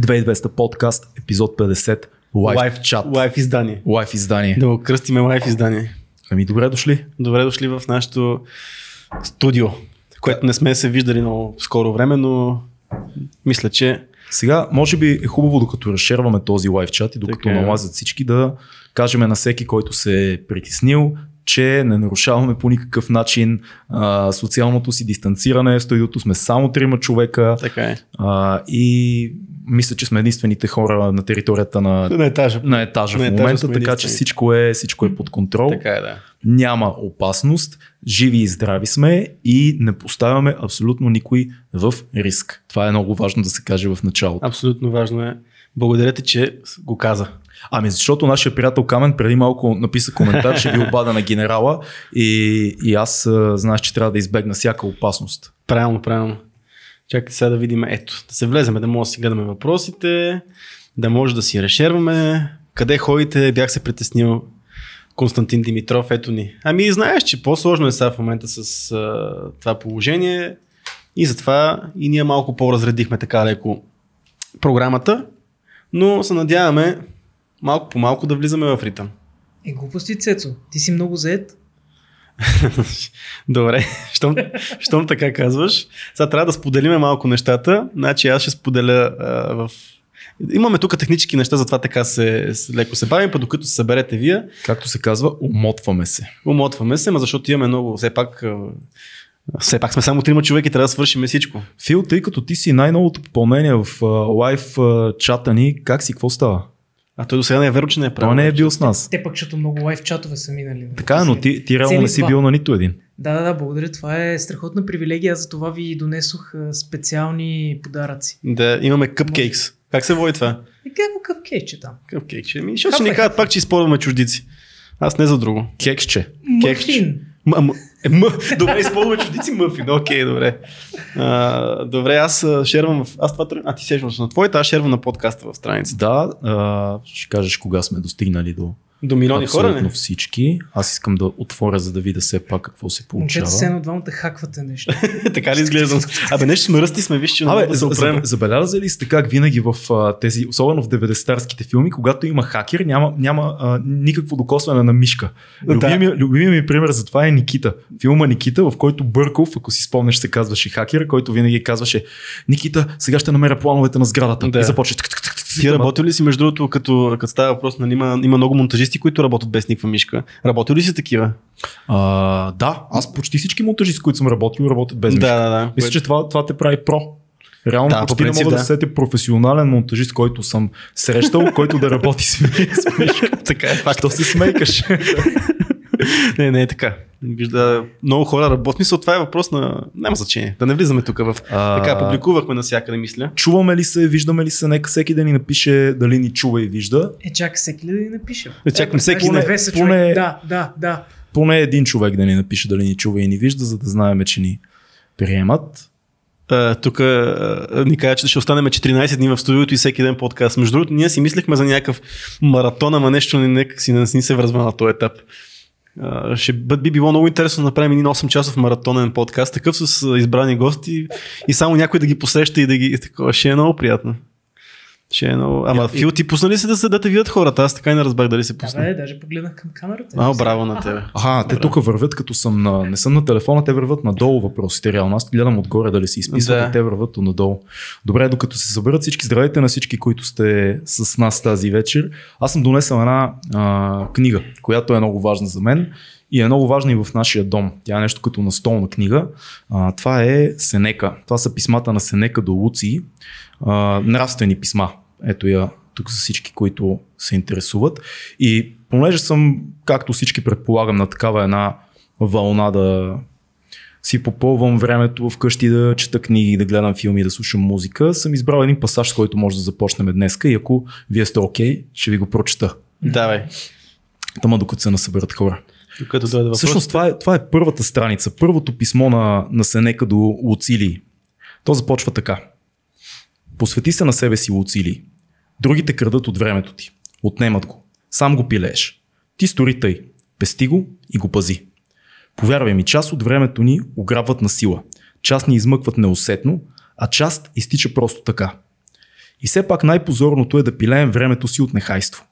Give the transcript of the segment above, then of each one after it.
2200 подкаст, епизод 50, лайв чат. Лайв издание. Лайв издание. Да го кръстиме лайв издание. Ами добре дошли. Добре дошли в нашото студио, което не сме се виждали много скоро време, но мисля, че Сега, може би е хубаво, докато разшерваме този лайв чат и докато Така е. налазят всички, да кажем на всеки, който се е притеснил, че не нарушаваме по никакъв начин а, социалното си дистанциране. В студиото сме само трима човека така е. а, и мисля, че сме единствените хора на територията на, На етажа. на етажа На в етажа момента, сме така че всичко е, всичко е под контрол. Така е, да. Няма опасност, живи и здрави сме и не поставяме абсолютно никой в риск. Това е много важно да се каже в началото. Абсолютно важно е. Благодаря ти, че го каза. Ами защото нашия приятел Камен преди малко написа коментар, че ви обада на генерала и, и аз знаеш, че трябва да избегна всяка опасност. Правилно, правилно. Чакайте сега да видим. Ето, да се влеземе, да може да си гледаме въпросите, да може да си решерваме. Къде ходите? Бях се притеснил. Константин Димитров, ето ни. Ами знаеш, че по-сложно е сега в момента с а, това положение и затова и ние малко по-разредихме така леко програмата, но се надяваме малко по малко да влизаме в ритъм. Е, глупости, Цецо. Ти си много заед. Добре, щом, щом така казваш. Сега трябва да споделиме малко нещата. Значи аз ще споделя а, в... Имаме тук технически неща, затова така се, леко се бавим, па докато се съберете вие, Както се казва, умотваме се. умотваме се, ма защото имаме много, все пак, все пак сме само трима човека и трябва да свършим всичко. Фил, тъй като ти си най-новото попълнение в лайв чата ни, как си, какво става? А той до сега не е верно, че не е правил. Той не е бил с нас. Те пък, защото много лайв чатове са минали. нали? Така е, но ти, ти реално не си бил на нито един. Да, да, да, благодаря. Това е страхотна привилегия. Аз за това ви донесох специални подаръци. Да, имаме cupcakes. Как се води това? И как го къпкейче там? Cupcake. Ами, защото ще ни кажат пак, че използваме чуждици. Аз не за друго. Кексче. Мъфин. М- м- е, м- добре, използваме чудици мъфин. Окей, добре. А, добре, аз шервам в... Аз това... А, ти сещаш на твоята, аз шервам на подкаста в страницата. Да, а, ще кажеш кога сме достигнали до До милиони хора, не? всички. Аз искам да отворя, за да видя все пак какво се получава. Момчета, се едно двамата хаквате нещо. така ли изглеждам? Абе, нещо сме ръсти, сме виж, че Абе, да се опрем. забелязали сте как винаги в а, тези, особено в 90-тарските филми, когато има хакер, няма, няма а, никакво докосване на мишка. Да. Любимия, любимия ми пример за това е Никита. Филма Никита, в който Бърков, ако си спомнеш, се казваше хакер, който винаги казваше Никита, сега ще намеря плановете на сградата. Да. И започва. Ти работил ли си, между другото, като, като става въпрос, нали, има, има много монтажисти, които работят без никаква мишка. Работил ли си такива? А, да, аз почти всички монтажи, с които съм работил, работят без да, мишка. да, да. Мисля, че това, това те прави про. Реално Да, да, по почти принцип, не мога да, да. се сетя професионален монтажист, който съм срещал, който да работи с, с мишка. така е факт. Що се смейкаш? Не, не е така. Вижда, много хора работят. Смисъл, това е въпрос на... Няма значение. Да не влизаме тук в... А, Така, публикувахме навсякъде, мисля. Чуваме ли се, виждаме ли се, нека всеки да ни напише дали ни чува и вижда. Е, чакай всеки да ни напише? Е, чакам всеки Поне, не- поне, са. Да, да, да. Поне един човек да ни напише дали ни чува и ни вижда, за да знаем, че ни приемат. А, тук а, ни кажа, че ще останем 14 дни в студиото и всеки ден подкаст. Между другото, ние си мислехме за някакъв маратон, ама нещо не, нека си не ни се връзва на този етап. Ще би било много интересно да направим един 8 часов маратонен подкаст, такъв с избрани гости и само някой да ги посреща и да ги... Такова. Ще е много приятно. Ще е много... Ама, И- Фил, ти пусна ли се да, се, да те видят хората? Аз така и не разбрах дали се Да, пусна. бе, даже погледнах към камерата. А, браво на тебе. Аха, те тук вървят като съм на... Не съм на телефона, те върват надолу въпросите. Реално аз гледам отгоре дали се изписват Да. и те върват надолу. Добре, докато се съберат всички, здравейте на всички, които сте с нас тази вечер. Аз съм донесъл една а, книга, която е много важна за мен и е много важна и в нашия дом. Тя е нещо като настолна книга. А, това е Сенека. Това са писмата на Сенека до Луци. А, нравствени писма. Ето я тук за всички, които се интересуват. И понеже съм, както всички предполагам, на такава една вълна да си попълвам времето вкъщи да чета книги, да гледам филми, да слушам музика, съм избрал един пасаж, с който може да започнем днеска и ако вие сте окей, ще ви го прочета. Давай. Тама докато се насъберат хора. Докато дойде въпрос. Всъщност това е, това е първата страница, първото писмо на, на Сенека до Луцилий. То започва така. Посвети се на себе си, Луцилий. Другите крадат от времето ти. Отнемат го. Сам го пилееш. Ти стори тъй. Пести го и го пази. Повярвай ми, част от времето ни ограбват на сила. Част ни измъкват неусетно, а част изтича просто така. И все пак най-позорното е да пилеем времето си от нехайство.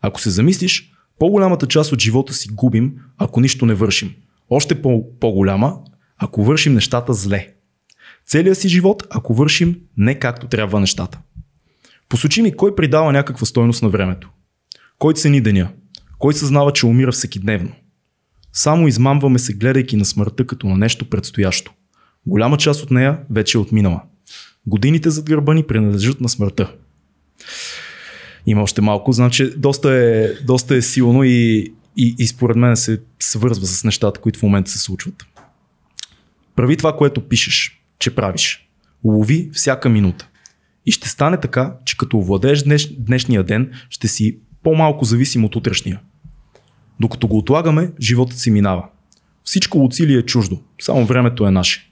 Ако се замислиш, по-голямата част от живота си губим, ако нищо не вършим. Още по- по-голяма, ако вършим нещата зле. Целият си живот, ако вършим не както трябва нещата. Посочи ми кой придава някаква стойност на времето. Кой цени деня? Кой съзнава, че умира всекидневно? Само измамваме се, гледайки на смъртта като на нещо предстоящо. Голяма част от нея вече е отминала. Годините зад гърба ни принадлежат на смъртта. Има още малко, знам, че доста е, доста е силно и, и, и според мен се свързва с нещата, които в момента се случват. Прави това, което пишеш, че правиш. Лови всяка минута. И ще стане така, че като овладееш днеш, днешния ден, ще си по-малко зависим от утрешния. Докато го отлагаме, животът си минава. Всичко от сили е чуждо, само времето е наше.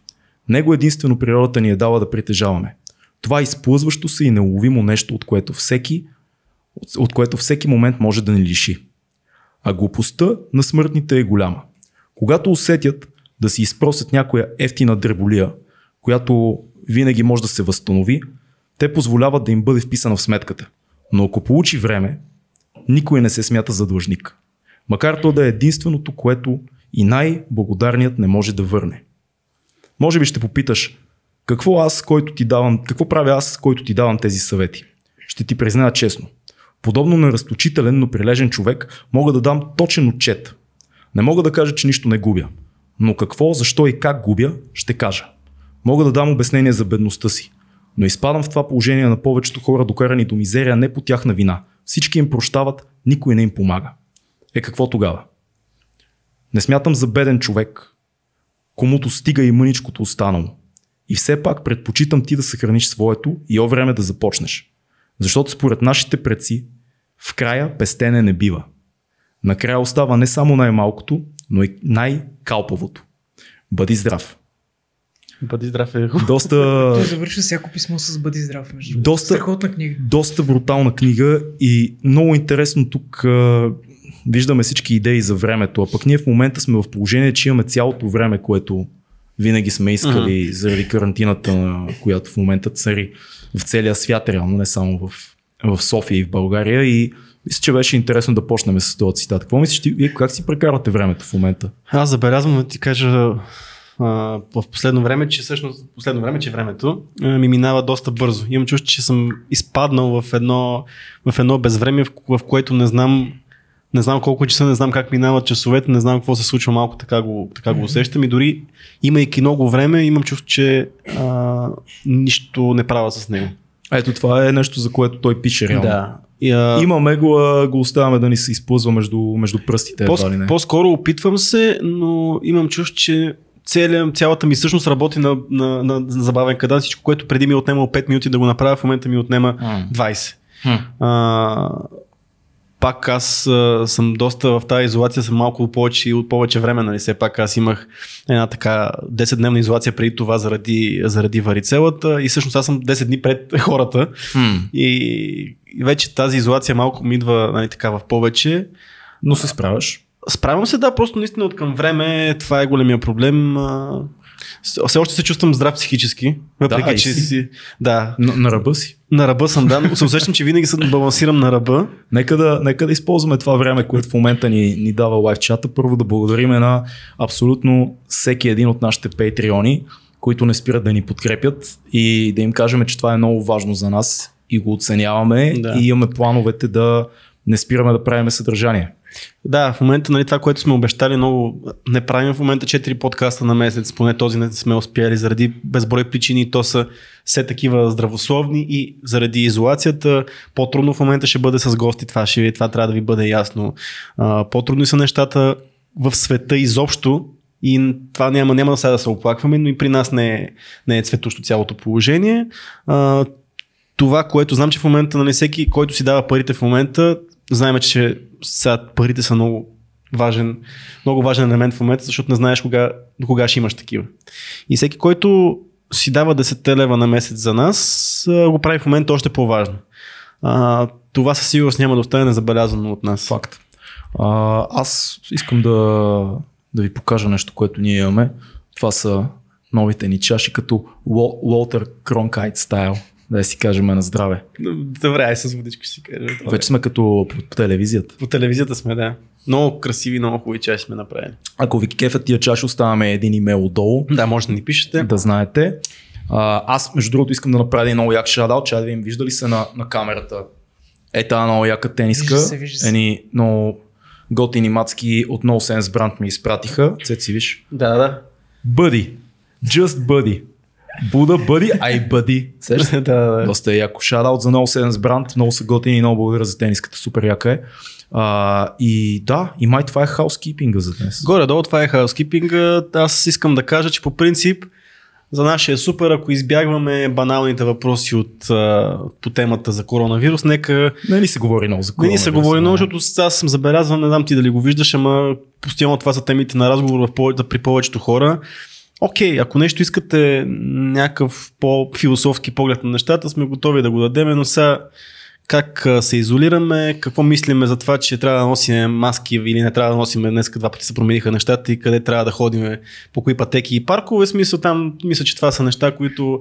Него единствено природата ни е дала да притежаваме. Това изплъзващо се и неуловимо нещо, от което всеки, от, от което всеки момент може да ни лиши. А глупостта на смъртните е голяма. Когато усетят да си изпросят някоя ефтина дреболия, която винаги може да се възстанови, те позволяват да им бъде вписана в сметката. Но ако получи време, никой не се смята за длъжник. Макар то да е единственото, което и най-благодарният не може да върне. Може би ще попиташ, какво аз, който ти давам, какво правя аз, който ти давам тези съвети? Ще ти призная честно. Подобно на разточителен, но прилежен човек, мога да дам точен отчет. Не мога да кажа, че нищо не губя. Но какво, защо и как губя, ще кажа. Мога да дам обяснение за бедността си. Но изпадам в това положение на повечето хора, докарани до мизерия, не по тяхна вина. Всички им прощават, никой не им помага. Е какво тогава? Не смятам за беден човек, комуто стига и мъничкото останало. И все пак предпочитам ти да съхраниш своето и о време да започнеш. Защото според нашите предци, в края пестене не бива. Накрая остава не само най-малкото, но и най-калпавото. Бъди здрав! Бъди здрав е. Доста, Той завършва всяко писмо с Бъди здрав, между. Доста- Страхотна книга. доста брутална книга и много интересно тук а, виждаме всички идеи за времето, а пък ние в момента сме в положение, че имаме цялото време, което винаги сме искали mm-hmm. заради карантината, на която в момента цари в целия свят, реално, не само в, в София и в България. И мисля, че беше интересно да почнем с този цитат. Какво мислиш ти? Вие как си прекарате времето в момента? Аз забелязвам да ти кажа а, в последно време, че всъщност в последно време, че времето а, ми минава доста бързо. Имам чувство, че съм изпаднал в едно, в едно безвремие, в, в което не знам не знам колко часа, не знам как минават часовете, не знам какво се случва малко, така го, така го усещам и дори имайки много време, имам чувство, че а, нищо не правя с него. Ето това е нещо, за което той пише реално. Да. И, а, Имаме го, а го оставяме да ни се изплъзва между, между пръстите. По, не. по-скоро опитвам се, но имам чувство, че целия, цялата ми същност работи на, на, на, на забавен кадан. Всичко, което преди ми е отнема 5 минути да го направя, в момента ми отнема М. 20. Хм. А, пак аз а, съм доста в тази изолация, съм малко повече от повече време, нали? Все пак аз имах една така 10-дневна изолация преди това заради, заради варицелата и всъщност аз съм 10 дни пред хората Хм. и, и вече тази изолация малко ми идва нали, така в повече. Но се справяш. Справям се, да, просто наистина от към време това е големия проблем. Все още се чувствам здрав психически, въпреки Да, че си. си. Да, На, на ръба си. На ръба съм, да, се усещам, че винаги съм балансирам на ръба. Нека да, нека да използваме това време, което в момента ни, ни дава лайв чата. Първо да благодарим на абсолютно всеки един от нашите патреони, които не спират да ни подкрепят и да им кажем, че това е много важно за нас и го оценяваме Да. и имаме плановете да не спираме да правиме съдържание. Да, в момента нали, това, което сме обещали, много не правим в момента 4 подкаста на месец, поне този не сме успяли заради безброй причини, то са все такива здравословни и заради изолацията по-трудно в момента ще бъде с гости, това, ще, това трябва да ви бъде ясно. А, по-трудни са нещата в света изобщо и това няма, няма сега да се оплакваме, но и при нас не е, не е цветущо цялото положение. А, това, което знам, че в момента нали, всеки, който си дава парите в момента, знаем, че сега парите са много важен, много важен елемент в момента, защото не знаеш кога, до кога ще имаш такива. И всеки, който си дава 10 лева на месец за нас, го прави в момента още по-важно. А, това със сигурност няма да остане незабелязано от нас. Факт. А, аз искам да, да ви покажа нещо, което ние имаме. Това са новите ни чаши, като Уол- Уолтер Кронкайт стайл. Да си кажем на здраве. Добре, ай с водичка ще си кажа. Вече сме като по, телевизията. По телевизията сме, да. Много красиви, много хубави чаши сме направили. Ако ви кефят тия чаши, оставаме един имейл отдолу. Да, може да ни пишете. Да знаете. А, аз, между другото, искам да направя един много як шадаут. Чай да видим, вижда ли се на, на камерата? Е тази много яка тениска. Вижда се, вижда се. Ени много готини мацки от No Sense Brand ми изпратиха. Цеци, виж. Да, да. Бъди. Just Buddy. Буда Бъди, ай Бъди. Да, да. Доста е яко. Шадаут за No Sense Brand. Много са готини и много благодаря за тениската. Супер яка е. А, и да, и май това е хаускипинга за днес. Горе-долу това е хаускипинга. Аз искам да кажа, че по принцип за нашия супер, ако избягваме баналните въпроси от, а, по темата за коронавирус, нека Не ни се говори много за не ни се коронавирус, говори много, но- защото аз съм забелязвал, не знам ти дали го виждаш, ама постоянно това са темите на разговор в, при повечето хора. Окей, ако нещо искате някакъв по-философски поглед на нещата, сме готови да го дадем, но сега как се изолираме, какво мислиме за това, че трябва да носим маски или не трябва да носим, днес два пъти се промениха нещата и къде трябва да ходим, по кои пътеки и паркове, смисъл там, мисля, че това са неща, които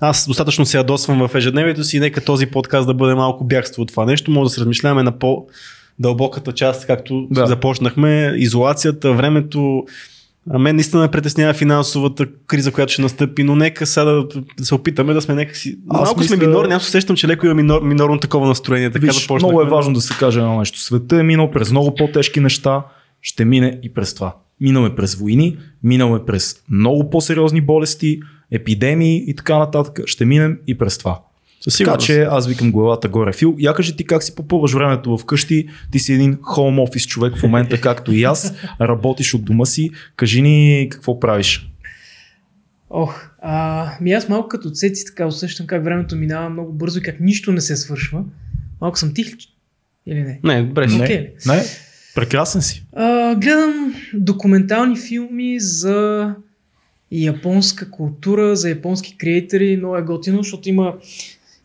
аз достатъчно се ядосвам в ежедневието си и нека този подкаст да бъде малко бягство от това нещо. Може да се размишляваме на по дълбоката част, както да. започнахме, изолацията, времето. А мен наистина ме притеснява финансовата криза, която ще настъпи, но нека сега да, да се опитаме да сме някакси... Аз Малко мисля- сме минорни, аз усещам, че леко има минор, минорно такова настроение. Така Виж, започнахме. много е важно да се каже едно нещо. Света е минал през много по-тежки неща, ще мине и през това. Минаме през войни, минаме през много по-сериозни болести, епидемии и така нататък. Ще минем и през това. Със Така че аз викам главата горе. Фил, я кажи ти как си попълваш времето вкъщи. Ти си един home office човек в момента, както и аз. Работиш от дома си. Кажи ни какво правиш. Ох, а, ми аз малко като цеци така усещам как времето минава много бързо и как нищо не се свършва. Малко съм тих ли? Или не? Не, добре. Не. Окей. Не, прекрасен си. А, гледам документални филми за японска култура, за японски креатори. Много е готино, защото има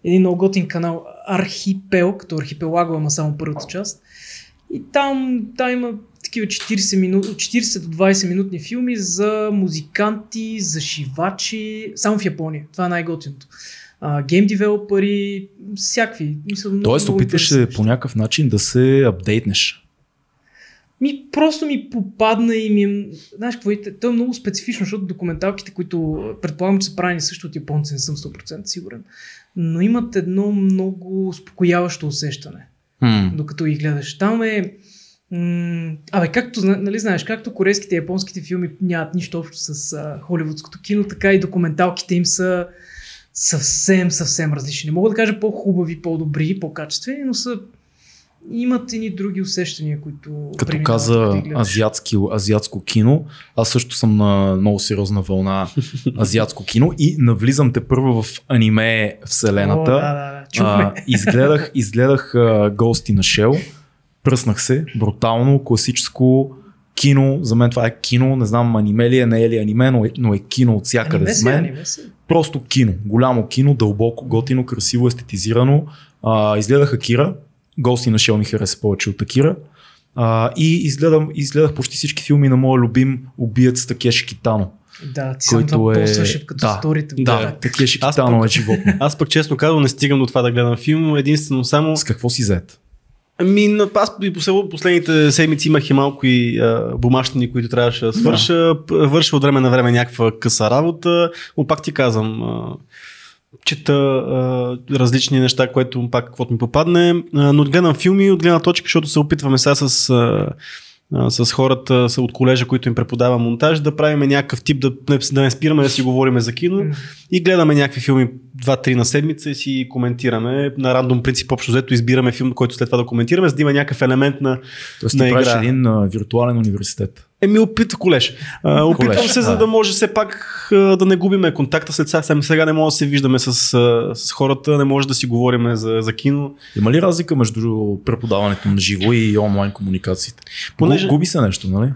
един много готин канал Архипел, като архипелаго, ама само първата част. И там, там има такива 40, минут, 40 до 20 минутни филми за музиканти, за шивачи, само в Япония. Това е най-готиното. Гейм девелопери, всякакви. Мисля, много, Тоест, много опитваш се по някакъв начин да се апдейтнеш. Ми просто ми попадна и ми е... Знаеш какво? е? То е много специфично, защото документалките, които предполагам, че са правени също от японци, не съм 100% сигурен, но имат едно много успокояващо усещане, Хм. докато ги гледаш. Там е... М- абе, както, нали знаеш, както корейските и японските филми нямат нищо общо с а, холивудското кино, така и документалките им са съвсем, съвсем различни. Не мога да кажа по-хубави, по-добри, по-качествени, но са имат едни други усещания, които Като каза азиатски, азиатско кино, аз също съм на много сериозна вълна азиатско кино и навлизам те първо в аниме вселената. О, да, да. А, изгледах, изгледах а, Ghost in a Shell, пръснах се, брутално, класическо кино, за мен това е кино, не знам аниме ли е, не е ли аниме, но е, но е кино от всякъде Аниме с мен. аниме си. Просто кино, голямо кино, дълбоко, готино, красиво, естетизирано. А, изгледах Акира, In a Shell ми хареса повече от Акира. А, и изгледам, изгледах почти всички филми на моя любим убиец Такеши Китано. Да, ти който това е... като да, сторите. Да, Такеши Аз Китано пък- е животно. Аз пък честно казвам не стигам до това да гледам филм, единствено само... С какво си зает? Ами, на- аз и последните седмици имах и малко и а, бумащини, които трябваше да свърша. П- Върша от време на време някаква къса работа, но пак ти казвам, а, чета а, различни неща, което пак каквото ми попадне, а, но гледам филми от гледна точка, защото се опитваме сега с, а, с хората са от колежа, които им преподава монтаж, да правим някакъв тип, да, не- да не спираме да си говорим за кино и гледаме някакви филми 2-3 на седмица и си коментираме. На рандом принцип общо взето избираме филм, който след това да коментираме, за да има някакъв елемент на... Тоест На игра. един а, виртуален университет. Еми, опит колеж. А, опитвам Колеж, се, за да. да може все пак да не губиме контакта след сега. Сега не може да се виждаме с, с хората, не може да си говорим за, за кино. Има ли разлика между преподаването на живо и онлайн комуникациите? Понеже- Гу- Губи се нещо, нали?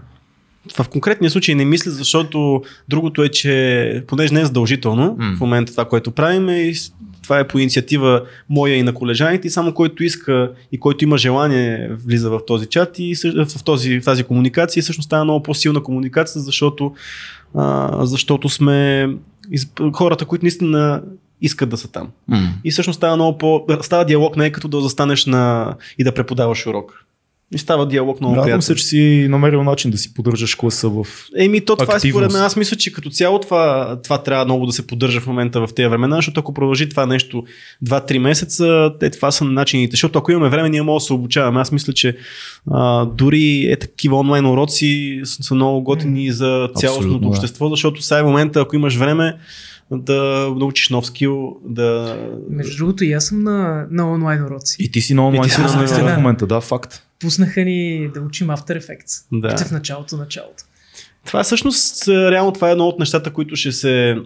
В конкретния случай не мисля, защото другото е, че понеже не е задължително М. в момента това, което правим, и с- това е по инициатива моя и на колежаните и само който иска и който има желание влиза в този чат и в, този, в тази комуникация и всъщност става много по-силна комуникация, защото, а, защото сме хората, които наистина искат да са там. И всъщност става много по... Става диалог не е като да застанеш на... и да преподаваш урок. И става диалог много Радвам приятен. се, че си намерил начин да си поддържаш класа в... Еми, то това е според активност. мен. Аз мисля, че като цяло това, това трябва много да се поддържа в момента в тези времена, защото ако продължи това нещо 2-3 месеца, те, това са начините. Защото ако имаме време, ние можем да се обучаваме. Аз мисля, че а, дори е такива онлайн уроци са, са много готини за цялостното да. общество, защото сега е момента, ако имаш време, да научиш нов скил, да... Между другото, и аз съм на, на онлайн уроци. И ти си на онлайн И ти си на курс онлайн, в момента, да, факт. Пуснаха ни да учим After Effects. Да. Още в началото, началото. Това е всъщност, е, реално това е едно от нещата, които ще се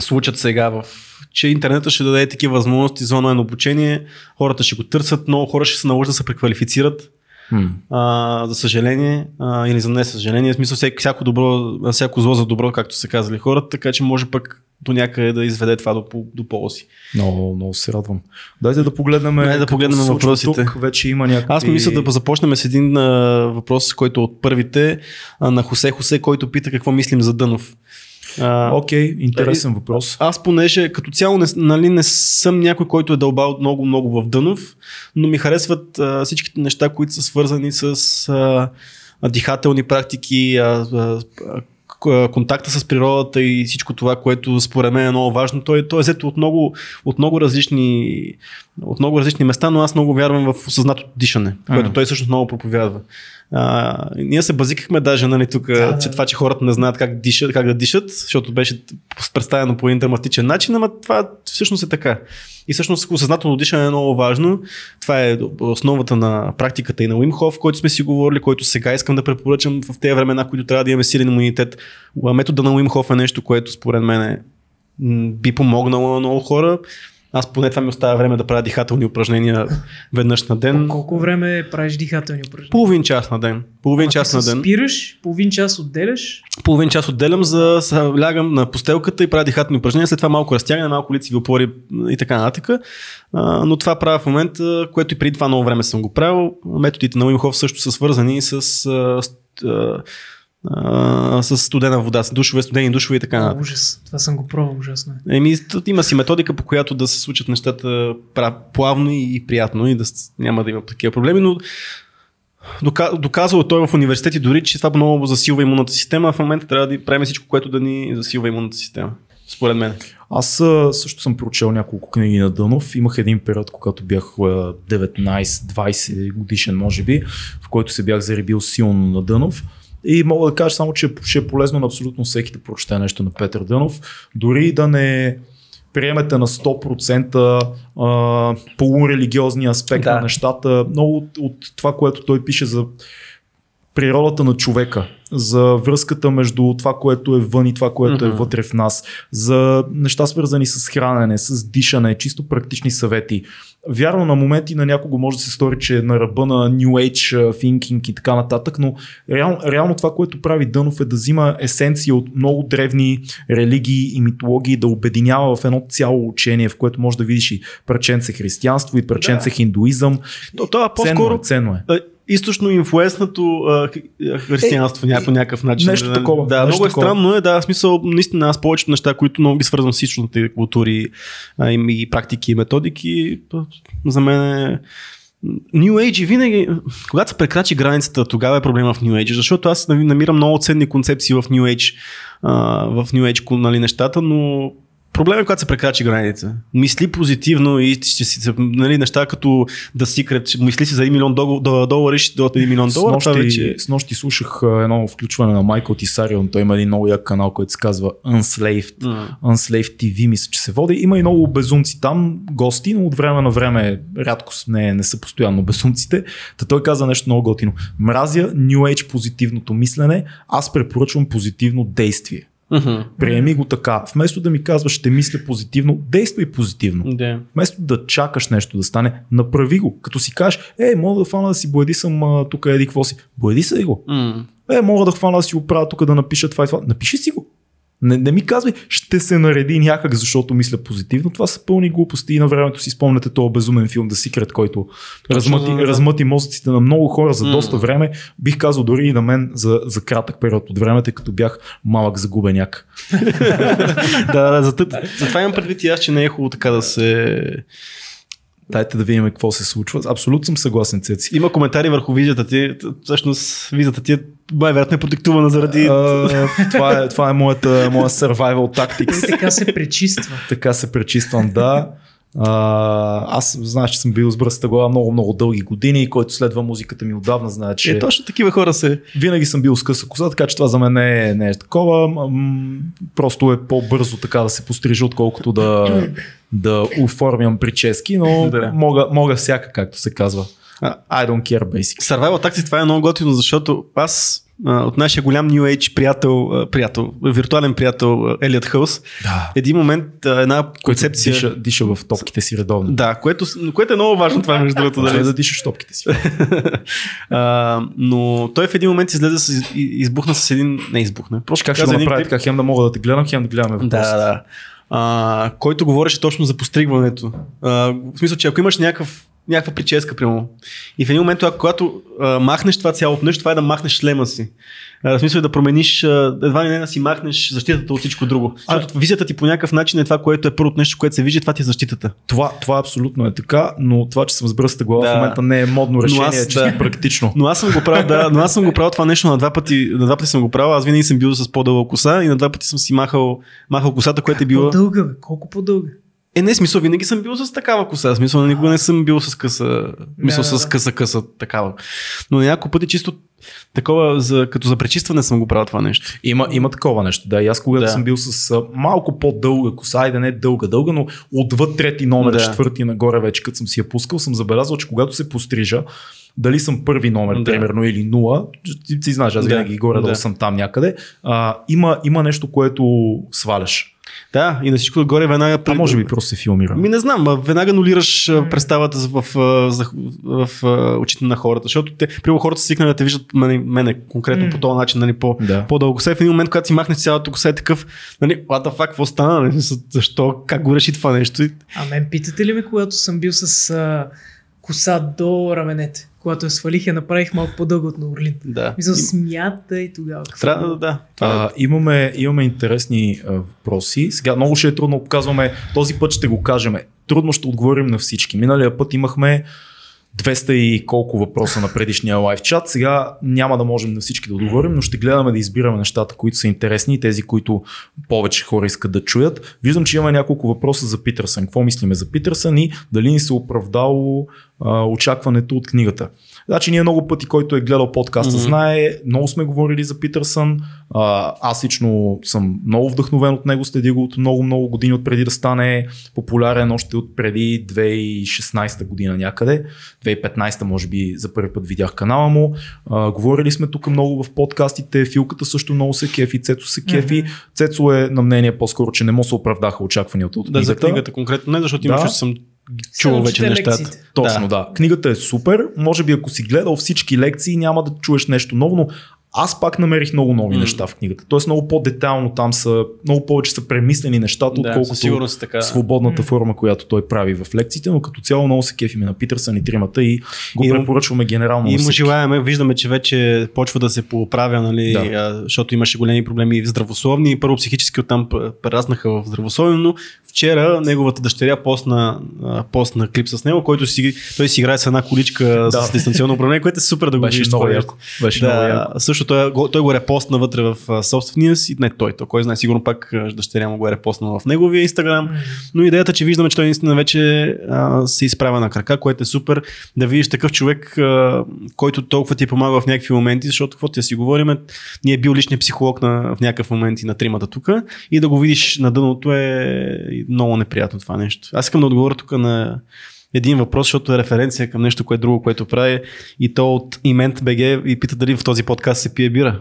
случат сега в че интернета ще даде такива възможности за онлайн обучение, хората ще го търсят, много хора ще се наложат да се преквалифицират, М. а, за съжаление, а, или за не съжаление, в смисъл всяко, добро, всяко зло за добро, както са казали хората, така че може пък до някъде да изведе това до, до ползи. Много, много се радвам. Дайте да погледнем. Дайте да погледнем въпросите. Тук вече има някакви... Аз мисля да започнем с един а, въпрос, който е от първите а, на Хосе Хосе, който пита какво мислим за Дънов. А, Окей, интересен въпрос. Аз понеже като цяло не, нали, не съм някой, който е дълбал много, много в Дънов, но ми харесват а, всичките неща, които са свързани с а, а, дихателни практики, а, а, а, контакта с природата и всичко това, което според мен е много важно. Той, той е взето от много, от много различни от много различни места, но аз много вярвам в осъзнатото дишане, което той всъщност много проповядва. А, ние се базикахме даже нали, тук, Да, че това, че хората не знаят как, дишат, как да дишат, защото беше представено по един драматичен начин, ама това всъщност е така. И всъщност осъзнателно дишане е много важно. Това е основата на практиката и на Уимхов, който сме си говорили, който сега искам да препоръчам в тези времена, които трябва да имаме силен имунитет. Метода на Уимхов е нещо, което според мен е, би помогнало на много хора. Аз поне това ми оставя време да правя дихателни упражнения веднъж на ден. Колко време правиш дихателни упражнения? Половин час на ден. Половин Ако час на ден. Спираш, половин час отделяш. Половин час отделям за лягам на постелката и правя дихателни упражнения. След това малко разтягане, малко лицеви опори и така нататък. А, но това правя в момента, което и преди това много време съм го правил. Методите на Уимхов също са свързани с, а, с, студена вода, с душове, студени душове и така нататък. ужас. Това съм го пробвал, ужасно. е. Еми, има си методика, по която да се случат нещата плавно и, приятно и да няма да има такива проблеми, но дока- доказал е той в университети дори, че това много засилва имунната система, а в момента трябва да правим всичко, което да ни засилва имунната система. Според мен. Аз също съм прочел няколко книги на Дънов. Имах един период, когато бях а, 19-20 годишен, може би, в който се бях заребил силно на Дънов. И мога да кажа само, че ще е полезно на абсолютно всеки да прочете нещо на Петър Дънов. Дори да не приемете на 100% а, полурелигиозния аспект Да. на нещата. Много от, от това, което той пише за природата на човека, за връзката между това, което е вън и това, което е Мгм. вътре в нас, за неща свързани с хранене, с дишане, чисто практични съвети. Вярно, на моменти на някого може да се стори, че е на ръба на New Age thinking и така нататък, но реално, реално това, което прави Дънов е да взима есенция от много древни религии и митологии, да обединява в едно цяло учение, в което може да видиш и парченце християнство, и парченце Да. хиндуизъм. То, това Ценно по-скоро е, ценно е. Източно хри- християнство е, по някакъв начин. нещо такова, Да, нещо много е такова. странно е, да, в смисъл, наистина аз повечето неща, които много ги свързвам с източните култури а, и, и практики и методики, то, за мен е New Age винаги, когато се прекрачи границата, тогава е проблема в New Age, защото аз намирам много ценни концепции в New Age, а, в New Age нали, нещата, но Проблемът е, когато се прекрачи граница. Мисли позитивно и ще си, нали, неща като Secret, ще мисли си за 1 милион дол- дол- долари, ще дадат 1 милион С долара. Нощи, вече... с нощи слушах едно включване на Майкъл Тисарион. Той има един много як канал, който се казва Unslaved. М. Unslaved TV, мисля, че се води. Има и много безумци там, гости, но от време на време рядко с- не, не са постоянно безумците. Та той каза нещо много готино. Мразя New Age позитивното мислене, аз препоръчвам позитивно действие. Мгм. Приеми го така. Вместо да ми казваш, ще мисля позитивно, действай позитивно. Да. Вместо да чакаш нещо да стане, направи го. Като си кажеш, е, мога да фана да си а, тук еди какво си. Боеди се го. М. Е, мога да хвана да си оправя тук да напиша това и това. Напиши си го. Не, не ми казвай, ще се нареди някак, защото мисля позитивно. Това са пълни глупости и на времето си спомняте този безумен филм The Secret, който размъти, да, да. размъти мозъците на много хора за М. доста време. Бих казал дори и на мен за, за кратък период от време, тъй като бях малък загубеняк. да, да, зато, затова имам предвид и аз, че не е хубаво така да се... Дайте да видим какво се случва. Абсолютно съм съгласен, Цеци. Има коментари върху визията ти. Всъщност визата ти е най-вероятно е продиктувана заради... А, това, е, това е моята, моя survival tactics. така се пречиства. така се пречиствам, да. А, аз знаеш, че съм бил с бръста глава много, много дълги години който следва музиката ми отдавна знае, че Е, точно такива хора се... винаги съм бил с къса коса, така че това за мен не е, не е такова. М, просто е по-бързо така да се пострижа, отколкото да, да оформям прически, но Да. мога, мога всяка, както се казва. I don't care basic. Survival Tactics това е много готино, защото аз от нашия голям New Age приятел, приятел, виртуален приятел а, Елиот Хълс, Да. един момент една концепция... диша, диша в топките си редовно. Да, което, което е много важно това между другото. Дали? да дишаш топките си. а, но той в един момент излезе с, избухна с един... Не избухна. Просто Как ще го клип. така, хем да мога да те гледам, хем да гледаме въпросите. Да, да. А, който говореше точно за постригването. А, в смисъл, че ако имаш някакъв, някаква прическа, прямо, и в един момент, ако- когато а, махнеш това цялото нещо, това е да махнеш шлема си. А, в смисъл е да промениш, а, едва ли не да си махнеш защитата от всичко друго. Защото визията ти по някакъв начин е това, което е първото нещо, което се вижда, това ти е защитата. Това, това абсолютно е така, но това, че съм с бръста глава Да. в момента не е модно решение, аз- е чисто да. практично. Но аз съм го правил, да, но аз съм го правил това нещо на два пъти, на два пъти съм го правил. Аз винаги съм бил с по-дълга коса и на два пъти съм си махал, махал косата, която е била. По-дълга, бе. Колко по-дълга? Е, не, смисъл, винаги съм бил с такава коса. Смисъл, никога не съм бил с къса, мисъл, Да, да, с да. къса, къса, такава. Но няколко пъти чисто такова, за, като за пречистване съм го правил това нещо. Има, има такова нещо. Да, и аз когато Да. съм бил с малко по-дълга коса, айде не дълга, дълга, но отвъд трети номер, Да. четвърти нагоре вече, като съм си я пускал, съм забелязал, че когато се пострижа, дали съм първи номер, Да. примерно, или нула, ти, ти знаеш, аз Да. винаги горе Да. съм там някъде, а, има, има нещо, което сваляш. Да, и на всичко отгоре веднага... А може би просто се филмира. Ми не знам, веднага нулираш представата в, в, в, в, очите на хората, защото те, примерно хората са свикнали да те виждат мене, мене конкретно М. по този начин, нали, по, Да. по-дълго. И в един момент, когато си махнеш цялата коса е такъв, нали, what the fuck, какво стана, нали, защо, как го реши това нещо? А мен питате ли ме, когато съм бил с а, коса до раменете? Когато я свалих, я направих малко по-дълго от на Орлин. Да. Мисля, смята и тогава. какво? Трябва да, да. Това е. А, имаме, имаме интересни а, въпроси. Сега много ще е трудно, казваме, този път ще го кажем. Трудно ще отговорим на всички. Миналия път имахме 200 и колко въпроса на предишния лайв чат. Сега няма да можем на всички да отговорим, но ще гледаме да избираме нещата, които са интересни и тези, които повече хора искат да чуят. Виждам, че има няколко въпроса за Питърсън. Какво мислиме за Питърсън и дали ни се оправдало а, очакването от книгата. Значи ние много пъти, който е гледал подкаста, Мгм. знае, много сме говорили за Питърсън. А, аз лично съм много вдъхновен от него, следи го от много, много години от преди да стане популярен, още от преди 2016 година някъде. 2015 може би за първи път видях канала му. А, говорили сме тук много в подкастите, Филката също много се кефи, Цецо се кефи. Мгм. Цецо е на мнение по-скоро, че не му се оправдаха очакванията от Да, за книгата. книгата конкретно не, защото Да. имаш, че съм чувал вече нещата. лекциите. Точно, да. да. Книгата е супер. Може би ако си гледал всички лекции, няма да чуеш нещо ново, но аз пак намерих много нови М. неща в книгата. Тоест много по-детално там са, много повече са премислени нещата, Да, отколкото е така. свободната М. форма, която той прави в лекциите, но като цяло много се кефиме на Питърсън и тримата и го И препоръчваме генерално И му желаеме, виждаме, че вече почва да се поправя, нали, Да. а, защото имаше големи проблеми в здравословни и първо психически оттам прераснаха в здравословни, но вчера неговата дъщеря постна, а, постна клип с него, който си, той си играе с една количка Да. с дистанционно управление, което е супер да го Беше видиш. много това яко. Беше много яко. Да, също той, той го репостна вътре в собствения си, не той, той кой знае, сигурно пак дъщеря му го е репостнала в неговия инстаграм. Но идеята, че виждаме, че той наистина вече а, се изправя на крака, което е супер да видиш такъв човек, а, който толкова ти помага в някакви моменти, защото какво ти да си говорим, ние е бил личният психолог на, в някакъв момент и на тримата тук и да го видиш на дъното е много неприятно това нещо. Аз искам да отговоря тук на един въпрос, защото е референция към нещо, което друго, което прави и то от Имент БГ и пита дали в този подкаст се пие бира.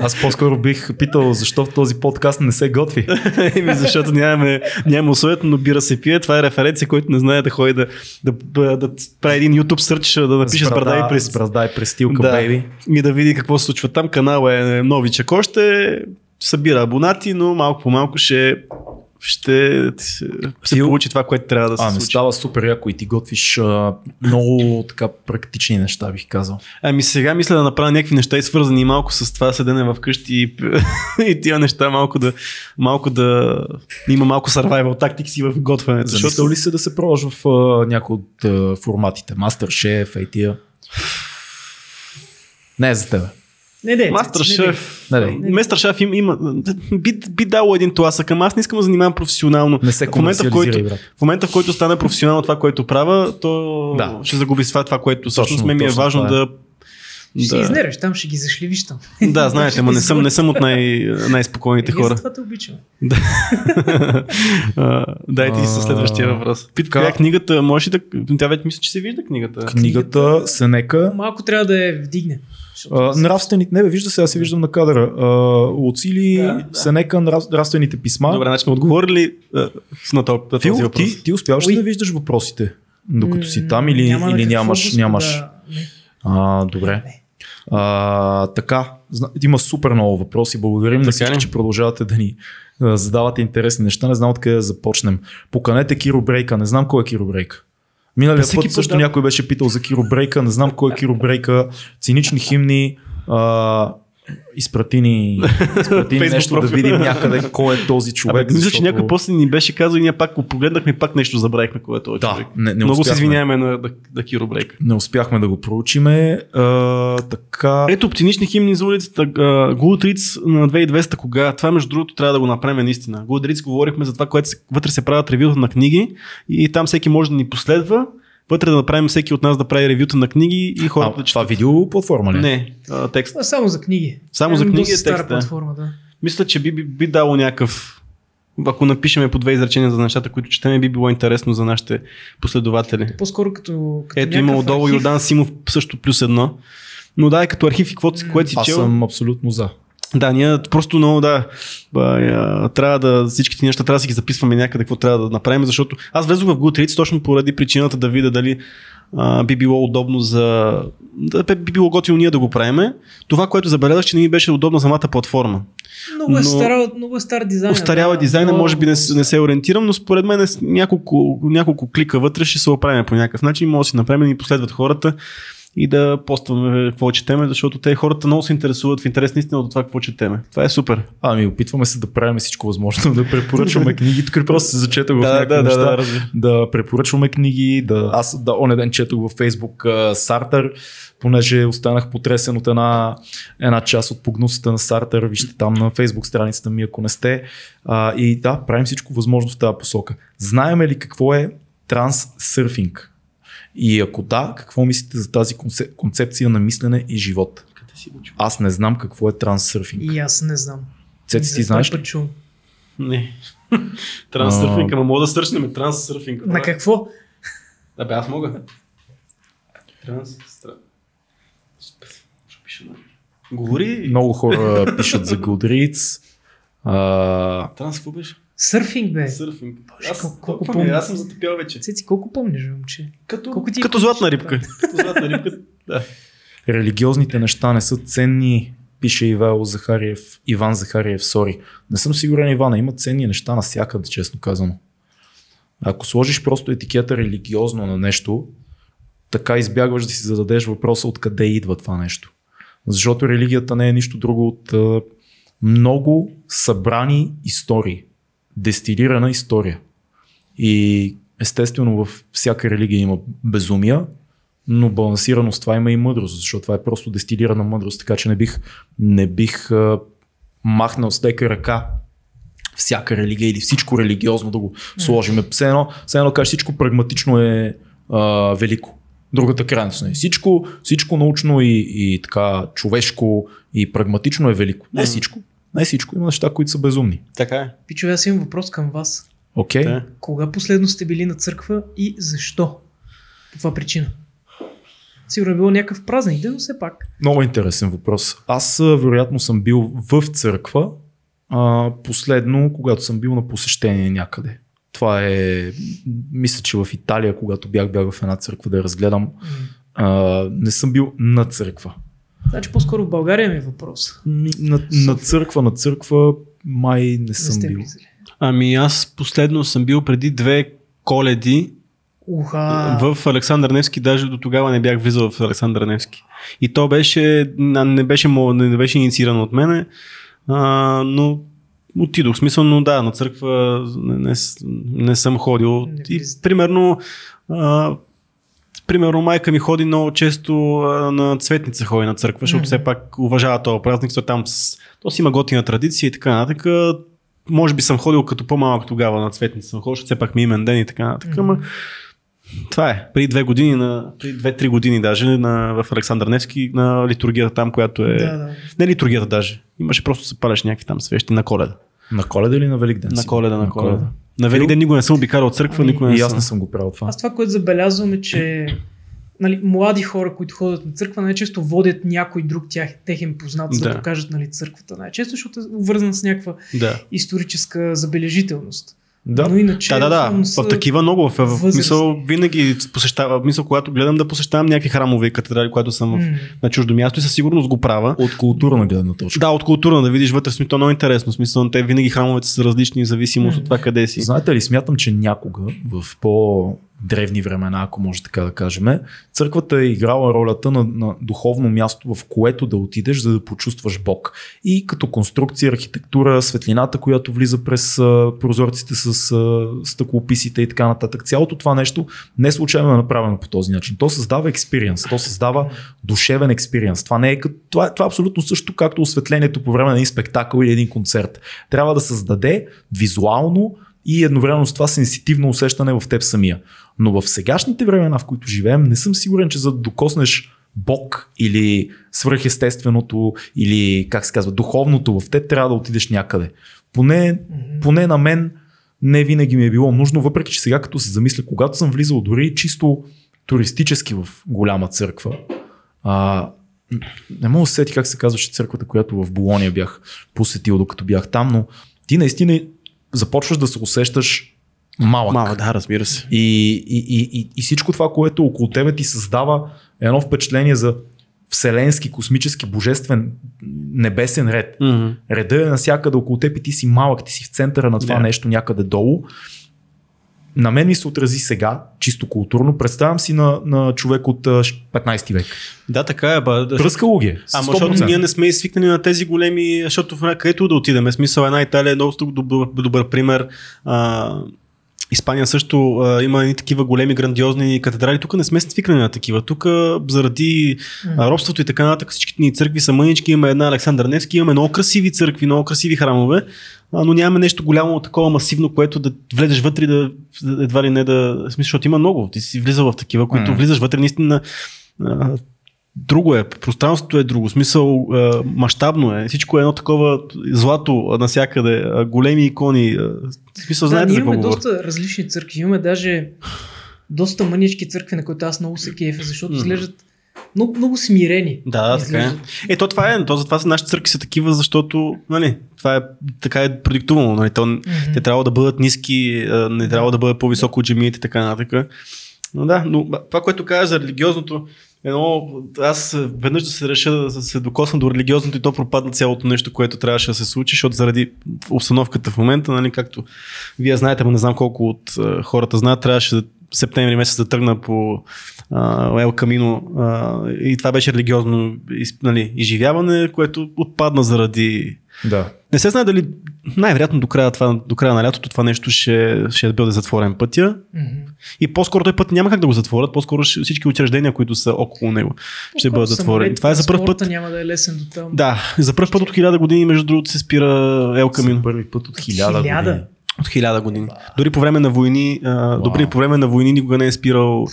Аз по-скоро бих питал защо в този подкаст не се готви. Еми, защото нямаме, нямаме условието, но бира се пие. Това е референция, който не знае да ходи да, да, да, да прави един YouTube сърч, да напише с брада и през... С брада и престилка, да, бейби. и да види какво се случва там. Канал е новичък още, събира абонати, но малко по малко ще ще се получи това, което трябва да се А, случи. става супер яко и ти готвиш а, много така практични неща, бих казал. Ами сега мисля да направя някакви неща и свързани малко с това седене в къщи и, и тия неща малко да, малко да има малко survival tactics и в готвенето. Замислял ли се да се пробваш в а, някои от а, форматите? Masterchef, ей тия? Не е за тебе. Не, не, Мастер Цеци, не, не. шеф. Не, не. Мастер шеф има, има би, би дало един тласък, ама аз не искам да занимавам професионално. Не се в момента, в който, брат. в момента, в който стане професионално това, което правя, то Да. ще загуби това, това което всъщност мен ми е важно това е. да. Ще да. изнервиш, там ще ги зашливиш там. Да, знаете, ама не съм, не съм от най- най-спокойните ние хора. затова те обичаме. А, Дайте и със следващия въпрос. Пита, така. коя е книгата? Можеш ли да... Тя вече мисля, че се вижда книгата. Книгата Сенека. Малко трябва да я вдигне. А, нравствените, не бе, вижда се, аз се виждам на кадъра. А, Луцили, Да, да. Сенека, нрав, нравствените писма. Добре, значи сме отговорили а, на този, на този Фил, въпрос. ти, ти успяваш ли да виждаш въпросите, докато си там или, няма на или нямаш, Господа. нямаш? Не. А, добре. Не. А, така, има супер много въпроси. Благодарим на Така всички, ли? че продължавате да ни задавате интересни неща. Не знам откъде да започнем. Поканете Киро Брейка. Не знам кой е Киро Брейка. Миналия Всеки път път, също да. някой беше питал за Киро Брейка. Не знам кой е Киро Брейка. Цинични химни. А, изпрати ни, изпрати ни нещо да профил. видим някъде кой е този човек. Абе, мисля, че защото- някой после ни беше казал и ние пак го погледнахме и пак нещо забравихме, кое е този Да, човек. не, не Много се извиняваме на да, да Киро Брейк. Не успяхме да го проучиме. А, така. Ето, цинични химни за улицата. Goodreads на 2200 кога? Това между другото трябва да го направим наистина. Goodreads говорихме за това, което вътре се правят ревюта на книги и там всеки може да ни последва. Вътре да направим всеки от нас да прави ревюта на книги и хората А, да това четат. видео платформа ли? е? Не, а, текст. Това е само за книги. Само за Е, книги доста е стара текста. платформа, да. Мисля, че би, би, би дало някакъв. Ако напишеме по две изречения за нещата, които четеме, би било интересно за нашите последователи. По-скоро като, като Ето има отдолу архив. Йордан Симов също плюс едно. Но да, е като архив и каквото си, което си Аз чел. съм абсолютно за. Да, ние просто много да. Трябва да всички тези неща трябва да си ги записваме някъде, какво трябва да направим, защото аз влезох в Goodreads точно поради причината да видя дали а, би било удобно за... Да, би било готино ние да го правиме. Това, което забелязах, че не ми беше удобно самата платформа. Много е, но- стар, много е стар дизайн. Остарява дизайна, може би не, не се ориентирам, но според мен е няколко, няколко клика вътре ще се оправим по някакъв начин. Може да си направим да ни последват хората и да постваме какво четеме, защото те хората много се интересуват в интерес наистина от това какво четеме. Това е супер. Ами, опитваме се да правим всичко възможно, да препоръчваме книги. Тук просто се зачетах в Да, някакви да, да, неща. да, разбира. да препоръчваме книги. Да, аз да, оня ден четох във Фейсбук Сартър, понеже останах потресен от една, една част от погнусата на Сартър. Вижте там на Фейсбук страницата ми, ако не сте. А, и да, правим всичко възможно в тази посока. Знаеме ли какво е транссърфинг? И ако да, какво мислите за тази концеп- концепция на мислене и живот? Аз не знам какво е транссърфинг. И аз не знам. Цеци, ти знаеш ли? чувам. Не. Транссърфинг, ама мога да сръчнем транссърфинг. На какво? Да бе, аз мога. Транс... Ще пиша на... Говори. Много хора пишат за Goodreads. А, Транс, какво беше? Сърфинг, бе. Сърфинг. Боже, Аз, колко- колко е, помня. аз съм затъпял вече. Цеци, колко помниш, момче? Като, Колко ти като помниш? златна рибка. като златна рибка. Да. религиозните неща не са ценни, пише Ивайло Захариев, Иван Захариев, сори. Не съм сигурен, Ивана, има ценни неща навсякъде, честно казано. Ако сложиш просто етикета религиозно на нещо, така избягваш да си зададеш въпроса откъде идва това нещо. Защото религията не е нищо друго от много събрани истории. Дестилирана история. И естествено в всяка религия има безумия, но балансирано с това има и мъдрост, защото това е просто дестилирана мъдрост, така че не бих, не бих а, махнал с лека ръка всяка религия или всичко религиозно да го сложим. Все едно, все едно кажеш, всичко прагматично е а, велико. Другата крайност не е. Всичко, всичко научно и, и така човешко и прагматично е велико. Не всичко. Не всичко. Има неща, които са безумни. Така е. Пичове, аз имам въпрос към вас. Окей? Да. Кога последно сте били на църква и защо? По каква причина? Сигурно е било някакъв празник ден, но все пак. Много интересен въпрос. Аз вероятно съм бил в църква, а, последно, когато съм бил на посещение някъде. Това е, мисля, че в Италия, когато бях, бях в една църква да я разгледам, а, не съм бил на църква. Значи по-скоро в България ми е въпрос. Ми, На, на църква, на църква май не Не съм сте бил. Ами аз последно съм бил преди две коледи Уха. в Александър Невски, даже до тогава не бях влизал в Александър Невски. И то беше, не беше, не беше инициирано от мене, а, но отидох. Смисъл, но да, на църква не, не, не съм ходил. Не И примерно, а, примерно майка ми ходи много често а, на цветница ходи на църква, защото все пак уважава този празник, то там с, то си има готина традиция и така нататък. Може би съм ходил като по-малък тогава на цветница, съм ходил, защото все пак ми е имен ден и така нататък. Ама това е. Преди две години, на, преди две-три години даже на, в Александър Невски на литургията там, която е... Да, да. Не литургията даже. Имаше просто се палеш някакви там свещи на коледа. На коледа или на Великден? На коледа, на коледа. На Великден никога не съм обикалял от църква, Ами, никога не И аз не съм го правил това. Аз това, което забелязвам е, че нали, млади хора, които ходят на църква, най-често водят някой друг тях, техен познат, за да, Да. покажат нали, църквата. Най-често, защото е увързан с някаква Да. историческа забележителност. Да. Но иначе, Да, да, да. са В такива много. В, в мисъл винаги посещавам, мисъл, когато гледам да посещавам някакви храмове и катедрали, когато съм в, М. на чуждо място и със сигурност го правя. От културна гледна точка. Да, от култура да видиш вътре, смисъл, е много интересно. В Смисъл, те винаги храмовете са различни в зависимост М. от това къде си. Знаете ли, смятам, че някога в по древни времена, ако може така да кажем, църквата е играла ролята на, на духовно място, в което да отидеш, за да почувстваш Бог. И като конструкция, архитектура, светлината, която влиза през а, прозорците с а, стъклописите и така нататък. Цялото това нещо не случайно е направено по този начин. То създава експириенс, то създава душевен експириенс. Това е като, това, това е абсолютно също както осветлението по време на един спектакъл или един концерт. Трябва да създаде визуално и едновременно с това сенситивно усещане в теб самия. Но в сегашните времена, в които живеем, не съм сигурен, че за да докоснеш Бог или свръхестественото или как се казва, духовното в теб, трябва да отидеш някъде. Поне, поне на мен не винаги ми е било нужно, въпреки че сега като се замисля, когато съм влизал дори чисто туристически в голяма църква, а, не мога да се сети как се казваше църквата, която в Болония бях посетил, докато бях там, но ти наистина започваш да се усещаш малък. Мама, да, разбира се. И, и, и, и, и всичко това, което около тебе ти създава едно впечатление за вселенски, космически, божествен, небесен ред. Мгм. Реда е навсякъде около теб и ти си малък, ти си в центъра на това Да. нещо някъде долу. На мен ми се отрази сега, чисто културно. Представям си на, на човек от а, 15 век. Да, така е. Ба, Пръскало ги е. Ама защото 100%. ние не сме свикнали на тези големи, защото в където да отидем. Смисъл една Италия е много добър, добър пример. А, Испания също а, има едни такива големи, грандиозни катедрали. Тук не сме свикнали на такива. Тук заради а, робството и така нататък всичките ни църкви са мънички. Има една Александър Невски, имаме много красиви църкви, много красиви храмове, но нямаме нещо голямо, такова масивно, което да влезеш вътре и да едва ли не да... Смисъл, защото има много. Ти си влизал в такива, които М. влизаш вътре наистина а, друго е, пространството е друго, смисъл а, мащабно е, всичко е едно такова злато навсякъде, големи икони, а, в смисъл Да, знаете ние за имаме говоря. доста различни църкви. Имаме даже доста мънички църкви, на които аз много се кефя, защото Мгм. изглеждат много, много смирени. Да, така е. Изглеждат. Е, то това е, то затова са нашите църкви са такива, защото, нали, това е така е продиктувано, нали, то, Мгм. те трябва да бъдат ниски, не трябва да бъдат по-високо от джемиите и така нататък. Но да, но това, което каза за религиозното, едно, аз веднъж да се реша да се докосна до религиозното и то пропадна цялото нещо, което трябваше да се случи, защото заради обстановката в момента, нали, както вие знаете, но не знам колко от хората знаят, трябваше в септември месец да тръгна по а, Ел Камино а, и това беше религиозно из- нали, изживяване, което отпадна заради Да. не се знае дали най-вероятно до края, това, до края на лятото това нещо ще, ще бъде затворен пътя. Мгм. И по-скоро той път няма как да го затворят, по-скоро всички учреждения, които са около него, ще бъдат По-скоро затворени. Това е за първ път. няма да е лесен до там. Да, за първ път от хиляда години, между другото, се спира Ел За Камино. първи път от хиляда Хиляда? години. От хиляда години. Дори по време на войни, а, дори по време на войни никога не е спирал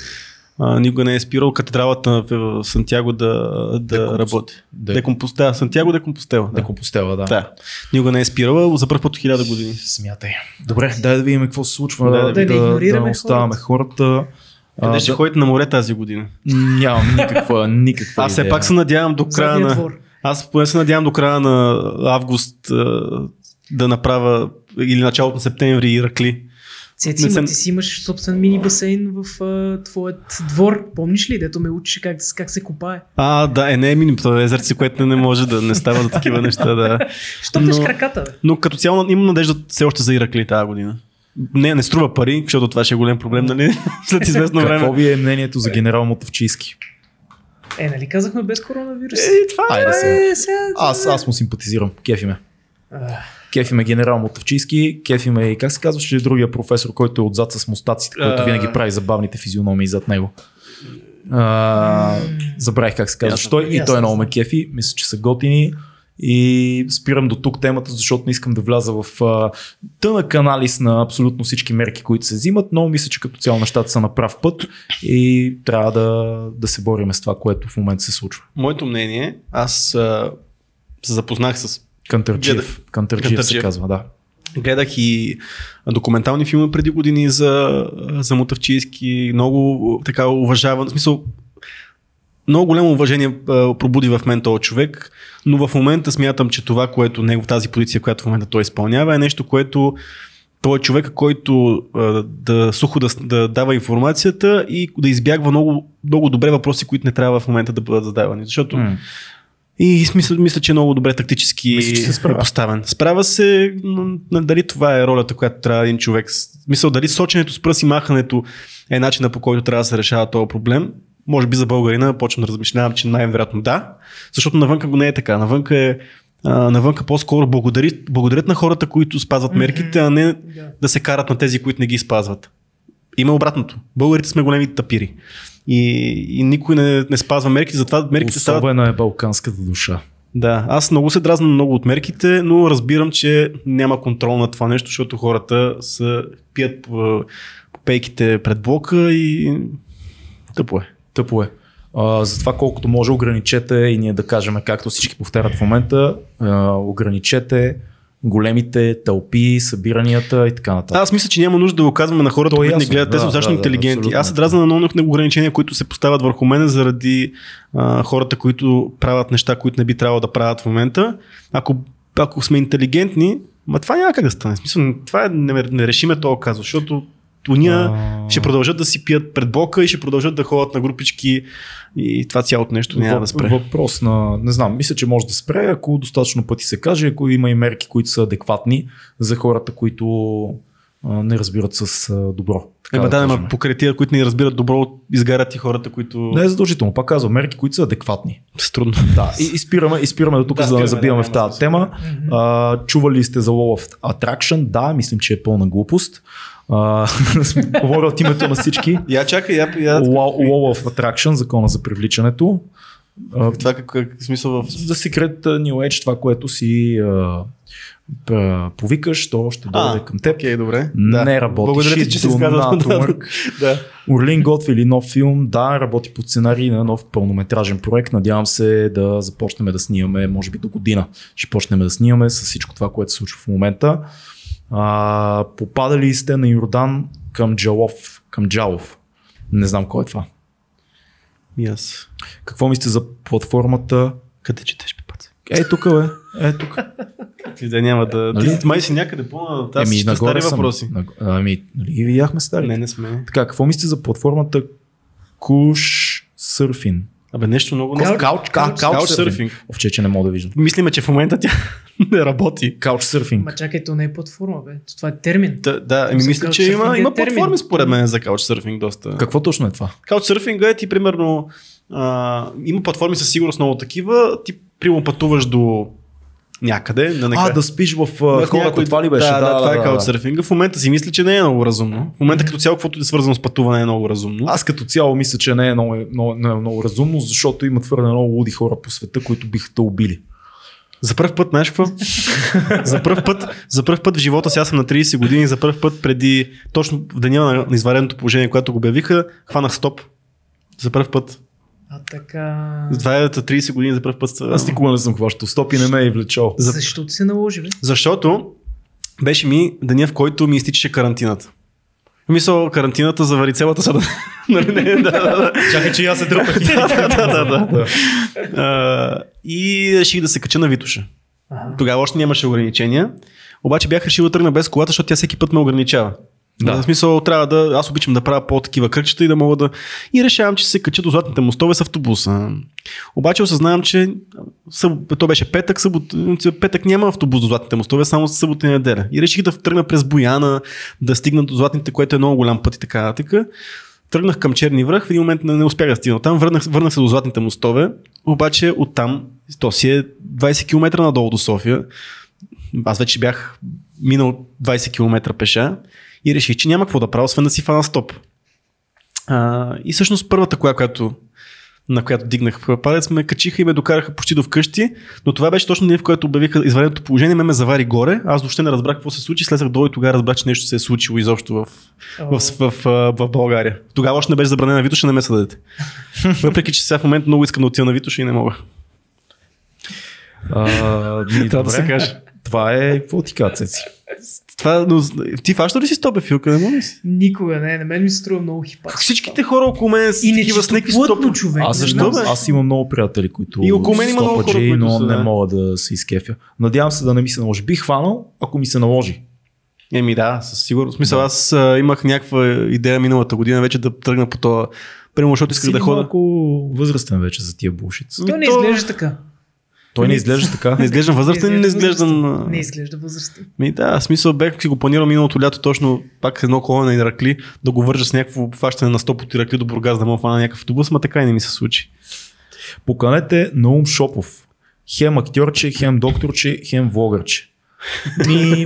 а, никога не е спирал катедралата в Сантьяго да, да Декомпос- работи. Де- Декомпос... Да, Сантьяго де Компостела. Да Да. компостела, да. да. Никога не е спирала за първ път от хиляда години. Смятай. Добре, дай да видим какво се случва. Да, Да, да да, да, игнорираме да оставаме хората. Къде А, ще да- ходите на море тази година? Нямам никаква, никаква Аз все пак се надявам до края на... Аз поне се надявам до края на август да направя или началото на септември Иракли. Цеци, съм- ти си имаш собствен мини басейн в а, твоят двор. Помниш ли, дето ме учиш как, как се копае? А, да, е, не е мини, това е езерци, което не може да не става за такива неща, да. Що Но- краката, бе? Но като цяло имам надежда все още за Иракли тази година. Не, не струва пари, защото това ще е голям проблем, нали? След известно време. Какво ви е мнението за генерал Мотавчийски? Е, нали казахме без коронавирус? Е, това Айде Е, сега. сега... Аз, аз му симпатизирам. Кефи ме. А, Кефи ме генерал Мотавчийски, кефи ме и как се казваше другия професор, който е отзад с мустаците, който винаги прави забавните физиономии зад него. А, забравих как се казваше той и той е много ме кефи. Мисля, че са готини. И спирам до тук темата, защото не искам да вляза в а, тънък анализ на абсолютно всички мерки, които се взимат, но мисля, че като цяло нещата са на прав път и трябва да, да се бориме с това, което в момента се случва. Моето мнение, аз а, се запознах с Кантърджиев. Гледах. Кантърджиев се казва, да. Гледах и документални филми преди години за, за Мутавчийски. Много така уважаван. В смисъл, много голямо уважение а, пробуди в мен този човек, но в момента смятам, че това, което него тази позиция, която в момента той изпълнява, е нещо, което той е човек, който а, да сухо да, да дава информацията и да избягва много, много добре въпроси, които не трябва в момента да бъдат задавани. Защото М. и мисля, мисля, че е много добре тактически Мисля, че се справя. поставен. Справя се, но дали това е ролята, която трябва един човек. Мисля, дали соченето с пръст и махането е начина по който трябва да се решава този проблем. Може би за българина почвам да размишлявам, че най-вероятно да, защото навънка го не е така. Навънка е а, навънка по-скоро благодари, благодарят на хората, които спазват Мгм. мерките, а не да. да се карат на тези, които не ги спазват. Има обратното. Българите сме големи тапири. И, и никой не, не спазва мерките, затова мерките стават Особена е балканската душа. да, аз много се дразна на много от мерките, но разбирам, че няма контрол на това нещо, защото хората са, пият по, по пейките пред блока и тъпо е. Тъпо е. Затова колкото може ограничете и ние да кажем, както всички повтарят в момента, а, ограничете големите тълпи, събиранията и така нататък. Аз мисля, че няма нужда да го казваме на хората, е които не гледат. Те са да, достатъчно да, да, интелигенти. абсолютно. Аз се дразна на много ограничения, които се поставят върху мене заради а, хората, които правят неща, които не би трябвало да правят в момента. Ако, ако сме интелигентни, ма това няма как да стане. В Смисъл, това е не, не този казус, защото уния А, ще продължат да си пият пред блока и ще продължат да ходят на групички и това цялото нещо няма да спре. Въпрос на, не знам, мисля, че може да спре, ако достатъчно пъти се каже, ако има и мерки, които са адекватни за хората, които не разбират с добро. Ема да, покрай тия, които не разбират добро, изгарят и хората, които... Не е задължително, пак казвам, мерки, които са адекватни. С трудно. Да, и, и спираме, и спираме до тук, Да, за да не забиваме да, в тази тема. Мгм. А, чували сте за Law of Attraction? Да, мислим, че е пълна глупост. Говоря от името на всички. Я чакай, я... я... Law, of Attraction, закона за привличането. Това как, как смисъл в... за Secret New Age, това, което си а, а, повикаш, то ще дойде към теб. Окей, добре. Не работи. Благодаря ти, че си изказал. Да, да. Орлин готви нов филм, да, работи по сценарий на нов пълнометражен проект. Надявам се да започнем да снимаме, може би до година. Ще почнем да снимаме с всичко това, което се случва в момента. А, попадали сте на Йордан към Джалов, към Джалов. Не знам кой е това. И аз. Какво мислите за платформата? Къде четеш, пипац? Е, тук бе. Е, тук. Ти да няма да... Нали? Ти май си някъде по... Аз Еми, стари съм. въпроси. Ами, нали ги видяхме стари? Не, не сме. Така, какво мислите за платформата Kush Surfing? Абе, нещо много... Кауч- Кауч, кауч- Каучсърфинг. Овче, че не мога да виждам. Мислиме, че в момента тя не работи. Каучсърфинг. Ма чакай, то не е платформа, бе. То Това е термин. Да, да ами мисля, че има, е има платформи според мен за каучсърфинг доста. Какво точно е това? Каучсърфинга е ти примерно а, има платформи със сигурност много такива. Ти примерно пътуваш до някъде. На А, да спиш в, хората, някой- това ли беше? Да, да, това е каучсърфинга. В момента си мисля, че не е много разумно. В момента като цяло, каквото е свързано с пътуване е много разумно. Аз като цяло мисля, че не е много, много, не е много разумно, защото има твърде много луди хора по света, които биха те убили. За първ път, знаеш какво? за, първ път, за първ път в живота си, аз съм на 30 години, за първ път преди, точно в деня на на извареното положение, което го обявиха, хванах стоп. За първ път. А така... Това е за 30 години за първ път. Аз никога не съм хващал стоп и не ме е влечал. За- Защо ти се наложи, бе? Защото беше ми деня, в който ми изтичаше карантината. Мисъл, карантината завари цялата сада. нали, не, да, да, да. Чакай, че и аз се дръпах. да, да, да, да. А, и реших да се кача на Витуша. Ага. Тогава още нямаше ограничения. Обаче бях решил да тръгна без колата, защото тя всеки път ме ограничава. Да. В смисъл, трябва да. Аз обичам да правя по-такива кръгчета и да мога да. И решавам, че се кача до златните мостове с автобуса. Обаче осъзнавам, че съб... то беше петък, събот... петък няма автобус до златните мостове, само с събота и неделя. И реших да тръгна през Бояна, да стигна до златните, което е много голям път и така нататък. Тръгнах към Черни връх, в един момент не успях да стигна там, върнах, върнах се до златните мостове, обаче оттам, то си е 20 км надолу до София. Аз вече бях минал 20 км пеша и реших, че няма какво да правя, освен да си фана стоп. А, и всъщност първата кола, която, на която дигнах палец, ме качиха и ме докараха почти до вкъщи, но това беше точно ден, в който обявиха извънредното положение, ме ме завари горе, аз въобще не разбрах какво се случи, слезах долу и тогава разбрах, че нещо се е случило изобщо в, в, в, в, в България. Тогава още не беше забранена Витоша, не ме съдете. Въпреки, че сега в момента много искам да отида на Витоша и не мога. А, Трябва да се каже. Това е, какво ти каза? Това, но, ти фаща ли си стопе филка? Не мога ли си? Никога не, на мен ми се струва много хипат. Всичките хора около мен са И такива с някакви стопи. човек. Аз, защо, знам. аз имам много приятели, които И около мен има много хора, които но са, не да. мога да се изкефя. Надявам се да не ми се наложи. Бих хванал, ако ми се наложи. Еми да, със сигурност. Смисъл, аз а, имах някаква идея миналата година вече да тръгна по това. Примерно, защото исках да ходя. малко възрастен вече за тия булшиц. Той не то- изглежда така. Той не изглежда така. Не изглеждам възрастен, не изглеждам. възрастен. а, Не изглежда възрастен. Ми да, смисъл бех си го планирал миналото лято точно пак едно коло на Иракли, да го вържа с някакво фащане на 100 от Иракли до Бургас, да мога фана някакъв автобус, ма така и не ми се случи. Поканете Наум Шопов. Хем актьорче, хем докторче, хем влогърче. Ми,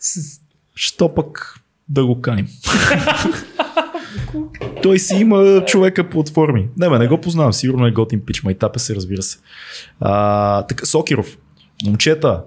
С- що пък да го каним? Той си има човека платформи. Не, бе, не го познавам. Сигурно е готин пич. Майтапе се, разбира се. А, така, Сокиров. Момчета,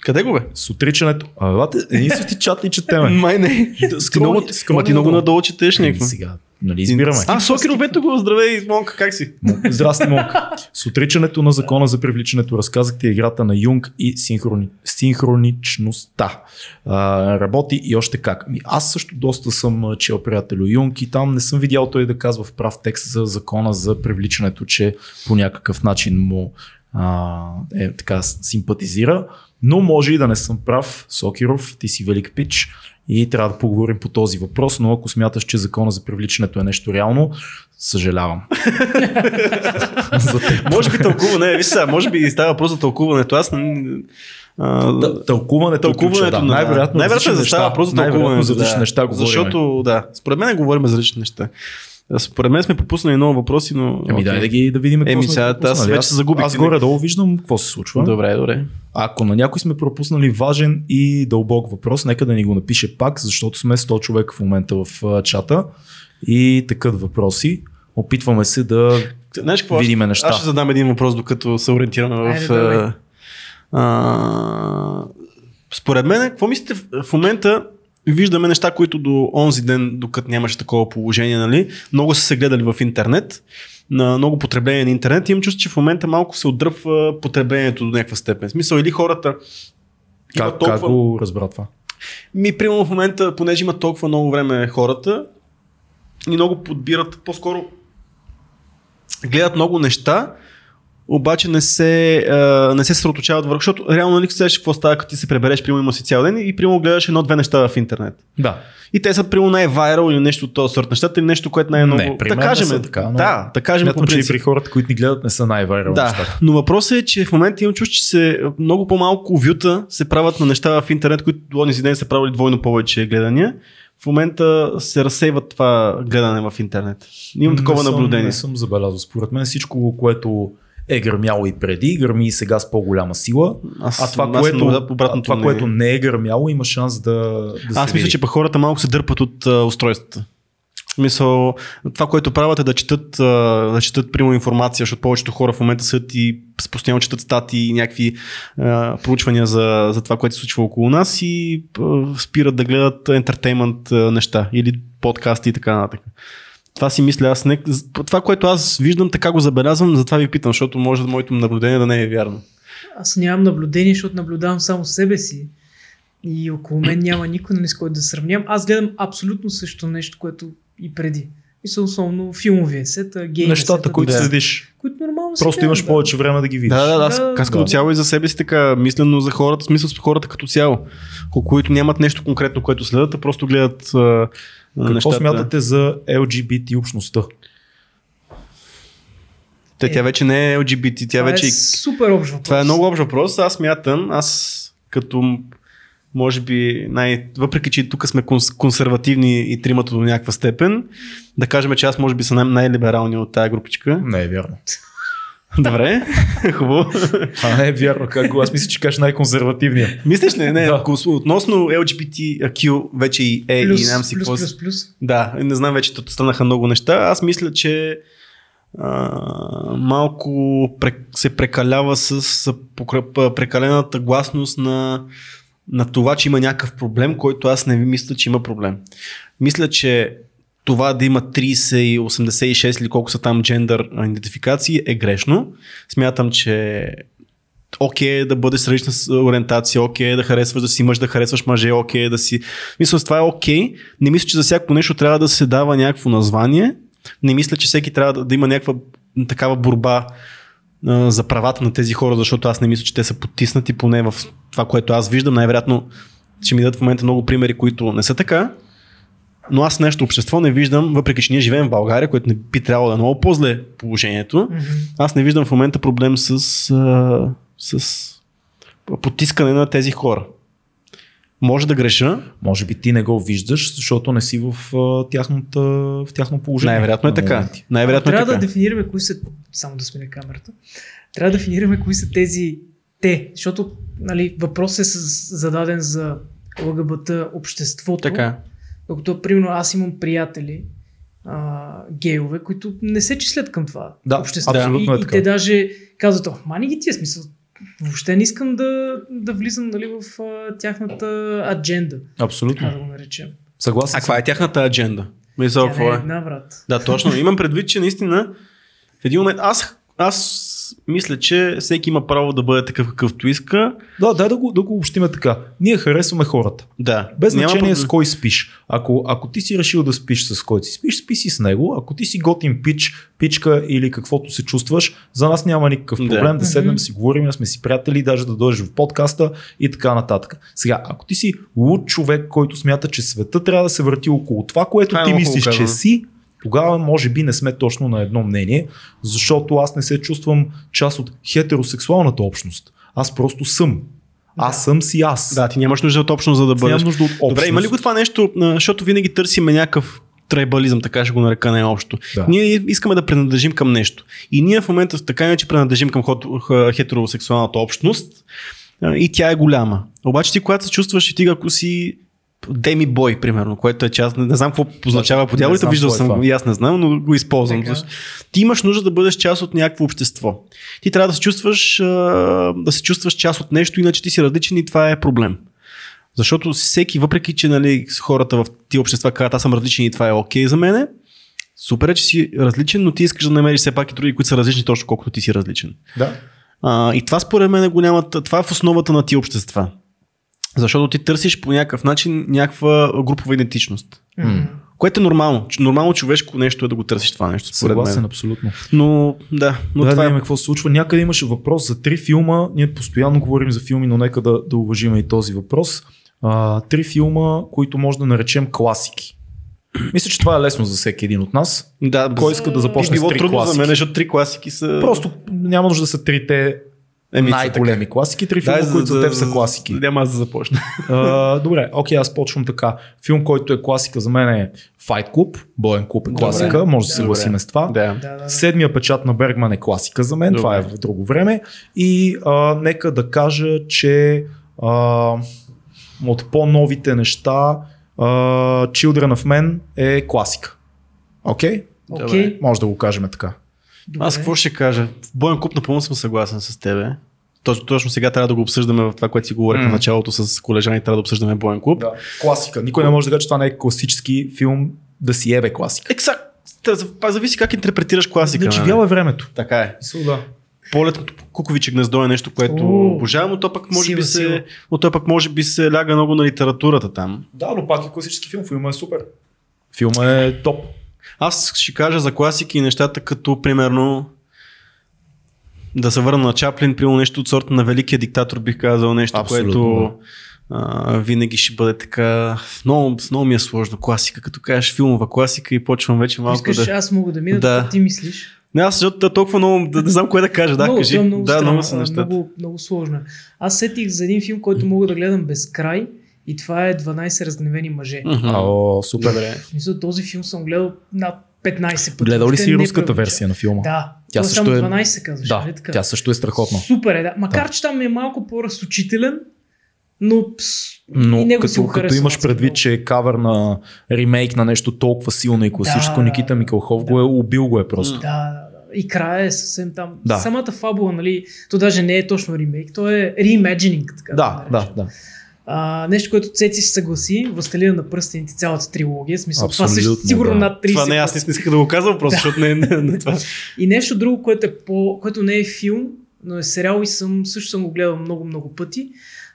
Къде го бе? с отричането. А, бате, един същи чат ли четеме? Май не. Да, Ти скрони- много, скрони ти много надолу. четеш някакво. Сега, нали избираме. А, Сокеров, ето го, здравей, Монка, как си? Здрасти, Монка. С отричането на закона за привличането разказахте играта на Юнг и синхрони... синхроничността. А, работи и още как. Ми, аз също доста съм чел приятелю Юнг и там не съм видял той да казва в прав текст за закона за привличането, че по някакъв начин му а, е, така симпатизира. Но може и да не съм прав, Сокиров, ти си велик пич и трябва да поговорим по този въпрос, но ако смяташ, че закона за привличането е нещо реално, съжалявам. за теб. Може би тълкуване, виж сега, може би става въпрос за тълкуването. Аз а, Тълкуването, тълкуването е ключа, да. на... най-вероятно, най-вероятно е да става въпрос за тълкуването. за различни да. неща говорим. Защото, да, според мен говорим за различни неща. Според мен сме пропуснали много въпроси, но... Еми дай да ги да видим Еми, сме сега, аз вече се загубих. Аз горе-долу виждам какво се случва. Добре, добре. Ако на някой сме пропуснали важен и дълбок въпрос, нека да ни го напише пак, защото сме 100 човека в момента в чата и такът въпроси. Опитваме се да Знаеш какво? видиме неща. Аз ще задам един въпрос, докато се ориентираме в... Айде, а, а, според мен, какво мислите в момента виждаме неща, които до онзи ден, докато нямаше такова положение, нали, много са се гледали в интернет, на много потребление на интернет. Имам чувство, че в момента малко се отдръпва потреблението до някаква степен. В смисъл, или хората как, как го разбра това? ми, примерно в момента, понеже има толкова много време хората, и много подбират, по-скоро гледат много неща, обаче не се, а, не се съсредоточават върху, защото реално нали знаеш какво става, като ти се пребереш, примерно има си цял ден и примерно гледаш едно-две неща в интернет. Да. И те са примерно най-вайрал или нещо от този сорт нещата или нещо, което най-много... Не, да кажем, са така, но да, да кажем Смятам, по че и принцип. при хората, които ни гледат, не са най-вайрал Да, нещата. но въпросът е, че в момента имам чувство, че се, много по-малко вюта се правят на неща в интернет, които до онези ден са правили двойно повече гледания. В момента се разсейва това гледане в интернет. Имам такова не съм, наблюдение. Не съм забелязал. Според мен всичко, което е гърмяло и преди, гърми и сега с по-голяма сила. Аз, А това, аз което, много а това не- което не е гърмяло, има шанс да, да Аз се мисля, види. че хората малко се дърпат от а, устройствата. Мисъл, това, което правят е да четат, да четат прямо информация, защото повечето хора в момента седят и постоянно четат статии и някакви а, проучвания за, за това, което се случва около нас и а, спират да гледат ентертеймент неща или подкасти и така нататък. Това си мисля аз. Не, това, което аз виждам, така го забелязвам, затова ви питам, защото може моето наблюдение да не е вярно. Аз нямам наблюдение, защото наблюдавам само себе си. и около мен няма никой, нали, с който да сравнявам. Аз гледам абсолютно също нещо, което и преди. Мисля, особено филмови сета, гейм Нещата, есета, които да. следиш. които нормално се Просто гледат, имаш да. повече време да ги видиш. Да, да, да. Аз, Да, аз като да. цяло и за себе си така мислено за хората, смисъл с хората като цяло, ко- които нямат нещо конкретно, което следят, а просто гледат Какво нещата. смятате за LGBT общността? Те, тя вече не е LGBT, тя Това вече е е супер общ въпрос. Това е много общ въпрос. Аз мятам, аз като може би, най- въпреки че тук сме конс- консервативни и тримата до някаква степен, да кажем, че аз може би съм най- най-либералният от тази групичка. Не е вярно. Добре, хубаво. Това не е вярно. Как го? Аз мисля, че кажеш най-консервативния. Мислиш ли? Не, Да. да. относно LGBTQ вече и е плюс, и не знам си плюс, какво. плюс, плюс. Да, не знам вече, станаха много неща. Аз мисля, че а, малко се прекалява с, с покръп- прекалената гласност на, на това, че има някакъв проблем, който аз не мисля, че има проблем. Мисля, че това да има 30 и 86 или колко са там джендър идентификации е грешно. Смятам, че окей е да бъдеш с различна с- ориентация, окей е да харесваш да си мъж, да харесваш мъже, окей е да си... Мисля, това е окей. Не мисля, че за всяко нещо трябва да се дава някакво название. Не мисля, че всеки трябва да, да има някаква такава борба а, за правата на тези хора, защото аз не мисля, че те са потиснати, поне в това, което аз виждам. Най-вероятно ще ми дадат в момента много примери, които не са така. Но аз нещо общество не виждам, въпреки че ние живеем в България, което не би трябвало да е много по-зле положението, Мгм. аз не виждам в момента проблем с, а, с потискане на тези хора. Може да греша, Може би ти не го виждаш, защото не си в, а, тяхната, в тяхно положение. най-вероятно е така. Най-вероятно е Трябва така. да дефинираме кои са, само да сменя камерата, трябва да дефинираме кои са тези те, защото нали, въпросът е зададен за ЛГБТ обществото. Така. Докато, примерно, аз имам приятели, а, гейове, които не се числят към това Да, общество. абсолютно и, е и така. те даже казват, о, мани ги тия смисъл. Въобще не искам да, да влизам нали, в а, тяхната адженда, Абсолютно. така да го наречем. Съгласен А каква е тяхната адженда? Мисля, Тя е е? една, брат. Да, точно. Имам предвид, че наистина в един момент аз, аз мисля, че всеки има право да бъде такъв какъвто иска. Да, дай да го, да го общиме така. Ние харесваме хората. Да. Без Няма значение проблем. с кой спиш. Ако, ако ти си решил да спиш с който си спиш, спи си с него. Ако ти си готин пич, пичка или каквото се чувстваш, за нас няма никакъв Да. проблем да, Мгм. седнем, да си говорим, да сме си приятели, даже да дойдеш в подкаста и така нататък. Сега, ако ти си луд човек, който смята, че света трябва да се върти около това, което Това е ти мислиш, че си, тогава може би не сме точно на едно мнение, защото аз не се чувствам част от хетеросексуалната общност. Аз просто съм. Аз съм си аз. Да, ти нямаш нужда от общност, за да бъдеш. Нямам нужда от общност. Добре, има ли го това нещо, защото винаги търсиме някакъв трайбализъм, така ще го нарека най-общо. Да. Ние искаме да принадлежим към нещо. И ние в момента така иначе принадлежим към хетеросексуалната общност и тя е голяма. Обаче ти когато се чувстваш и ти ако си Деми Бой, примерно, което е част, не, не знам какво означава по дяволите, виждал е съм това. го и аз не знам, но го използвам. Така. Ти имаш нужда да бъдеш част от някакво общество. Ти трябва да се чувстваш, да се чувстваш част от нещо, иначе ти си различен и това е проблем. Защото всеки, въпреки че нали, хората в тия общества казват, аз съм различен и това е окей за мене, супер е, че си различен, но ти искаш да намериш все пак и други, които са различни точно колкото ти си различен. Да. А, и това според мен е голямата, това е в основата на тия общества. Защото ти търсиш по някакъв начин някаква групова идентичност. М. Което е нормално. Нормално човешко нещо е да го търсиш това нещо. Според Съгласен мен. абсолютно. Но да, но да, това да е какво се случва. Някъде имаше въпрос за три филма. Ние постоянно говорим за филми, но нека да, да уважим и този въпрос. А, три филма, които може да наречем класики. Мисля, че това е лесно за всеки един от нас. Да, Кой иска да започне с било три трудно класики? за мен, защото три класики са... Просто няма нужда да са трите Еми, най-големи класики. Три Дай, филма, които за теб са класики. Няма аз да започна. А, добре, окей, аз почвам така. Филм, който е класика за мен е Fight Club. Боен клуб е класика, Добре. може да се съгласим с това. да. Да, да, да. Седмия печат на Бергман е класика за мен, Добре. това е в друго време. И а, нека да кажа, че а, от по-новите неща а, Children of Men е класика. Окей? Окей. Може да го кажем така. Добре. Аз какво ще кажа? В Боен клуб напълно съм съгласен с тебе. Точно, точно сега трябва да го обсъждаме в това, което си говорихме М. в началото с колежани, трябва да обсъждаме Боен клуб. Да. Класика. Никой не може да каже, че това не е класически филм да си ебе класика. Па, Зависи как интерпретираш класика. Значи нали? вяло е времето. Така е. Мисъл, да. полет от куковиче гнездо е нещо, което обожавам, но то пък може сила, би се, но то пък може би се ляга много на литературата там. Да, но пак е класически филм. Филма е супер. Филма е топ. Аз ще кажа за класики и нещата като примерно да се върна на Чаплин, примерно нещо от сорта на Великия диктатор, бих казал нещо, Абсолютно, което а, винаги ще бъде така. Много, много ми е сложно класика. Като кажеш филмова класика и почвам вече малко искаш, да... аз мога да мина, Да. да. ти мислиш. Не, аз защото толкова много, да, не знам кое да кажа. Да, много, кажи. е много да, много са нещата. Много, много сложно. е. Аз сетих за един филм, който мога да гледам без край и това е 12 разгневени мъже. Мгм. О, супер. Добре. В смисъл, този филм съм гледал над 15 пъти. Гледал ли си не руската преувеличавам. версия на филма? Да. Тя Тя също само е- 12 казваш, Да, нали така? тя също е страхотна. Супер е, да. Макар, Да. че там е малко по-разсочителен, но, пс, и Но него си като, го като имаш предвид, че е кавър на ремейк на нещо толкова силно и класическо, Да, Никита Микълхов го е убил го е просто. Да, да, да. И края е съвсем там. Да. Самата фабула, нали, то даже не е точно ремейк, то е reimagining, така Да, да, наречем. да. А, нещо, което Цеци се съгласи, Властелина на пръстените, цялата трилогия, в смисъл, това също сигурно да. над 30 Това не, аз не исках да го казвам, просто защото не, не, не това. И нещо друго, което, е по, което не е филм, но е сериал и съм, също съм го гледал много-много пъти.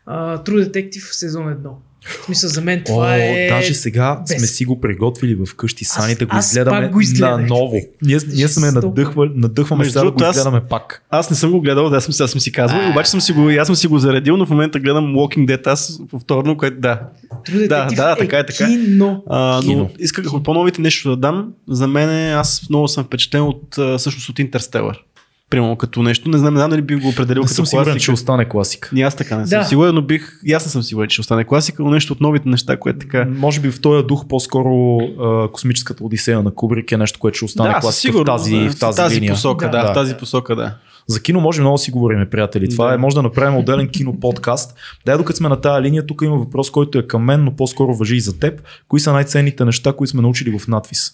True Detective сезон 1. В смисъл, за мен това О, е... даже сега без- сме си го приготвили в къщи Аз- го аз изгледаме го изгледах, на ново. Ние, ние сме надъхвали, надъхваме Между сега да го другото, аз- изгледаме пак. Аз не съм го гледал, да, аз съм, аз съм си казвал, обаче съм си го, аз съм си го заредил, но в момента гледам Walking Dead аз повторно, което да. True Да, да, така е, така е. кино. А, но Кино. исках от по-новите нещо да дам. За мен аз много съм впечатлен от, а, всъщност от Интерстелър. Примерно като нещо. Не знам, не знам дали би го определил Не като съм сигурен, класика. че остане класика. И аз така не съм Да. сигурен, но бих, и аз не съм сигурен, че остане класика, но нещо от новите неща, което така. Може би в този дух по-скоро а, космическата одисея на Кубрик е нещо, което ще остане да, класика сигурност, в тази, да, в тази, линия. посока, да, Да. в тази посока, да. За кино може много да си говорим, приятели. Това Да. е, може да направим отделен кино подкаст. Да, докато сме на тази линия, тук има въпрос, който е към мен, но по-скоро въжи и за теб. Кои са най-ценните неща, които сме научили в надвис?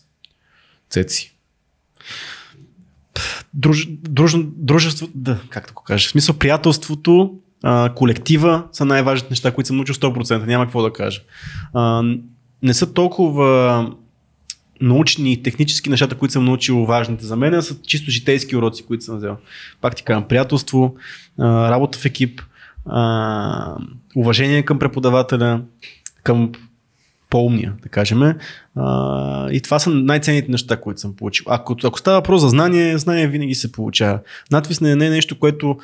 Цеци. Друж, друж, дружество, да, как да го кажа, в смисъл приятелството, а, колектива са най-важните неща, които съм научил 100%, няма какво да кажа. А, не са толкова научни и технически нещата, които съм научил важните за мен, са чисто житейски уроци, които съм взел. Пак ти казвам, приятелство, а, работа в екип, а, уважение към преподавателя, към по-умния, да кажем. А, и това са най-ценните неща, които съм получил. Ако, ако става въпрос за знание, знание винаги се получава. Надвис не е нещо, което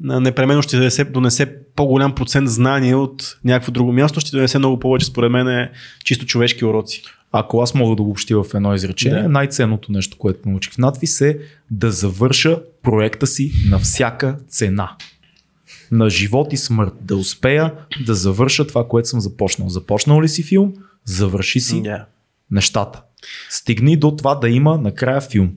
непременно ще донесе, донесе по-голям процент знание от някакво друго място, ще донесе много повече, според мен, е чисто човешки уроци. Ако аз мога да го общи в едно изречение, Да. най-ценното нещо, което научих в надвис е да завърша проекта си на всяка цена. На живот и смърт. Да успея да завърша това, което съм започнал. Започнал ли си филм? Завърши си Yeah. нещата. Стигни до това да има накрая филм.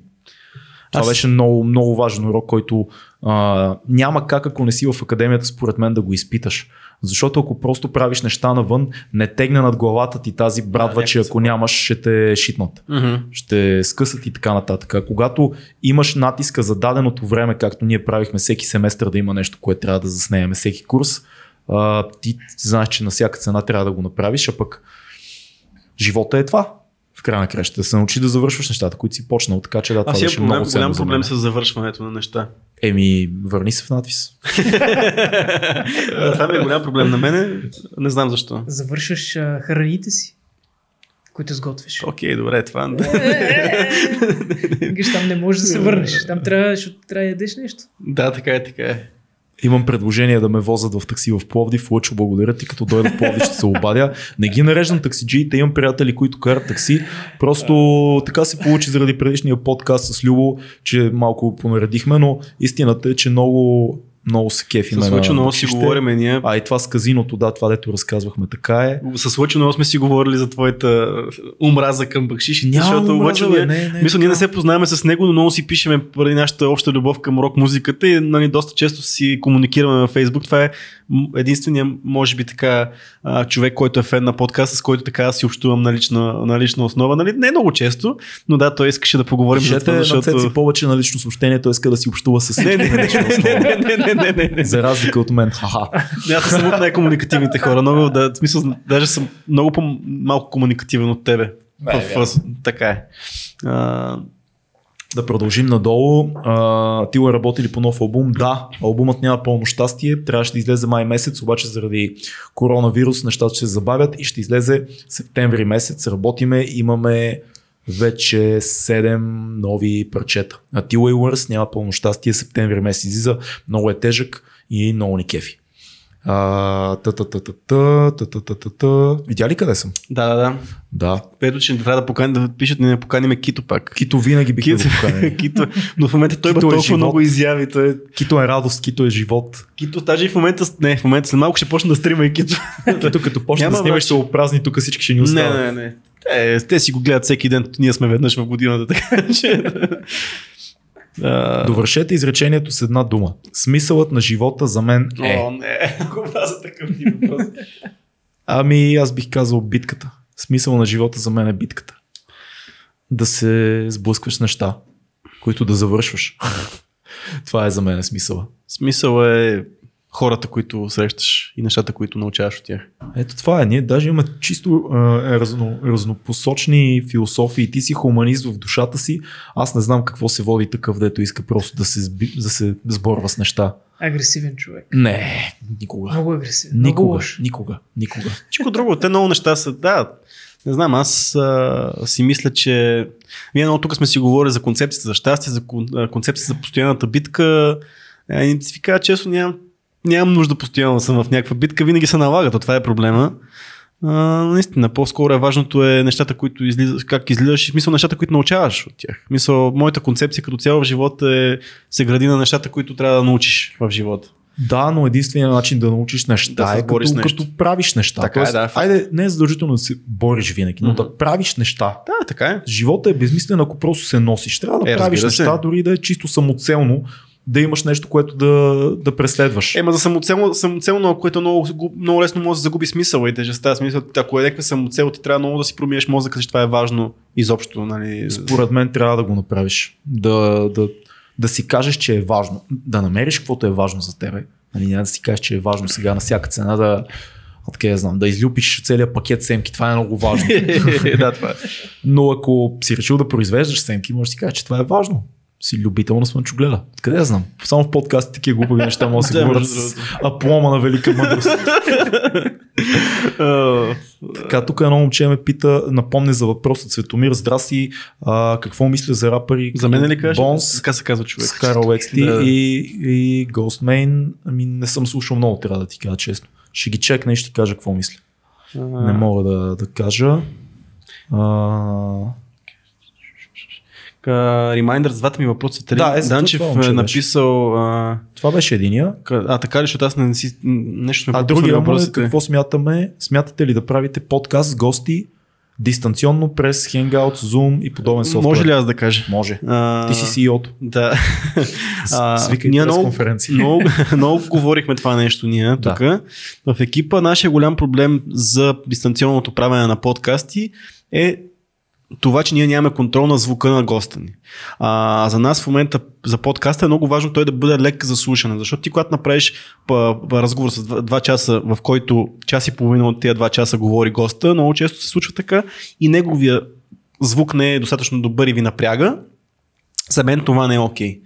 Това Аз- беше много, много важен урок, който а, няма как, ако не си в академията, според мен, да го изпиташ. Защото ако просто правиш неща навън, не тегне над главата ти тази брадва, Да, че ако нямаш, ще те шитнат. Mm-hmm. Ще скъсат и така нататък. А когато имаш натиска за даденото време, както ние правихме всеки семестър да има нещо, което трябва да заснеме всеки курс, а, ти знаеш, че на всяка цена трябва да го направиш, а пък живота е това. В края на кращата да се научи да завършваш нещата, които си почнал. Така че да, това Аз беше проблем, много голям за проблем с завършването на неща. Еми, върни се в надвис. Това ми е голям проблем на мене. Не знам защо. Завършваш а, храните си, които сготвиш. Окей, добре, това. Виж, там не можеш да се върнеш. Там трябва, трябва да ядеш нещо. Да, така е, така е. Имам предложение да ме возят в такси в Пловдив. Лъчо, благодаря ти, като дойда в Пловдив ще се обадя. Не ги нареждам таксиджиите, имам приятели, които карат такси. Просто така се получи заради предишния подкаст с Любо, че малко понаредихме, но истината е, че много, много се кефиме. С на Лъчо много си говорим ние. А и това с казиното, да, това дето разказвахме, така е. С Лъчо много сме си говорили за твоята омраза към бакшишите, Няма защото омраза, Лъчо ние, не, не, мисля, ние не се познаваме с него, но много си пишеме поради нашата обща любов към рок музиката и нали, доста често си комуникираме във Фейсбук. Това е единствения, може би така, човек, който е фен на подкаста, с който така си общувам на лична, на лична основа. Нали? Не много често, но да, той искаше да поговорим за Пишете това, на защото... Повече на лично съобщение, той иска да си общува с Не, всички. не, на лична основа. не, не, не, не, не, не. За разлика от мен. Ха-ха. Не, Аз съм от най-комуникативните хора. Много, да, в смисъл, даже съм много по-малко комуникативен от тебе. Не, в, в, така е. А, Да продължим надолу. А, Тила работили по нов албум. Да, албумът няма пълно щастие. Трябваше да излезе май месец, обаче заради коронавирус нещата ще се забавят и ще излезе септември месец. Работиме, имаме вече 7 нови парчета. А Ти Уейлърс няма пълно щастие, септември месец излиза, много е тежък и много ни кефи. Видя ли къде съм? Да, да, да. Да. Пето, че трябва да поканим, да пишат, не поканиме Кито пак. Кито винаги бих Кито, да поканили. Кито, но в момента той има е толкова живот. много изяви. Той... Е- Кито е радост, Кито е живот. Кито, даже в момента, не, в момента след малко ще почне да стрима и Кито. Кито като почне да снимаш, ще празни, тук всички ще ни останат. Не, не, не. Те, те си го гледат всеки ден, ние сме веднъж в годината, така че... Довършете изречението с една дума. Смисълът на живота за мен е. О, не, го за такъв ти въпрос. Ами аз бих казал битката. Смисъл на живота за мен е битката. Да се сблъскваш с неща, които да завършваш. Това е за мен смисъла. Смисъл е хората, които срещаш и нещата, които научаваш от тях. Ето това е. Ние даже имаме чисто а, разно, разнопосочни философии. Ти си хуманист в душата си. Аз не знам какво се води такъв, дето иска просто да се, сби, да се сборва с неща. Агресивен човек. Не, никога. Много агресивен. Много Никога, лош. никога, никога. Всичко друго, те много неща са, да, не знам, аз а, си мисля, че ние много тук сме си говорили за концепцията за щастие, за концепцията за постоянната битка. И си кажа честно, нямам, нямам нужда постоянно да съм в някаква битка, винаги се налага, то това е проблема. А, наистина, по-скоро е важното е нещата, които излизаш, как излизаш и смисъл нещата, които научаваш от тях. Мисъл, моята концепция като цяло в живота е, се гради на нещата, които трябва да научиш в живота. Да, но единственият начин да научиш неща Да е като, нещо. като правиш неща. Така е, Тоест, да, факт. айде, не е задължително да се бориш винаги, но Мгм. да правиш неща. Да, така е. Живота е безмислен, ако просто се носиш. Трябва да Е, правиш разбира се. неща, дори да е чисто самоцелно, да имаш нещо, което да, да преследваш. Ема за самоцелно, самоцелно което много, много лесно може да загуби смисъл и тежестта. Смисъл, ако е някаква самоцел, ти трябва много да си промениш мозъка, защото това е важно изобщо. Нали? Според мен трябва да го направиш. Да, да, да си кажеш, че е важно. Да намериш каквото е важно за тебе. Нали, няма да си кажеш, че е важно сега на всяка цена да, я знам, да излюпиш целият пакет семки. Това е много важно. да, това е. Но ако си решил да произвеждаш семки, можеш да си кажеш, че това е важно. Си любител на слънчогледа. Откъде я знам? Само в подкасти такива глупави неща може да се говорят с аплома на велика мъдрост. А, Така, тук едно момче ме пита, напомня за въпроса Цветомир, здрасти, а, какво мисля за рапъри? За мен ли кажеш? Бонс, Така се казва човек. Скарл XT Да. и, и Ghostmain. Ами не съм слушал много, трябва да ти кажа честно. Ще ги чекна и ще ти кажа какво мисля. Не мога да, да кажа. А, Ремайндър за двата ми въпроса. Три. Да, е, Данчев това е написал... А, това беше единия. а, така ли, защото аз не си... Нещо сме А другия му е какво смятаме? Смятате ли да правите подкаст с гости дистанционно през Hangout, Zoom и подобен софтуер? Може ли аз да кажа? Може. А, Ти си CEO-то. Да. Свикай ние много, конференция. много, много говорихме това нещо ние Да. тук. В екипа нашия голям проблем за дистанционното правене на подкасти е това, че ние нямаме контрол на звука на госта ни. А, за нас в момента за подкаста е много важно той да бъде лек за слушане, защото ти когато направиш па, па, разговор с два, два часа, в който час и половина от тези два часа говори госта, много често се случва така и неговия звук не е достатъчно добър и ви напряга, за мен това не е окей.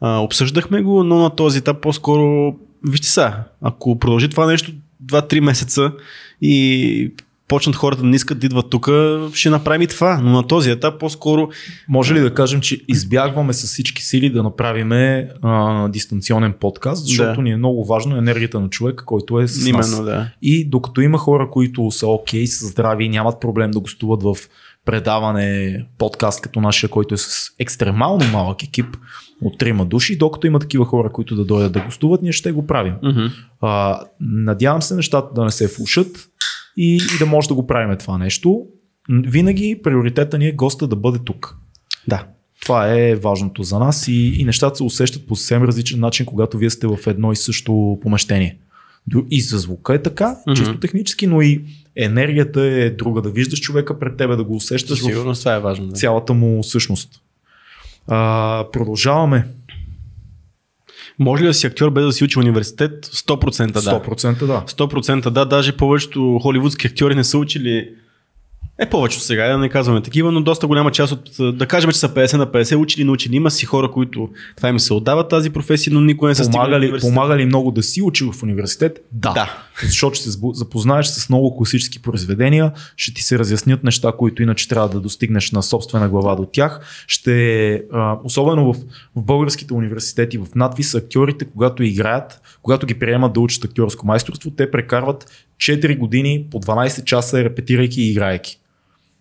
А, обсъждахме го, но на този етап по-скоро, вижте са, ако продължи това нещо 2-3 месеца и почнат хората да не искат да идват тук, ще направим и това. Но на този етап по-скоро Може ли да кажем, че избягваме с всички сили да направим а, дистанционен подкаст, защото Да. ни е много важно енергията на човека, който е с именно нас. да. И докато има хора, които са окей, са здрави нямат проблем да гостуват в предаване, подкаст като нашия, който е с екстремално малък екип от трима души, докато има такива хора, които да дойдат да гостуват, ние ще го правим. Мгм. А, надявам се нещата да не се влушат и, и да може да го правим това нещо. Винаги приоритета ни е госта да бъде тук. Да. Това е важното за нас и, и нещата се усещат по съвсем различен начин, когато вие сте в едно и също помещение. И за звука е така, Мгм. чисто технически, но и енергията е друга. Да виждаш човека пред тебе, да го усещаш в Сигурно това е важно. Да. цялата му същност. А, продължаваме. Може ли да си актьор без да си учи университет? 100% да. 100% да. 100% да, даже повечето холивудски актьори не са учили Е, повечето сега, да не казваме такива, но доста голяма част от, да кажем, че са 50 на 50, учили, научили. Има си хора, които това им се отдава тази професия, но никой не се стига. Помага до ли, университет. помага ли много да си учил в университет? Да. Да. Защото ще се запознаеш с много класически произведения, ще ти се разяснят неща, които иначе трябва да достигнеш на собствена глава до тях. Ще, особено в, в българските университети, в надвис актьорите, когато играят, когато ги приемат да учат актьорско майсторство, те прекарват 4 години по 12 часа репетирайки и играйки.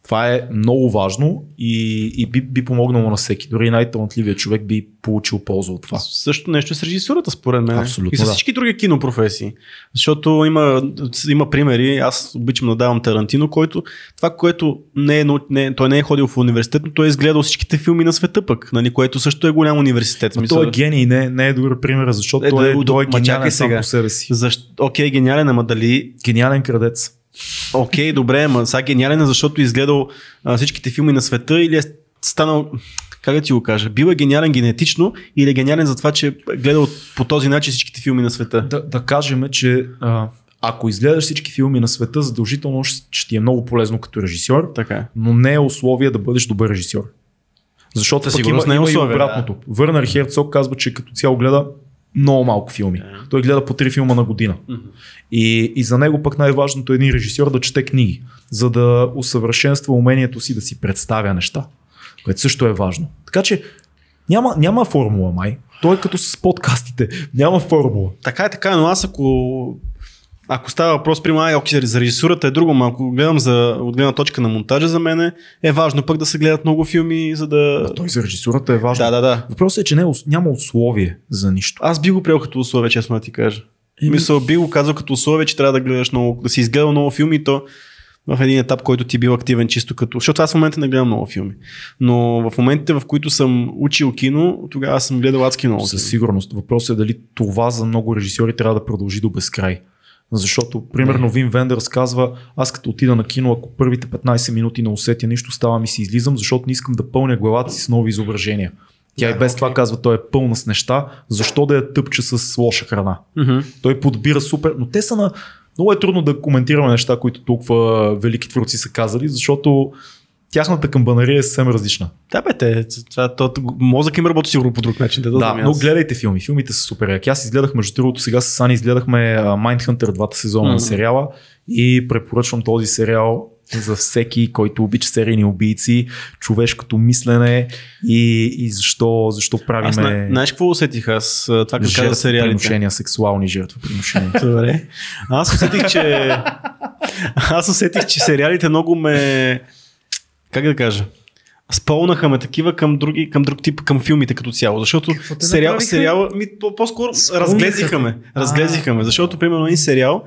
Това е много важно и, и би, би помогнало на всеки. Дори най-талантливият човек би получил полза от това. Също нещо с режисурата, според мен. Абсолютно, И с да. всички други кинопрофесии. Защото има, има примери, аз обичам да давам Тарантино, който това, което не е, не, той не е ходил в университет, но той е изгледал всичките филми на света пък, нали, което също е голям университет. Но той е гений, не, не е добър пример, защото Е, той, е, да, той е гениален сам сега. по себе си. Защо? Окей, гениален, ама дали Гениален крадец. Окей, добре, ама сега гениален е, защото е изгледал а, всичките филми на света или е станал, как да ти го кажа, бил е гениален генетично или е гениален за това, че е гледал по този начин всичките филми на света. Да, да кажем, че а, ако изгледаш всички филми на света, задължително ще, ти е много полезно като режисьор, Така но не е условие да бъдеш добър режисьор. Защото Със пък има, не е има и условие, обратното. Върнер Херцог казва, че като цяло гледа много малко филми. Той гледа по три филма на година. И, и за него пък най-важното е един режисьор да чете книги, за да усъвършенства умението си да си представя неща, което също е важно. Така че няма, няма формула, май. Той е като с подкастите. Няма формула. Така е, така е, но аз ако ако става въпрос, при ай, окей, за режисурата е друго, но ако гледам за, от гледна точка на монтажа за мен е важно пък да се гледат много филми, за да... Той за режисурата е важно. Да, да, да. Въпросът е, че не, е няма условие за нищо. Аз би го приел като условие, честно да ти кажа. Еми- Мисъл, би го казал като условие, че трябва да гледаш много, да си изгледал много филми и то в един етап, който ти бил активен чисто като... Защото аз в момента не гледам много филми. Но в моментите, в които съм учил кино, тогава съм гледал адски много. Със сигурност. Въпросът е дали това за много режисьори трябва да продължи до безкрай. Защото, примерно, Вин Вендърс казва, аз като отида на кино, ако първите 15 минути не усетя нищо, ставам и си излизам, защото не искам да пълня главата си с нови изображения. Тя и без това казва, той е пълна с неща, защо да я тъпче с лоша храна. Мгм. Той подбира супер, но те са на... Много е трудно да коментираме неща, които толкова велики творци са казали, защото тяхната камбанария е съвсем различна. Да, бе, те, това, то, мозък им работи сигурно по друг начин. Да, Да, но аз. гледайте филми. Филмите са супер яки. Аз изгледах, между другото, сега с Сани изгледахме Mindhunter двата сезона Мгм. на сериала и препоръчвам този сериал за всеки, който обича серийни убийци, човешкото мислене и, и защо, защо Аз, правиме зна- знаеш какво усетих аз? Това като каза сериалите. приношения, сексуални жертва приношения. Добре. Аз усетих, че... Аз усетих, че сериалите много ме... Как да кажа? Спълнаха ме такива към, други, към друг тип, към филмите като цяло. Защото сериал, сериала, ми, по- по-скоро Спълниха разглезиха ме. Разглезиха ме. Защото, примерно, един сериал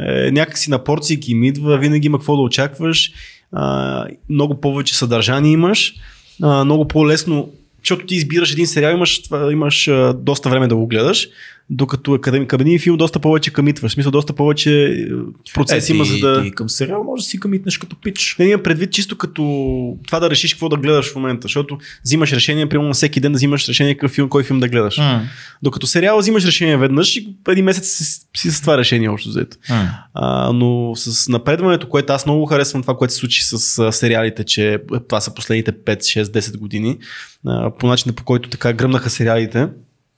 е, някакси на порции им идва, винаги има какво да очакваш, а, много повече съдържание имаш, а, много по-лесно, защото ти избираш един сериал, имаш, това- имаш а, доста време да го гледаш, докато към, към един филм доста повече къмитваш, в смисъл доста повече е, процес има, за да... ти към сериал може да си къмитнеш като пич. Не имам предвид чисто като това да решиш какво да гледаш в момента, защото взимаш решение, примерно на всеки ден да взимаш решение какъв филм, кой филм да гледаш. Докато сериала взимаш решение веднъж и един месец си, си с това решение общо взето. А, но с напредването, което аз много харесвам това, което се случи с а, сериалите, че това са последните 5, 6, 10 години, а, по начина по който така гръмнаха сериалите,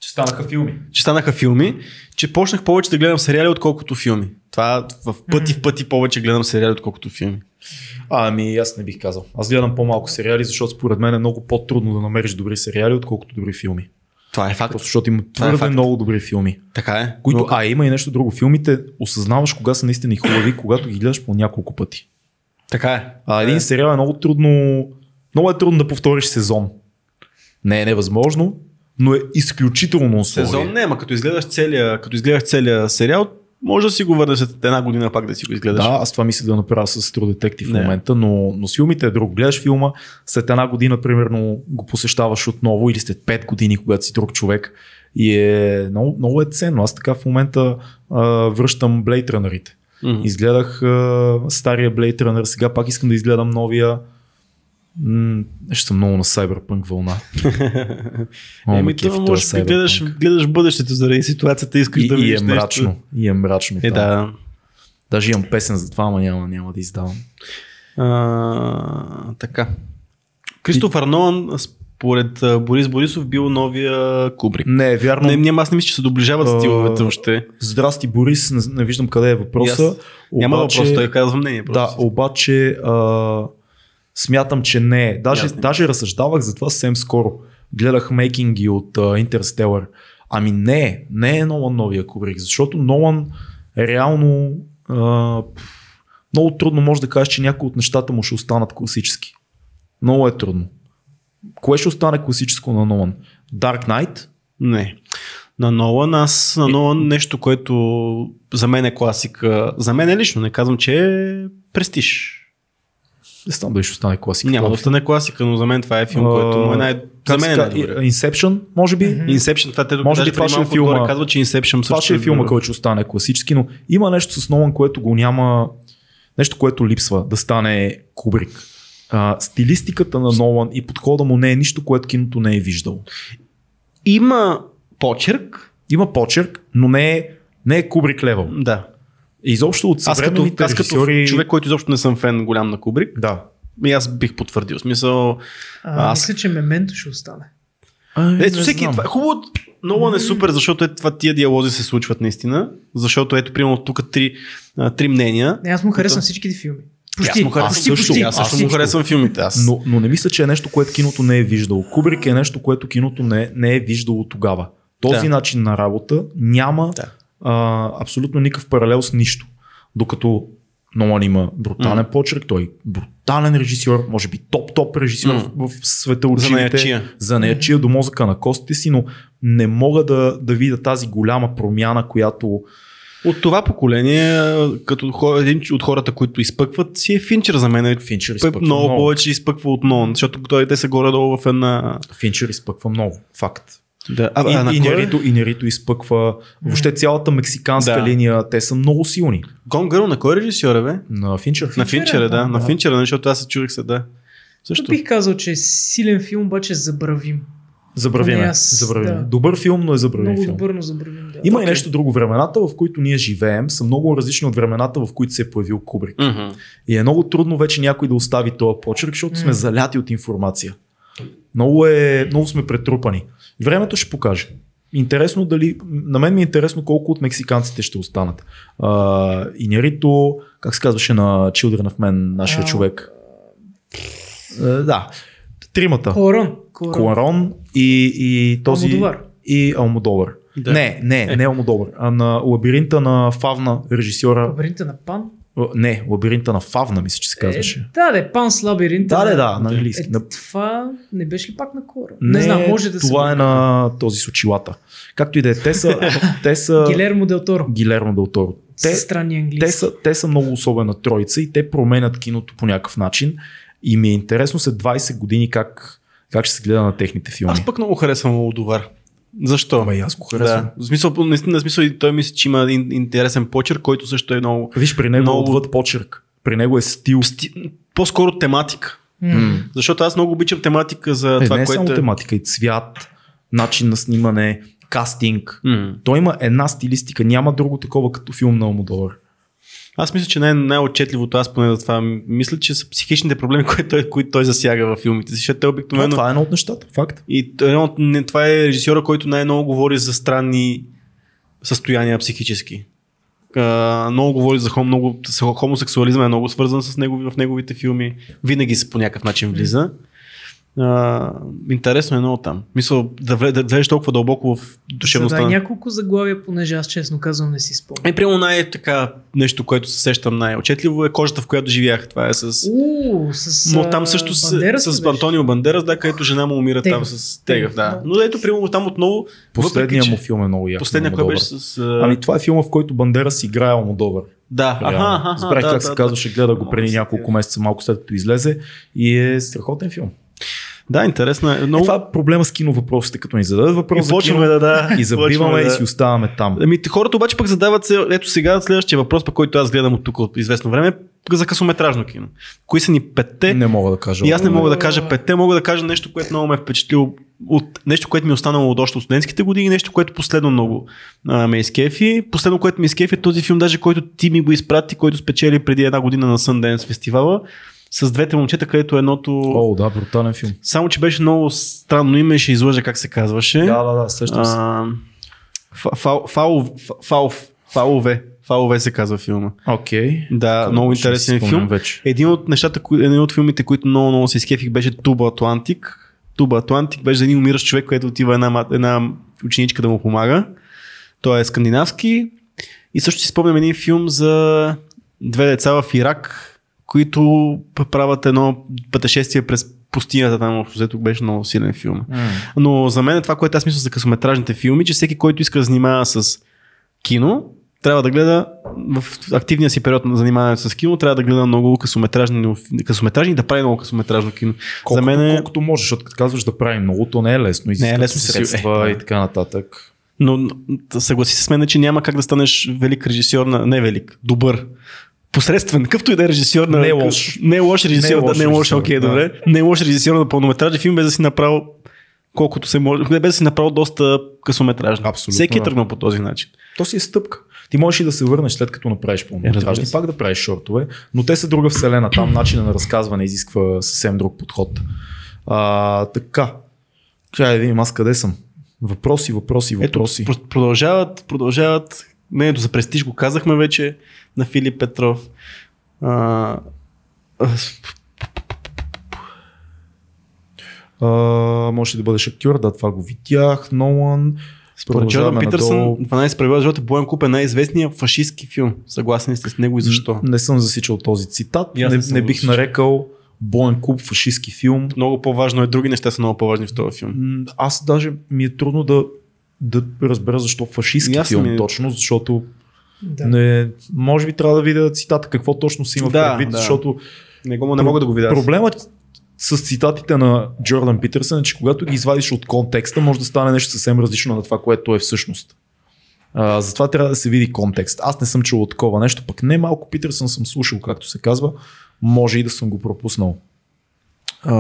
Че станаха филми. че станаха филми, че почнах повече да гледам сериали, отколкото филми. Това в пъти в пъти повече гледам сериали, отколкото филми. А, ами аз не бих казал. Аз гледам по-малко сериали, защото според мен е много по-трудно да намериш добри сериали, отколкото добри филми. Това е факт. Просто защото има е твърде факт. много добри филми. Така е. Които, Но- а има и нещо друго. Филмите осъзнаваш кога са наистина и хубави, когато ги гледаш по няколко пъти. Така е. А един сериал е много трудно. Много е трудно да повториш сезон. Не е невъзможно, но е изключително условие. Сезон не, ама като изгледаш целия, като изгледаш целия сериал, може да си го върнеш след една година пак да си го изгледаш. Да, аз това мисля да направя с True Detective в Не. момента, но, но с филмите е друг. Гледаш филма, след една година, примерно, го посещаваш отново или след 5 години, когато си друг човек. И е много, много е ценно. Аз така в момента а, връщам Blade Runner-ите. Мгм. Изгледах а, стария Blade Runner, сега пак искам да изгледам новия. М- ще съм много на Cyberpunk вълна. Ме Еми, този може би гледаш, гледаш бъдещето заради ситуацията, искаш И, да и видиш е нещо. мрачно. И е мрачно. Е, да. Даже имам песен за това, ама няма, няма да издавам. А, така. Кристофър Нолан, според Борис Борисов, бил новия Кубрик. Не, е вярно. Не, няма, аз не мисля, че се доближават А, стиловете още. Здрасти, Борис, не, не виждам къде е въпроса. И аз- Няма въпрос, той казва мнение. Да, Просто. обаче а, смятам, че не е. Даже, даже разсъждавах за това съвсем скоро. Гледах мейкинги от Интерстелър. Ами не не е Нолан новия Кубрик, защото Нолан реално пф, много трудно може да кажеш, че някои от нещата му ще останат класически. Много е трудно. Кое ще остане класическо на Нолан? Dark Knight? Не. На Нолан, аз на Нолан нещо, което за мен е класика. За мен е лично, не казвам, че е престиж. Не знам дали ще остане класика. Няма да остане класика, но за мен това е филм, който му е най... За мен е най-добре. Inception, може би? Inception, това те Може би това ще е филма- отгоре казва, че Inception Това ще е филма, който ще остане класически, но има нещо с Нолан, което го няма, нещо, което липсва да стане Кубрик. А, стилистиката на Нолан и подхода му не е нищо, което киното не е виждало. Има почерк, Има почерк, но не е, не е Кубрик левел. да. Изобщо от Аз като, аз като човек, който изобщо не съм фен голям на Кубрик, Да. и аз бих потвърдил. Смисъл, А, Аз- Мисля, че мементо ще остане. не Ето, всеки, знам. това, е хубаво, Нолан е супер, защото е, това тия диалози се случват наистина. Защото ето, примерно, тук три, а, три мнения. Не, аз му харесвам Тук- всичките филми. И аз Почти. му харесвам, Аз почти, също, почти. аз също му харесвам филмите. Аз. Но, но не мисля, че е нещо, което киното не е виждало. Кубрик е нещо, което киното не, не е виждало тогава. Този Да. начин на работа няма Да. А, абсолютно никакъв паралел с нищо. Докато Нолан има брутален М. почерк, той е брутален режисьор, може би топ-топ режисьор М. в, в света от За неячия. До мозъка на костите си, но не мога да, да видя тази голяма промяна, която От това поколение, като хора, един от хората, които изпъкват, си е Финчер за мен. Финчер изпъква много, много. повече изпъква от Нолан, защото той, те са горе-долу в една... Финчер изпъква много. Факт. Да. А, И, а, на и, е? Нерито, и Нерито изпъква. Въобще цялата мексиканска Да. линия, те са много силни. Гърл на кой режисьор е, бе? На Финчер. На Финчер е, да. да. На Финчер, е, защото аз се чудих се, да. Също. бих казал, че е силен филм, обаче е забравим. Забравиме. Поне аз, забравиме. да. Добър филм, но е забравим Много филм. добър, но забравим. Да. Има и Окей. нещо друго. Времената, в които ние живеем, са много различни от времената, в които се е появил Кубрик. Мгм. И е много трудно вече някой да остави този почерк, защото сме М. заляти от информация. Много, е, много сме претрупани. Времето ще покаже. Интересно дали, на мен ми е интересно колко от мексиканците ще останат. А, Инярито, как се казваше на Children of Men, нашия А, човек? А, да, тримата. Корон. Корон. Куарон и, и този... Алмодовар. И Алмодовар. Да. Не, не, Е. не Алмодовар, а на лабиринта на Фавна, режисьора. Лабиринта на Пан. Не, лабиринта на Фавна, мисля, че се казваше. Е, да, да, Пан с лабиринта. Да, да, на- да, на английски. Е, На- това не беше ли пак на Корон? Не, знам, може да това се... е на този с очилата. Както и да е, те са, те са Гилермо Дел Торо. Гилермо Дел Торо. Те, странни английски. те, са, те са много особена троица и те променят киното по някакъв начин и ми е интересно след 20 години как, как ще се гледа на техните филми. Аз пък много харесвам Молдовар. Защо? Ама и аз го харесвам. Да. В смисъл, наистина, в смисъл, той мисля, че има един интересен почерк, който също е много... Виж, при него Много- много... отвъд почерк. При него е стил. Сти- По-скоро тематика. М. Защото аз много обичам тематика за Е, това, не е което само е... тематика, и цвят, начин на снимане, кастинг. М. Той има една стилистика, няма друго такова като филм на Алмодовар. Аз мисля, че най- най-отчетливото, аз поне за това мисля, че са психичните проблеми, които той, които той засяга във филмите защото те Но... обикновено... Това е едно от нещата, факт. И едно не, това е режисьора, който най-много говори за странни състояния психически. А, много говори за хом, много, хомосексуализма е много свързан с негови, в неговите филми. Винаги се по някакъв начин влиза. А, интересно е много там. Мисля, да, вле- да влезеш толкова дълбоко в душевността. Задай на- няколко заглавия, понеже аз честно казвам не си спомням. Е, примерно най-така нещо, което се сещам най-отчетливо е кожата, в която живях. Това е с... Уу, с Но там също с, с беше? Антонио Бандерас, да, където жена му умира там Тегъв. с Тегъв. Да. Но ето, примерно там отново. Последният въпреки, му филм е много як. Последния, много кой беше с... а, Ами това е филма, в който Бандерас играе Алмодовар. да, аха, Реално. аха, Забравих да, как да, се да. казваше, гледа го преди няколко тя. месеца, малко след като излезе и е страхотен филм. Да, интересно е. Но... Много... Това е проблема с кино въпросите, като ни зададат въпрос и почваме да, да. и забиваме и си оставаме там. Ами хората обаче пък задават се, ето сега следващия въпрос, по който аз гледам от тук от известно време, за късометражно кино. Кои са ни петте? Не мога да кажа. И аз не мога да кажа петте, мога да кажа нещо, което много ме е впечатлило от нещо, което ми е останало от още от студентските години, нещо, което последно много а, ме изкефи. Последно, което ми изкефи е този филм, даже който ти ми го изпрати, който спечели преди една година на Sundance фестивала. С двете момчета, където едното... О, да, брутален филм. Само, че беше много странно име, ще излъжа как се казваше. Да, да, да, се. А, фа- фау- фау- фау- Фауове. Фауове се казва филма. Окей. Да, много Ще си интересен филм. Вече. Един от нещата, един от филмите, които много, много се изкефих, беше Туба Атлантик. Туба Атлантик беше за един умиращ човек, който отива една, една ученичка да му помага. Той е скандинавски. И също си спомням един филм за две деца в Ирак, които правят едно пътешествие през пустинята там, взето беше много силен филм. Но за мен това, което аз мисля за късометражните филми, че всеки, който иска да занимава с кино, трябва да гледа в активния си период на занимаването с кино, трябва да гледа много късометражни, късометражни и да прави много късометражно кино. Колкото, за мен е... колкото можеш, защото като казваш да правим много, то не е лесно. Не е лесно средства Е, и така нататък. Но, съгласи се с мен, че няма как да станеш велик режисьор на... Не велик, добър. Посредствен, какъвто и да е режисьор на... Не е лош. Не е лош режисьор, Не е да, лош не е лош, режисьор, окей, да. добре. Не е лош режисьор на пълнометражен филм, без да си направил колкото се може, без да си направил доста късометражни. Абсолютно, Всеки е да. тръгнал по този начин. То си е стъпка. Ти можеш и да се върнеш след като направиш Е, пълнометражни, се. пак да правиш шортове, но те са друга вселена. Там начина на разказване изисква съвсем друг подход. А, така. Чай да видим аз къде съм. Въпроси, въпроси, Ето, въпроси. про- продължават, продължават. Мнението за престиж го казахме вече на Филип Петров. А, а, може да бъдеш актьор, да, това го видях. Нолан. според Джордан Питърсън, надолу. 12 правила живота, Боен Куп е най-известният фашистски филм. Съгласен сте с него и защо? Не съм засичал този цитат. Не, не не го бих нарекал Боен клуб фашистски филм. Много по-важно е, други неща са много по-важни в този филм. Аз даже ми е трудно да, да разбера защо фашистски аз филм ми е- точно, защото Да. не, може би трябва да видя цитата какво точно си има Да, предвид, да. защото Не, го, не мога да го видя. проблемът с цитатите на Джордан Питърсън е, че когато ги извадиш от контекста, може да стане нещо съвсем различно на това, което е всъщност. А, затова трябва да се види контекст. Аз не съм чул от такова нещо, пък не малко Питърсън съм слушал, както се казва. Може и да съм го пропуснал. А,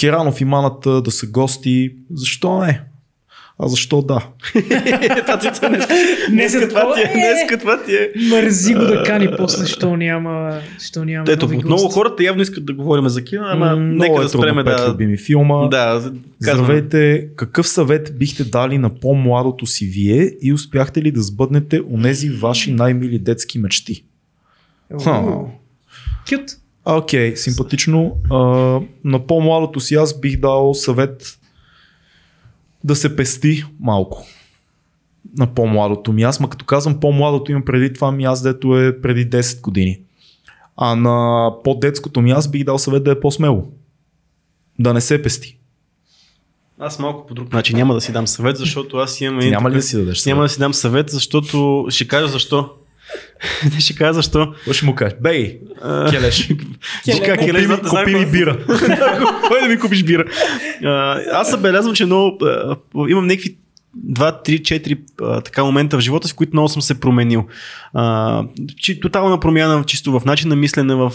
Керанов и Маната да са гости. Защо не? А защо да? Не за това ти е, такова. днес това ти е. Мързи го да кани после, що няма, що няма Ето, нови много хората явно искат да говорим за кино, ама нека да е трудно, спреме да... любими филма. Да, казвам. Здравейте, какъв съвет бихте дали на по-младото си вие и успяхте ли да сбъднете онези ваши най-мили детски мечти? Кют. Окей, симпатично. А, на по-младото си аз бих дал съвет да се пести малко. На по-младото ми. Аз, ма като казвам по-младото имам преди това ми аз, дето е преди 10 години. А на по-детското ми аз бих дал съвет да е по-смело. Да не се пести. Аз малко по друг начин няма да си дам съвет, защото аз имам... Няма ли да си дадеш съвет? Няма да си дам съвет, защото ще кажа защо. Не ще кажа защо. Какво ще му кажеш? Бей, келеш. Ще кажа, Купи келеш, ми- купи бира. Кой да ми купиш бира? Аз забелязвам, че много, имам някакви 2, 3, 4 а, така момента в живота си, които много съм се променил. А, че, тотална промяна чисто в начин на мислене, в,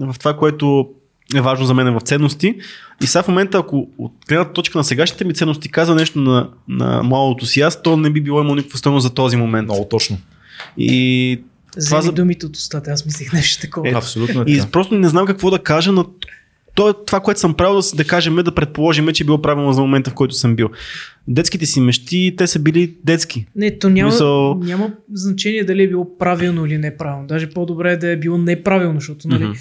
в това, което е важно за мен в ценности. И сега в момента, ако от гледна точка на сегашните ми ценности каза нещо на, на младото си аз, то не би било имало никаква стойност за този момент. Много точно. И Вземи за- думите от устата, аз мислех нещо такова. Е, Абсолютно е И така. просто не знам какво да кажа, но то е това, което съм правил, да, да кажем, да предположим, че е било правилно за момента, в който съм бил. Детските си мечти, те са били детски. Не, то няма, Мисъл- няма значение дали е било правилно или неправилно. Даже по-добре е да е било неправилно, защото нали, Мгм.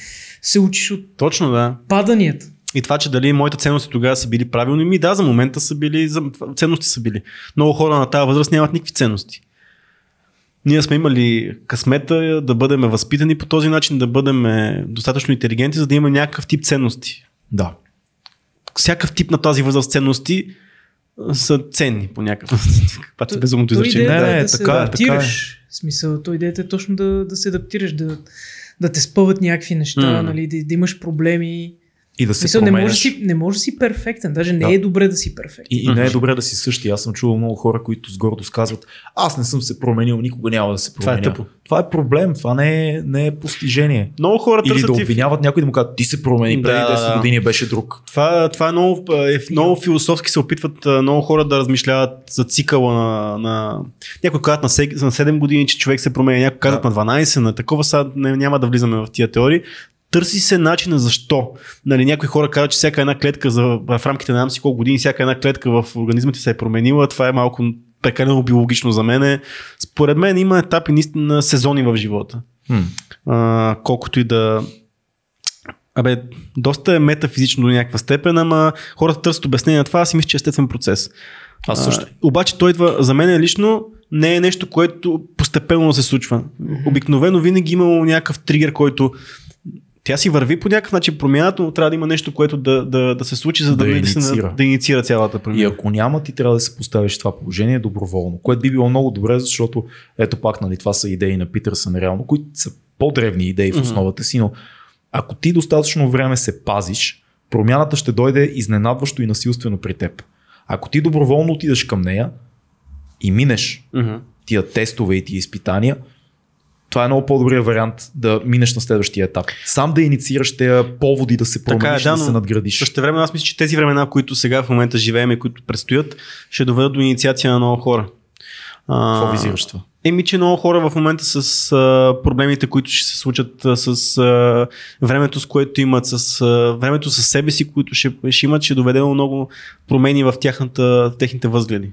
се учиш от Точно, да. паданията. И това, че дали моите ценности тогава са били правилни, ми да, за момента са били, за, ценности са били. Много хора на тази възраст нямат никакви ценности. Ние сме имали късмета да бъдем възпитани по този начин, да бъдем достатъчно интелигенти, за да има някакъв тип ценности. Да. всякакъв тип на тази възраст ценности са ценни по някакъв. Каквато е безумното То изречение. идеята Не, е не, да се така е, адаптираш. В смисъл, то идеята е точно да, да се адаптираш, да, да те спъват някакви неща, М. нали, да, да имаш проблеми. И да се Мисъл, не, може да си, не може да си перфектен, даже не Да. е добре да си перфектен. И, и не е добре да си същи. Аз съм чувал много хора, които с гордост казват, аз не съм се променил, никога няма да се Това е променя. тъпо. Това е проблем, това не е, не е постижение. Много хора Или да обвиняват някой да му кажат, ти се промени, преди Да, 10 да. години беше друг. Това, това е много, е много философски се опитват а, много хора да размишляват за цикъла на... на... Някои казват на, сек- на 7 години, че човек се променя, някои казват Да. на 12, на такова сега не, няма да влизаме в тия теории. Търси се начина защо. Нали, някои хора казват, че всяка една клетка за, в рамките на си колко години, всяка една клетка в организма ти се е променила. Това е малко прекалено биологично за мен. Според мен има етапи наистина сезони в живота. А, колкото и да. Абе, доста е метафизично до някаква степен, ама хората търсят обяснение на това, аз си мисля, че е естествен процес. Аз също. А, обаче той идва, за мен лично, не е нещо, което постепенно се случва. Обикновено винаги имало някакъв тригер, който тя си върви по някакъв начин промяната, но трябва да има нещо, което да, да, да се случи, за да, Да да, да, инициира. да инициира цялата И промяна. ако няма, ти трябва да се поставиш в това положение доброволно, което би било много добре, защото ето пак, нали, това са идеи на Питърсън реално, които са по-древни идеи в основата си, но ако ти достатъчно време се пазиш, промяната ще дойде изненадващо и насилствено при теб. Ако ти доброволно отидеш към нея и минеш тия тестове и тия изпитания, това е много по-добрият вариант да минеш на следващия етап. Сам да инициираш тези поводи да се Така е, промениш, да, да, но се надградиш. Също време аз мисля, че тези времена, които сега в момента живеем и които предстоят, ще доведат до инициация на много хора. Какво визираш това? Еми, че много хора в момента с а, проблемите, които ще се случат, а, с а, времето, с което имат, с а, времето с себе си, които ще, ще имат, ще доведе до много промени в тяхната, техните възгледи.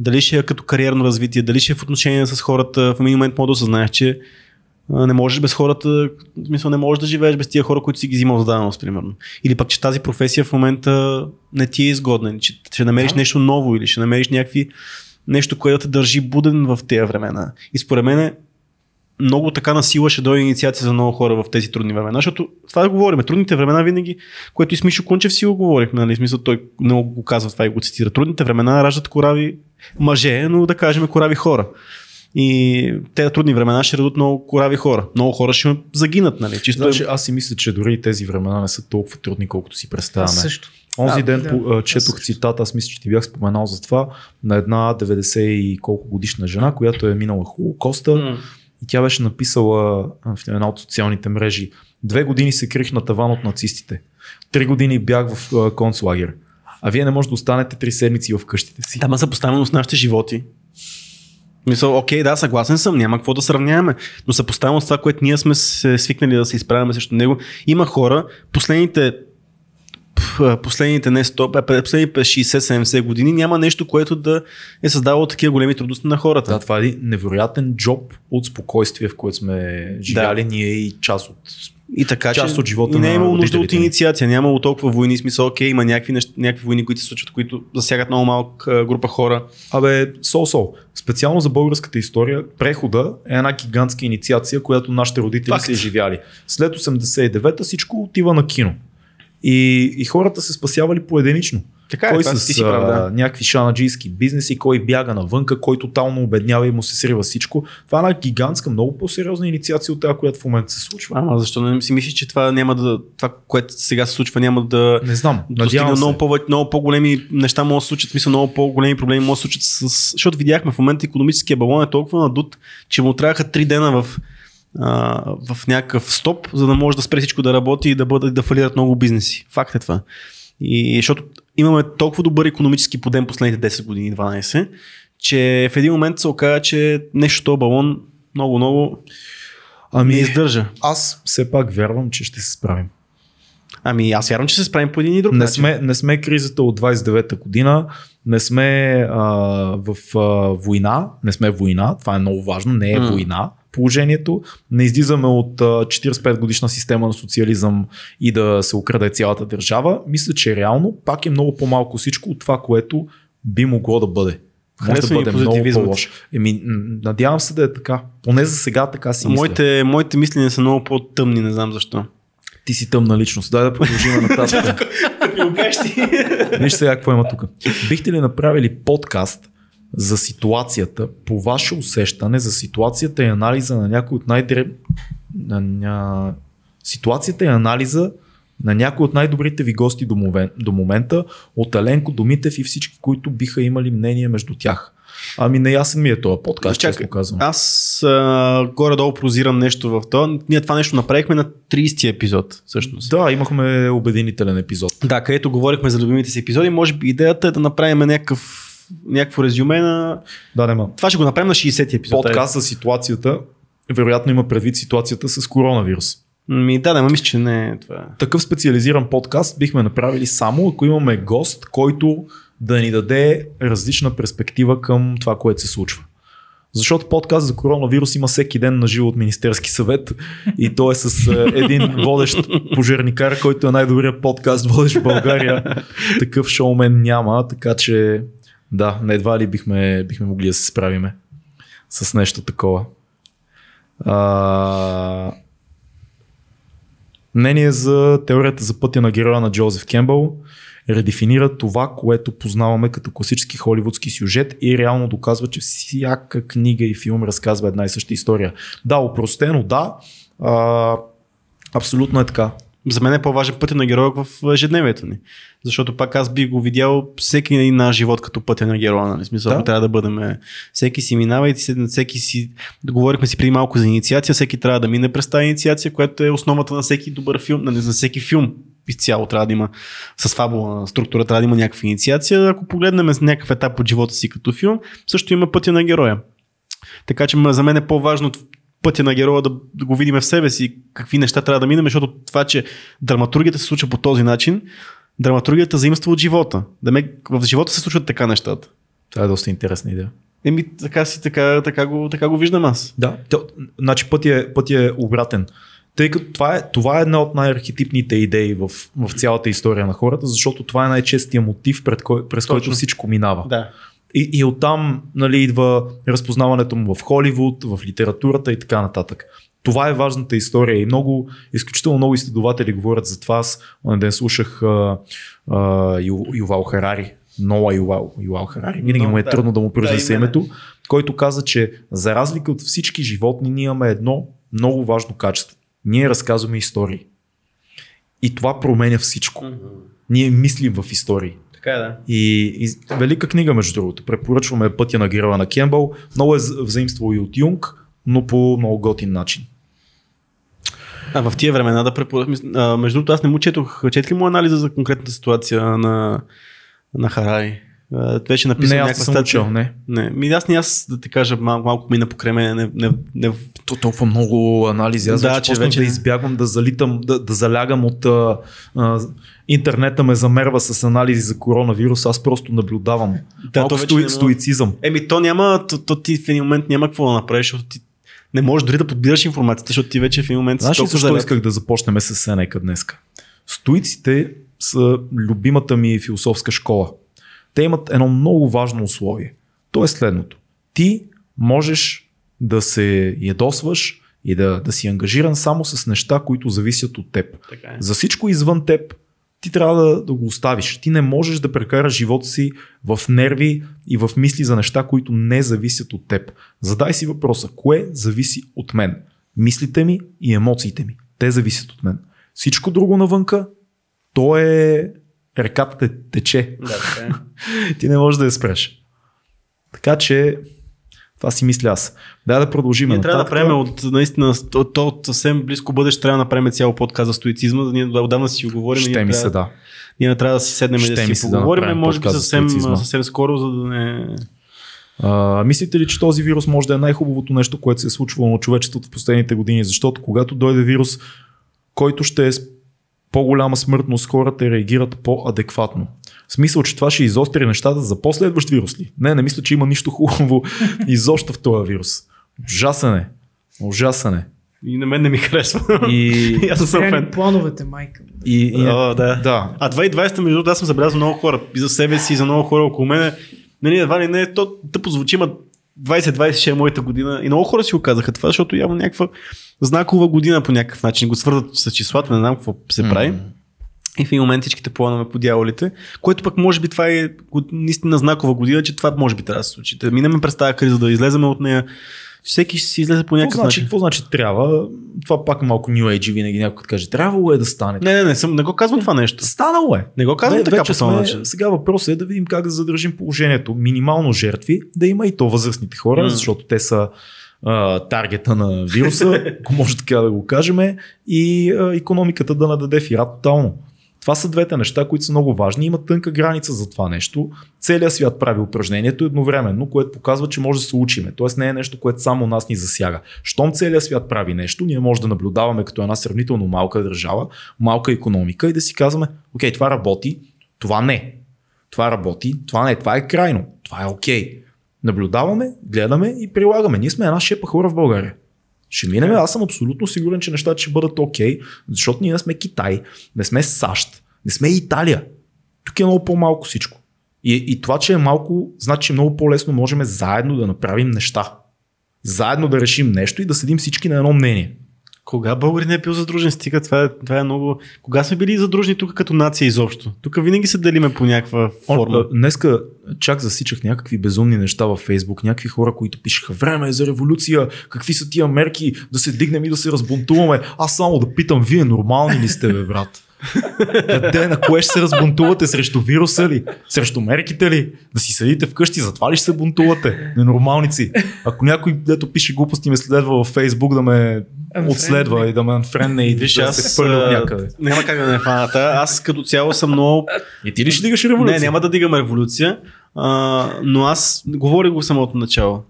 Дали ще е като кариерно развитие, дали ще е в отношение с хората, в един момент може да осъзнаеш, че не можеш без хората, в смисъл не можеш да живееш без тия хора, които си ги взимал за даденост, примерно. Или пък, че тази професия в момента не ти е изгодна, че ще намериш Да. нещо ново, или ще намериш някакви нещо, което да те държи буден в тези времена. И според мен много така на сила ще дойде инициация за много хора в тези трудни времена, защото това да говорим, трудните времена винаги, което и с Мишо Кунчев си го говорихме, нали, смисъл той много го казва това и го цитира. Трудните времена раждат корави мъже, но да кажем корави хора. И тези трудни времена ще дадат много корави хора. Много хора ще загинат, нали? Чисто Значи, аз си мисля, че дори и тези времена не са толкова трудни, колкото си представяме. Аз също. Онзи ден да, по- четох също. цитата, аз мисля, че ти бях споменал за това, на една 90 и колко годишна жена, която е минала Холокоста и тя беше написала в една от социалните мрежи Две години се крих на таван от нацистите. Три години бях в концлагер. А вие не можете да останете три седмици в къщите си. Да, ма съпоставено с нашите животи. Мисъл, окей, да, съгласен съм, няма какво да сравняваме, но съпоставено с това, което ние сме се свикнали да се изправяме срещу него, има хора, последните последните не 100, а последните 60-70 години няма нещо, което да е създавало такива големи трудности на хората. Да, това е невероятен джоб от спокойствие, в който сме живяли ние и част от И така, Част че от живота и не е имало нужда от инициация, нямало толкова войни, смисъл, окей, има някакви, нещ... някакви войни, които се случват, които засягат много малка група хора. Абе, сол-сол. Специално за българската история, прехода е една гигантска инициация, която нашите родители Факт. са изживяли. След 89-та всичко отива на кино. И, и хората се спасявали поединично. Така е, кой това с ти си прав, да. а, някакви шанаджийски бизнеси, кой бяга навънка, кой тотално обеднява и му се срива всичко. Това е една гигантска, много по-сериозна инициация от тази, която в момента се случва. Ама защо не си мислиш, че това няма да. Това, което сега се случва, няма да. Не знам, се. много, по- много по-големи неща могат да се случат, смисъл много по-големи проблеми могат да се случат с... Защото видяхме в момента економическия балон е толкова надут, че му трябваха три дена в, а, в някакъв стоп, за да може да спре всичко да работи и да, бъде, да фалират много бизнеси. Факт е това. И защото имаме толкова добър економически подем последните 10 години, 12, че в един момент се оказа, че нещо този балон много-много Ами, не издържа. аз все пак вярвам, че ще се справим. Ами аз вярвам, че се справим по един и друг Не начин. сме, не сме кризата от 29-та година, не сме а, в а, война, не сме война, това е много важно, не е М. война положението, не излизаме от а, 45 годишна система на социализъм и да се украде цялата държава. Мисля, че реално пак е много по-малко всичко от това, което би могло да бъде. Може Харесва да бъде много по-лошо. Еми, надявам се да е така. Поне за сега така си мисля. Моите, моите мисления са много по-тъмни, не знам защо. Ти си тъмна личност. Дай да продължим нататък. Виж сега какво има тук. Бихте ли направили подкаст за ситуацията, по ваше усещане, за ситуацията и анализа на някой от най-дреб... На, на... Ситуацията и анализа на някои от най-добрите ви гости до, момент, до момента, от Аленко до Митев и всички, които биха имали мнение между тях. Ами неясен ми е този подкаст, Чакай, честно казвам. Аз а, горе-долу прозирам нещо в това. Ние това нещо направихме на 30 епизод, всъщност. Да, имахме обединителен епизод. Да, където говорихме за любимите си епизоди. Може би идеята е да направим някакъв някакво резюме на... Да, нема. Това ще го направим на 60 епизод. Подкаст за ситуацията, вероятно има предвид ситуацията с коронавирус. Ми, да, да, мисля, че не е това. Такъв специализиран подкаст бихме направили само ако имаме гост, който да ни даде различна перспектива към това, което се случва. Защото подкаст за коронавирус има всеки ден на живо от Министерски съвет и то е с е, един водещ пожарникар, който е най-добрият подкаст водещ в България. Такъв шоумен няма, така че да, не едва ли бихме, бихме могли да се справиме с нещо такова. А... Мнение за теорията за пътя на героя на Джозеф Кембъл редефинира това, което познаваме като класически холивудски сюжет и реално доказва, че всяка книга и филм разказва една и съща история. Да, упростено, да. А, абсолютно е така. За мен е по-важен пътя на героя в ежедневието ни. Защото пак аз би го видял всеки наш живот като пътя на героя. Нали? Смисъл, Да. трябва да бъдем. Всеки си минава и всеки си. Говорихме си преди малко за инициация. Всеки трябва да мине през тази инициация, която е основата на всеки добър филм, нали, за всеки филм. Изцяло трябва да има с фабула структура, трябва да има някаква инициация. Ако погледнем с някакъв етап от живота си като филм, също има пътя на героя. Така че за мен е по-важно пътя на героя да, да го видим в себе си, какви неща трябва да минем, защото това, че драматургията се случва по този начин, драматургията заимства от живота. Да ме, в живота се случват така нещата. Това е доста интересна идея. Еми, така, си, така, така, го, така го виждам аз. Да, то, значи път е, път е обратен. Тъй като това е, това е една от най-архетипните идеи в, в цялата история на хората, защото това е най-честия мотив, пред кой, през който Точно. всичко минава. Да. И, и оттам нали, идва разпознаването му в Холивуд, в литературата и така нататък. Това е важната история и много, изключително много изследователи говорят за това. Аз онен ден слушах а, а, Ю, Ювал Харари, Ноа Ювал, Ювал Харари. Винаги Но, му е да. трудно да му произнесе Да, името, който каза, че за разлика от всички животни, ние имаме едно много важно качество. Ние разказваме истории. И това променя всичко. Ние мислим в истории. Така е, да. И, и велика книга, между другото. Препоръчваме Пътя на героя на Кембъл. Много е взаимство и от Юнг, но по много готин начин. А в тия времена да препоръчам. Между другото, аз не му четох. Чет ли му анализа за конкретната ситуация на, на Харари? Беше написано не, аз не съм учил, не. Не, ми аз не аз да ти кажа малко, малко мина покрай мен. Не, не, не, То толкова много анализи. Аз Да, вече, че вече- да избягвам, да залитам, да, да залягам от а, а, интернета ме замерва с анализи за коронавирус. Аз просто наблюдавам. Да, Малко то стои, не- стоицизъм. Еми, то няма, то, то ти в един момент няма какво да направиш, защото ти не можеш дори да подбираш информацията, защото ти вече в един момент си Знаеш ли защо исках да започнем с Сенека днеска? Стоиците са любимата ми философска школа. Те имат едно много важно условие. То е следното. Ти можеш да се ядосваш и да, да си ангажиран само с неща, които зависят от теб. Така е. За всичко извън теб ти трябва да, да го оставиш. Ти не можеш да прекараш живота си в нерви и в мисли за неща, които не зависят от теб. Задай си въпроса, кое зависи от мен? Мислите ми и емоциите ми. Те зависят от мен. Всичко друго навънка, то е реката те тече. Да, така е. Ти не можеш да я спреш. Така че това си мисля аз. Да, да продължим. Ние трябва да направим от, наистина, от, то, от съвсем близко бъдеще, трябва да направим цял подкаст за стоицизма, да ние отдавна си го говорим. Ще ние ми трябва, се да. Ние не трябва да си седнем и Ще да си да поговорим, направим може би съвсем, съвсем скоро, за да не... А, мислите ли, че този вирус може да е най-хубавото нещо, което се е случвало на човечеството в последните години? Защото когато дойде вирус, който ще е по-голяма смъртност, хората реагират по-адекватно. В смисъл, че това ще изостри нещата за последващ вирус ли? Не, не мисля, че има нищо хубаво изобщо в този вирус. Ужасен е. Ужасен е. И на мен не ми харесва. И, Аз не съм фен. плановете, майка. и, и, О, да. да. А 2020 между другото, аз съм забелязал много хора и за себе си, и за много хора около мене. Нали, едва ли не, то тъпо звучи, 2020 ще е моята година. И много хора си го казаха това, защото явно някаква знакова година по някакъв начин го свързват с числата, не знам какво се прави. И в един момент всичките планове по дяволите, което пък може би това е наистина знакова година, че това може би трябва да се случи. Да минем през тази криза, да излезем от нея. Всеки ще си излезе по някакъв Какво значи, начин. какво значи трябва? Това пак е малко New Age винаги някой като каже, трябвало е да стане. Не, не, не, съм, не го казвам това нещо. Станало е. Не го казвам Ве- така по сме- начин. Сега въпросът е да видим как да задържим положението. Минимално жертви, да има и то възрастните хора, М. защото те са а, таргета на вируса, ако може така да го кажем, и а, економиката да нададе фира тотално. Това са двете неща, които са много важни. Има тънка граница за това нещо. Целият свят прави упражнението едновременно, което показва, че може да се учиме. Тоест не е нещо, което само нас ни засяга. Щом целият свят прави нещо, ние може да наблюдаваме като една сравнително малка държава, малка економика и да си казваме, окей, това работи, това не. Това работи, това не, това е крайно, това е окей. Наблюдаваме, гледаме и прилагаме. Ние сме една шепа хора в България. Ще минем, аз съм абсолютно сигурен, че нещата ще бъдат окей, защото ние не сме Китай, не сме САЩ, не сме Италия. Тук е много по-малко всичко. И, и това, че е малко, значи, че много по-лесно можем заедно да направим неща. Заедно да решим нещо и да седим всички на едно мнение. Кога българи не е бил задружен? Стига, това е, това е много... Кога сме били задружни тук като нация изобщо? Тук винаги се делиме по някаква форма. Днеска чак засичах някакви безумни неща във Фейсбук, някакви хора, които пишеха време е за революция, какви са тия мерки, да се дигнем и да се разбунтуваме. Аз само да питам, вие нормални ли сте, бе, брат? Къде, на кое ще се разбунтувате? Срещу вируса ли? Срещу мерките ли? Да си седите вкъщи, затова ли ще се бунтувате? Ненормалници. Ако някой, дето пише глупости, ме следва във Фейсбук да ме Unfriendly. отследва и да ме анфренне и Виж, да аз се а, някъде. няма как да не фаната. Аз като цяло съм много И ти ли ще дигаш революция? Не, няма да дигам революция, а, но аз говорих го самото начало.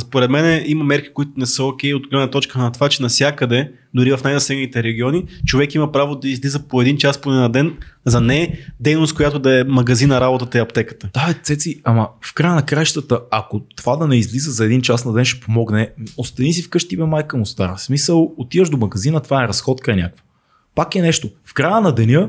Според мен има мерки, които не са окей от гледна точка на това, че навсякъде, дори в най-населените региони, човек има право да излиза по един час поне на ден за не дейност, която да е магазина, работата и аптеката. Да, Цеци, ама в края на краищата, ако това да не излиза за един час на ден ще помогне, остани си вкъщи, бе, майка му стара. В смисъл, отиваш до магазина, това е разходка някаква. Пак е нещо. В края на деня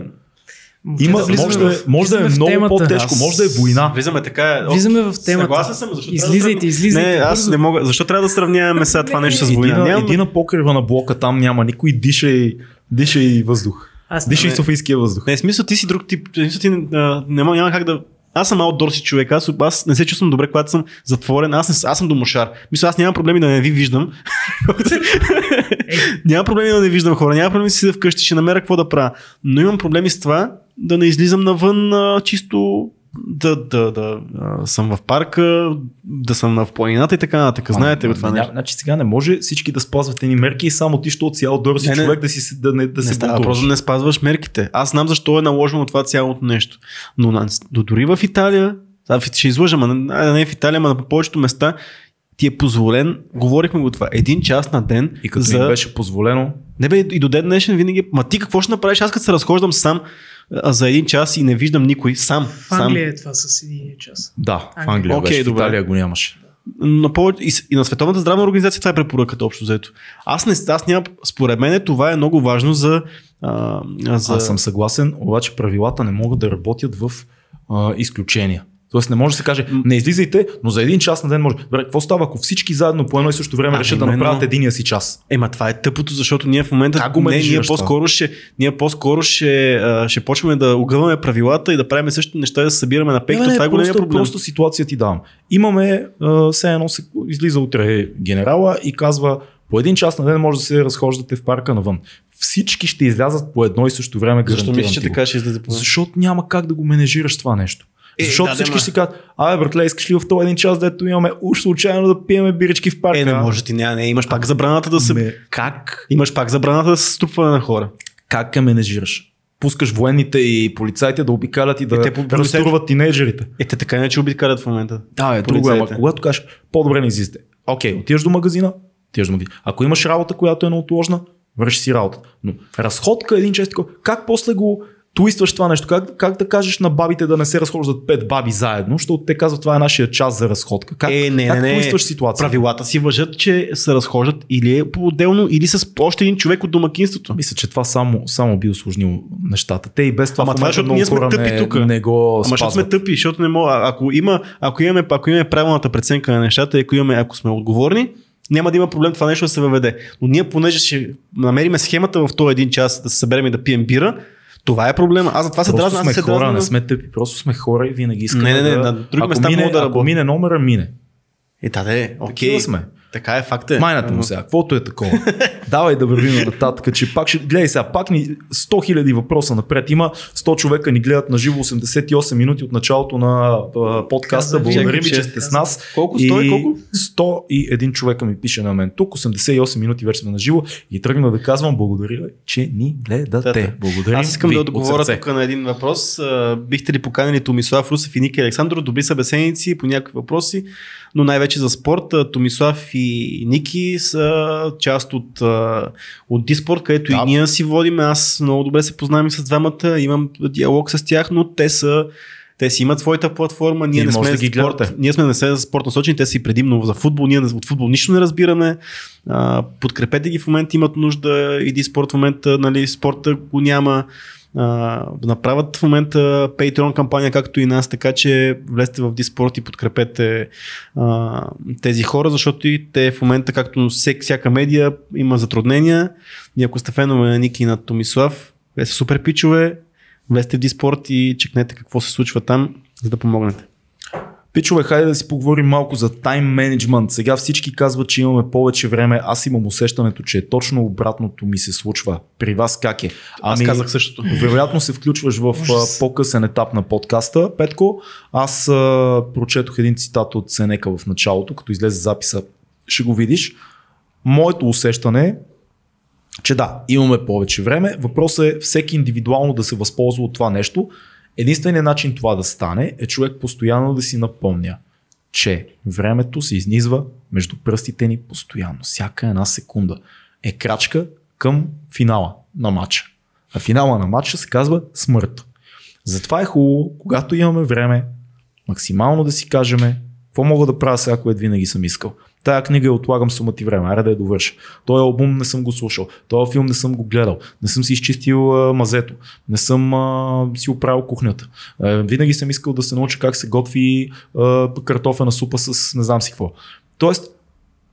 има, влизаме може, да, е- в- може да е в много темата. по-тежко, Аз- може да е война. Влизаме така. Влизаме в темата. Съгласен съм, защо Излизайте, трябва да... излизайте, Не, аз бързо. не мога. Защо трябва да сравняваме сега това Не, нещо с война? на, Няма... иди на покрива на блока, там няма никой, диша и, диша и въздух. Аз Диша и не. Софийския въздух. Не, смисъл ти си друг тип. Смисъл ти а, няма, няма как да. Аз съм аутдорси човек, аз, аз не се чувствам добре, когато съм затворен, аз, не, аз съм домошар. Мисля, аз нямам проблеми да не ви виждам. няма проблеми да не виждам хора, няма проблеми да си седя вкъщи, ще намеря какво да правя. Но имам проблеми с това да не излизам навън а, чисто да, да, да а, съм в парка, да съм в планината и така нататък. Знаете го това не, нещо. Значи сега не може всички да спазват едни мерки и само ти, защото си аутдор си Не, не. човек да, си, да, не, да не се бунтуваш. просто да не спазваш мерките. Аз знам защо е наложено това цялото нещо. Но на, до- дори в Италия, ще излъжа, ма не, не в Италия, ма на повечето места ти е позволен, говорихме го това, един час на ден И като за... беше позволено, Не бе, и до ден днешен винаги, ма ти какво ще направиш? Аз като се разхождам сам а, за един час и не виждам никой, сам. В Англия е това с един час. да, в Англия. Англия Окей, беше, в добре. Италия го нямаше. сам. На повече, и, на Световната здравна организация това е препоръката общо взето. Аз не, аз няма, според мен това е много важно за, а, за... Аз съм съгласен, обаче правилата не могат да работят в а, изключения. Тоест не може да се каже, не излизайте, но за един час на ден може. Добре, какво става, ако всички заедно по едно и също време А, решат да именно. направят единия си час? Ема това е тъпото, защото ние в момента Как го не, ние по-скоро ще, ние по-скоро ще, ще почваме да огъваме правилата и да правим същите неща, да се събираме на пейки. Не, Това е големия просто, проблем. просто ситуация ти давам. Имаме, все едно се, излиза утре генерала и казва, по един час на ден може да се разхождате в парка навън. Всички ще излязат по едно и също време. Защо мислиш, че така ще излезе по Защото няма как да го менежираш това нещо. Е, Защото да, всички да, ще си кажат, абе братле, искаш ли в този един час, дето имаме уж случайно да пиеме бирички в парка? Е, не може ти, не, не, имаш пак забраната да се... Ме, как, Имаш пак забраната да се струпване на хора. как я менежираш? Пускаш военните и полицайите да обикалят и да Е, е, те по- разтурват тинейджерите. Е, те така иначе обикалят в момента. Да, е друго, е, когато кажеш, по-добре не излизате. Окей, отиваш до магазина, отиваш до магазина. Ако имаш работа, която е неотложна, върши си работа. Но разходка един чест. Как после го твистваш това нещо? Как, как да кажеш на бабите да не се разхождат пет баби заедно, защото те казват това е нашия час за разходка. Как, е, не, как не, не. ситуацията? Правилата си въжат, че се разхождат или е по-отделно, или с още един човек от домакинството. Мисля, че това само, само би осложнило нещата. Те и без това Ама това, защото ние сме тъпи не, тука. не го Ама защото сме тъпи, защото не мога. Ако, има, ако, имаме, ако имаме правилната преценка на нещата, и ако, имаме, ако сме отговорни, няма да има проблем това нещо да се въведе. Но ние, понеже ще намериме схемата в този един час да се съберем и да пием бира, Това е проблема. Аз затова се Просто дразна. Аз сме се хора, дразна. не сме тъпи, просто сме хора и винаги искаме Не, не, не, да... на други ако места мине, мога да Ако работя. мине номера, мине. Е, да, да, е. Окей. Такива сме. Така е, факт е. Майната му сега, каквото е такова. Давай да вървим нататък, че пак ще... Гледай сега, пак ни 100 хиляди въпроса напред. Има 100 човека ни гледат на живо 88 минути от началото на а, подкаста. Благодарим ви, че сте с нас. Колко? И 100 и колко? 101 човека ми пише на мен. Тук 88 минути вече сме на живо и тръгна да казвам благодаря, че ни гледате. Да, да. Благодарим Аз искам ви да от отговоря тук на един въпрос. Бихте ли поканили Томислав Русев и Ники Александров? Добри събеседници по някакви въпроси, но най-вече за спорт. Томислав и Ники са част от, от Диспорт, където Да. и ние си водим. Аз много добре се познавам и с двамата, имам диалог с тях, но те са те си имат своята платформа, ние И не сме да ги спорт, гледате. ние сме не сме за спорт насочени, те са и предимно за футбол, ние от футбол нищо не разбираме. А, подкрепете ги в момента, имат нужда, иди спорт в момента, нали, спорта го няма. А, направят в момента Patreon кампания, както и нас, така че влезте в Диспорт и подкрепете а, тези хора, защото и те в момента, както всек, всяка медия, има затруднения. И ако сте фенове на Ники и на Томислав, те са супер пичове, влезте в Диспорт и чекнете какво се случва там, за да помогнете. Пичове, хайде да си поговорим малко за тайм менеджмент. Сега всички казват, че имаме повече време. Аз имам усещането, че е точно обратното ми се случва. При вас как е? Аз казах същото. Вероятно се включваш в Ужас. по-късен етап на подкаста, Петко. Аз а, прочетох един цитат от Сенека в началото, като излезе записа. Ще го видиш. Моето усещане е, че да, имаме повече време. Въпросът е всеки индивидуално да се възползва от това нещо. Единственият начин това да стане е човек постоянно да си напомня, че времето се изнизва между пръстите ни постоянно. Всяка една секунда е крачка към финала на матча. А финала на матча се казва смърт. Затова е хубаво, когато имаме време, максимално да си кажем какво мога да правя сега, което винаги съм искал. Тая книга я отлагам сума ти време, аре да я довърша. Този албум не съм го слушал, този филм не съм го гледал, не съм си изчистил а, мазето, не съм а, си оправил кухнята. А, винаги съм искал да се науча как се готви а, картофена супа с не знам си какво. Тоест,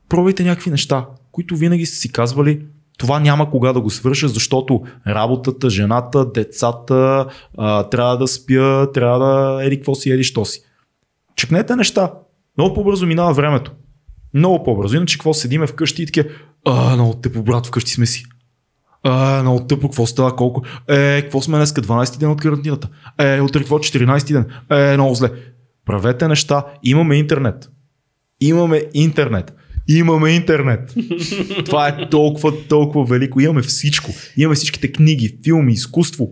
пробвайте някакви неща, които винаги сте си казвали, това няма кога да го свърша, защото работата, жената, децата, а, трябва да спя, трябва да еди какво си, еди що си. Чекнете неща. Много по-бързо минава времето. Много по-бързо. Иначе какво седиме вкъщи и таке, а, много тъпо, брат, вкъщи сме си. А, много тъпо, какво става, колко? Е, какво сме днеска, 12 ден от карантината? Е, утре какво, 14 ден? Е, много зле. Правете неща. Имаме интернет. Имаме интернет. Имаме интернет. Това е толкова, толкова велико. Имаме всичко. Имаме всичките книги, филми, изкуство.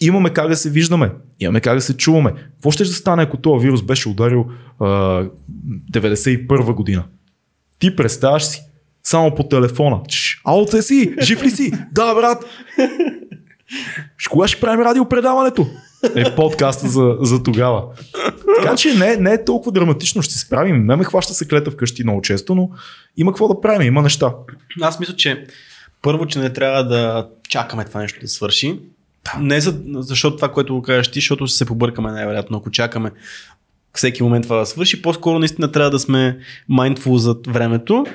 Имаме как да се виждаме. Имаме как да се чуваме. Какво ще да стане, ако този вирус беше ударил а, 91 година? Ти представяш си. Само по телефона. Ало, те си? Жив ли си? Да, брат. Кога ще правим радиопредаването? Е подкаста за, за тогава. Така че не, не е толкова драматично, ще се справим. Не ме хваща се клета вкъщи много често, но има какво да правим, има неща. Аз мисля, че първо, че не трябва да чакаме това нещо да свърши. Не за, защото това, което го кажеш ти, защото ще се побъркаме най-вероятно, ако чакаме всеки момент това да свърши. По-скоро наистина трябва да сме mindful за времето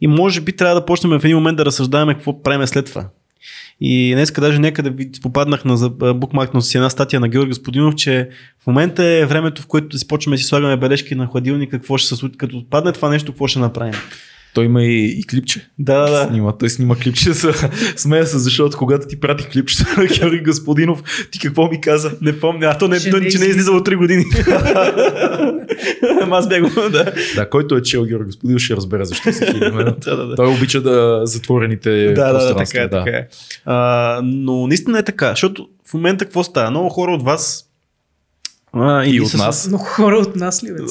и може би трябва да почнем в един момент да разсъждаваме какво правим след това. И днес даже някъде попаднах на букмаркна си една статия на Георги Господинов, че в момента е времето, в което да си почваме да си слагаме бележки на хладилника, какво ще се случи, като падне това нещо, какво ще направим. Той има и, и клипче. Да, да, да. Снима, той снима клипче. За... Смея се, защото когато ти прати клипче на Георги Господинов, ти какво ми каза? Не помня, а то не, Че не че не е излиза. излизало 3 години. Аз бях го, да. Да, който е чел Георги Господинов ще разбере защо се хили. да, да, да. Той обича да затворените Да, да, да, така е, така е. А, но наистина е така, защото в момента какво става? Много хора от вас а, И или от с- нас. Много хора от нас ли, бе, от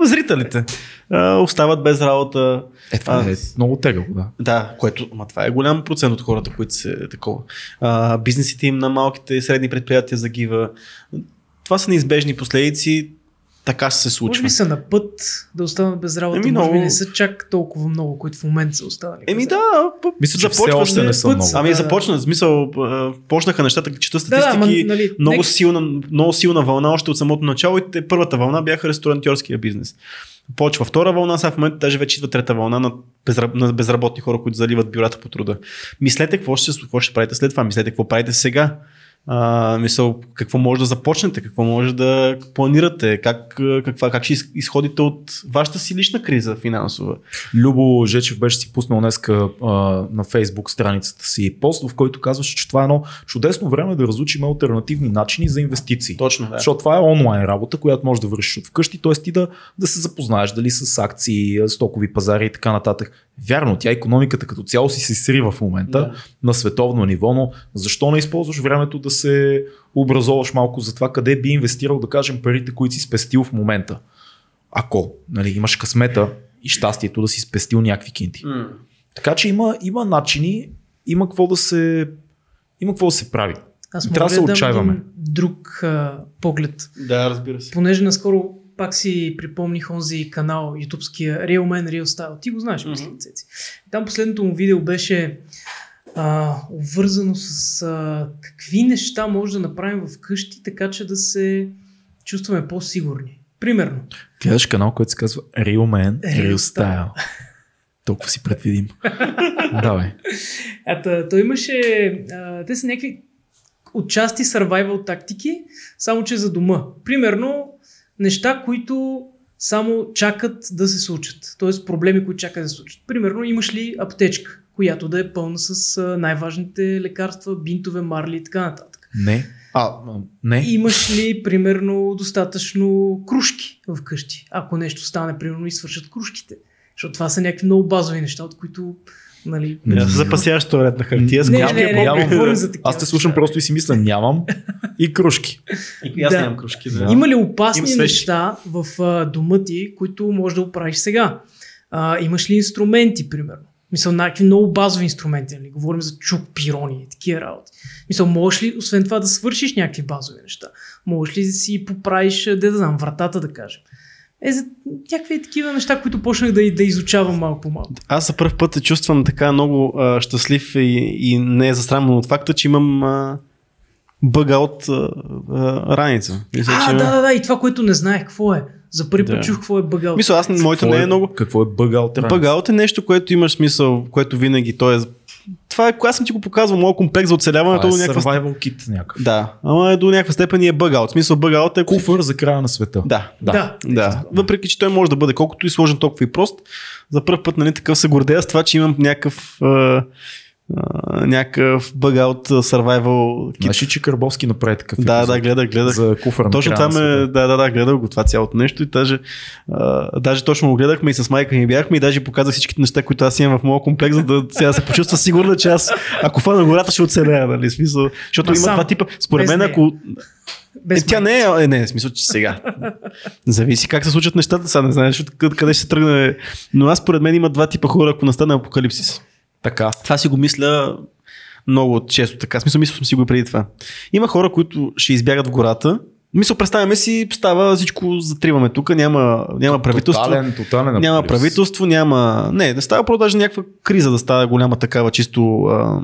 зрителите а, остават без работа. Е, това А, е много тегаво, да. Да, което, ма това е голям процент от хората, които се такова. А, бизнесите им на малките и средни предприятия загива. Това са неизбежни последици. Така се Може случва. би са на път да останат без работа, Еми, може би много- не са чак толкова много, които в момента са останали. Еми да, Мисля, че все още да- не са път много. са. Ами Да, да. започна, в смисъл, почнаха нещата, чета Да, да, ама, статистики, нали, много, нека- силна, много силна вълна още от самото начало и първата вълна бяха ресторантьорския бизнес. Почва втора вълна, сега в момента даже вече идва трета вълна на безраб... на безработни хора, които заливат бюрата по труда. Мислете какво ще, какво ще правите след това, мислете какво правите сега. А, мисъл, какво може да започнете, какво може да планирате, как, каква, как ще изходите от вашата си лична криза финансова. Любо Жечев беше си пуснал днеска а, на фейсбук страницата си пост, в който казваше, че това е едно чудесно време да разучим альтернативни начини за инвестиции. Точно, да. Защото това е онлайн работа, която можеш да вършиш от вкъщи, т.е. ти да, да се запознаеш дали с акции, стокови пазари и така нататък. Вярно, тя економиката като цяло си се срива в момента да. на световно ниво, но защо не използваш времето да се образоваш малко за това къде би инвестирал, да кажем, парите, които си спестил в момента? Ако нали, имаш късмета и щастието да си спестил някакви кинти. Mm. Така че има, има начини, има какво да се, има какво да се прави. Аз трябва да се отчаиваме. друг а, поглед. Да, разбира се. Понеже наскоро пак си припомних онзи канал, ютубския Real Man Real Style. Ти го знаеш, mm-hmm. мисля, Там последното му видео беше а, обвързано с а, какви неща може да направим вкъщи, така че да се чувстваме по-сигурни. Примерно. Гледаш канал, който се казва Real Man Real, Real Style. Толкова си предвидим. Давай. Ата, той имаше... А, те са някакви отчасти survival тактики, само че за дома. Примерно, неща, които само чакат да се случат. Тоест проблеми, които чакат да се случат. Примерно имаш ли аптечка, която да е пълна с най-важните лекарства, бинтове, марли и така нататък. Не. А, не. Имаш ли, примерно, достатъчно кружки в къщи? Ако нещо стане, примерно, и свършат кружките. Защото това са някакви много базови неща, от които Нали, не, запасяваш ред на хартия. Не, не, не, не, нямам, не, за такива. Аз те слушам просто и си мисля, нямам и кружки. И аз да. нямам кружки. Да. Има ли опасни Има неща в а, дома ти, които можеш да оправиш сега? А, имаш ли инструменти, примерно? Мисля, някакви много базови инструменти, нали? Говорим за чук, пирони и такива работи. Мисля, можеш ли, освен това, да свършиш някакви базови неща? Можеш ли да си поправиш, де да знам, вратата, да кажем? Е, за някакви такива неща, които почнах да, да изучавам малко по малко. Аз за първ път се чувствам така много а, щастлив и, и не е засрамен от факта, че имам а, бъга от а, а, раница. Мисля, а, че... да, да, да, и това, което не знаех, какво е? За първи да. път чух какво е бъгаут. Мисля, аз моето не е, е много. Какво е бъгаут? Бъгаут е нещо, което имаш смисъл, което винаги то е това е, аз съм ти го показвал, моят комплекс за оцеляване. Това е някаква survival kit някакъв. Да, ама е до някаква степен и е бъгаут. В смисъл бъгаут е... Куфър за края на света. Да, да, да. да. Въпреки, че той може да бъде колкото и сложен, толкова и прост. За първ път, нали, такъв се гордея с това, че имам някакъв някакъв бъгаут survival kit. Знаеш че Карбовски направи такъв Да, да, гледах, гледах. За куфър Точно това ме, да, да, да, гледах го това цялото нещо и даже, а, даже точно го гледахме и с майка ми бяхме и даже показах всичките неща, които аз имам в моя комплекс, за да сега се почувства сигурна, че аз ако фана гората ще оцелея, нали, смисъл. Защото има два типа. Според мен, ако без е, тя не е, е, не, в смисъл, че сега. Зависи как се случат нещата, сега не знаеш къде ще се тръгне. Но аз, според мен, има два типа хора, ако настане апокалипсис. Така. Това си го мисля много често така. Смисъл, мисля съм си го преди това. Има хора, които ще избягат в гората. Мисля, представяме си, става всичко, затриваме тук, няма, няма правителство. Тотален, тотален няма правителство, няма... Не, не става просто даже някаква криза да става голяма такава, чисто а,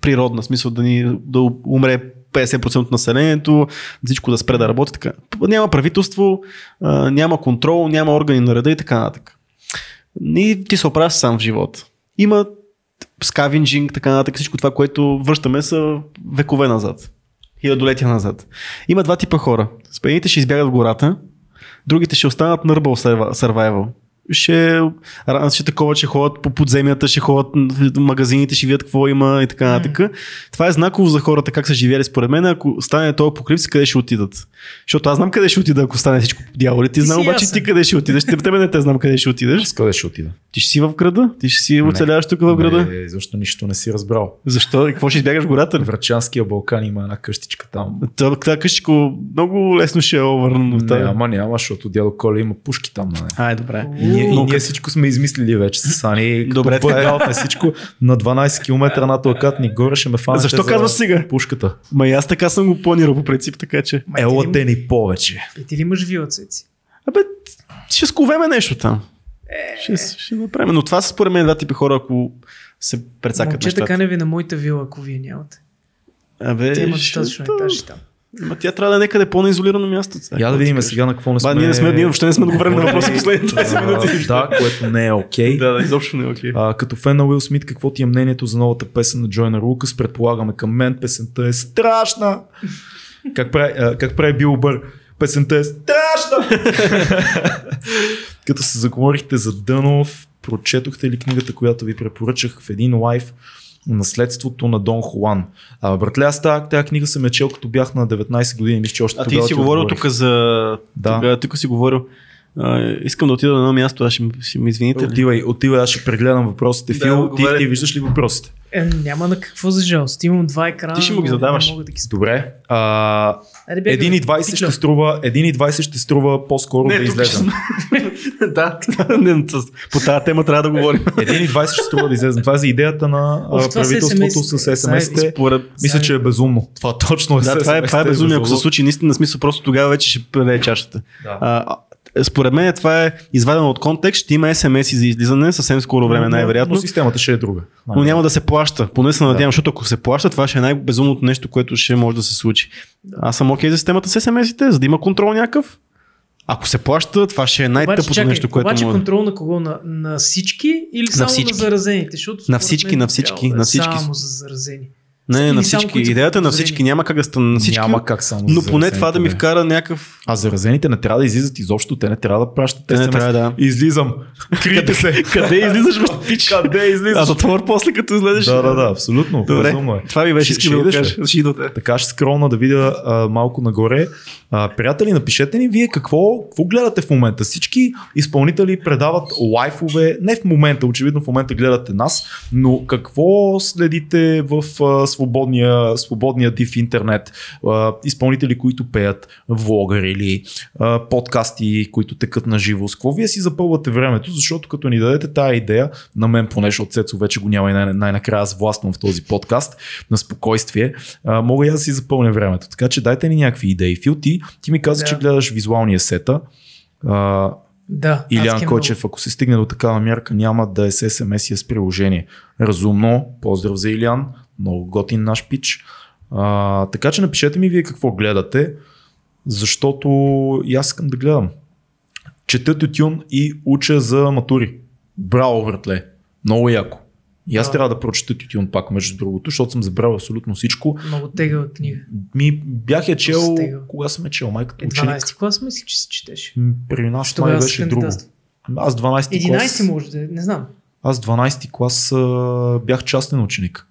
природна, смисъл да ни да умре 50% от населението, всичко да спре да работи. Така. Няма правителство, а, няма контрол, няма органи на реда и така нататък. И ти се оправяш сам в живота. Има скавинджинг, така нататък, всичко това, което връщаме са векове назад. Хилядолетия назад. Има два типа хора. Спените ще избягат в гората, другите ще останат на Herbal Survival ще, ще такова, че ходят по подземията, ще ходят в магазините, ще видят какво има и така нататък. Mm. Това е знаково за хората как са живели според мен. Ако стане този покривци, къде ще отидат? Защото аз знам къде ще отида, ако стане всичко по дяволи. Ти, ти знам обаче ти къде ще отидеш. Те, тебе не те знам къде ще отидеш. С къде ще отида? Ти ще си в града? Ти ще си оцеляваш тук в града? Не, защо нищо не си разбрал. Защо? И какво ще избягаш гората? В Врачанския Балкан има една къщичка там. Това къщичка много лесно ще е овърнано. Не, ама няма, защото дядо Коля има пушки там. Нали? Ай, добре ние, и ние всичко сме измислили вече с Сани. Добре, това е. всичко на 12 км над Акатни горе ще ме фане. Защо казваш сега? Пушката. Ма и аз така съм го планирал по принцип, така че. Ела те ни повече. И ти ли имаш вилцеци? Абе, ще сковеме нещо там. Е... Ще, ще направим. Но това са според мен два типа хора, ако се прецакат Момчета, така не ви на моята вила, ако вие нямате. Абе, Те имат достатъчно етажи там. Ма тя трябва да е някъде по-наизолирано място. Я да видим сега на какво не сме... Ба, ние, не сме, ние въобще не сме договорили на въпроса последните 20 минути. Да, което не е окей. Да, да, изобщо не е окей. А, като фен на Уил Смит, какво ти е мнението за новата песен на Джойнер Лукас? Предполагаме към мен, песента е страшна. Как прави, а, как прави Бил Бър? Песента е страшна. като се заговорихте за Дънов, прочетохте ли книгата, която ви препоръчах в един лайф? Наследството на Дон Хуан. А, братле, аз тази, тази книга съм я чел като бях на 19 години. Мисля, че още А ти си говорил тук за... Да. Тогава, тук си говорил. А, искам да отида на едно място, аз ще, ще ми извините. Отивай, отивай, аз ще прегледам въпросите. Да, Фил, ти, ти виждаш ли въпросите? Е, няма на какво за жалост. Имам два екрана. Ти ще му ги задаваш. Не мога да ги. Добре. А, Айде, бягай. 1,20 ще струва, 1,20 ще струва по-скоро да тук излезем. да, не, по тази тема трябва да говорим. 1,20 ще струва да излезем. Това е за идеята на Оф, правителството с. СМС-те. Според... Мисля, че е безумно. Това точно е Да, това е, това е безумие. Ако се случи наистина смисъл, просто тогава вече ще предаде чашата. Да. А, според мен това е извадено от контекст. Ще има SMS за излизане съвсем скоро време, Но- най-вероятно. Но системата ще е друга. Но няма да се плаща. Поне се надявам, Да. защото ако се плаща, това ще е най-безумното нещо, което ще може да се случи. Аз съм окей за системата с SMS-ите, за да има контрол някакъв. Ако се плаща, това ще е Обаче, най-тъпото чакай, нещо, което обаче може. контрол на кого? На, на всички или само на, всички. заразените? Защото На всички, мен на всички, трябвало да е на всички. Само за заразени. Не, Или на само всички. които са Идеята е на всички. Няма как да стане на всички. Няма как само но поне това да ми вкара някакъв. А заразените не трябва да излизат изобщо. Те не трябва да пращат Те не трябва да. Излизам. Крийте се. Къде излизаш, пич? Къде излизаш? А затвор после, като излезеш. Да, да, да, абсолютно. Добре. Е. Това ми беше, искам да кажа. Така ще скролна да видя малко нагоре. Приятели, напишете ни вие какво, какво гледате в момента. Всички изпълнители предават лайфове, не в момента, очевидно в момента гледате нас, но какво следите в а, свободния, свободния див интернет? Изпълнители, които пеят, влогъри или подкасти, които текат на живо. С какво вие си запълвате времето, защото като ни дадете тая идея, на мен поне, защото Цецо вече го няма и най- най-накрая аз властвам в този подкаст, на спокойствие, мога и аз да си запълня времето. Така че дайте ни някакви идеи. Фил, ти, ти ми каза, Да. че гледаш визуалния сета. А, Да. Илян Койчев, ако се стигне до такава мярка, няма да е с SMS, а с приложение. Разумно, поздрав за Илян, много готин наш пич. А, така че напишете ми вие какво гледате, защото и аз искам да гледам. Чета тютюн и уча за матури. Браво, братле. Много яко. И аз Да. трябва да прочета тютюн пак, между другото, защото съм забрал абсолютно всичко. Много, тегава книга. Ми бях я чел, кога съм я чел, май като Е, ученик. 12 клас мисля, че се четеше. При нас май беше друго. кандидатства? Аз 12 11 клас. може да е, не знам. Аз 12 клас а, бях частен ученик.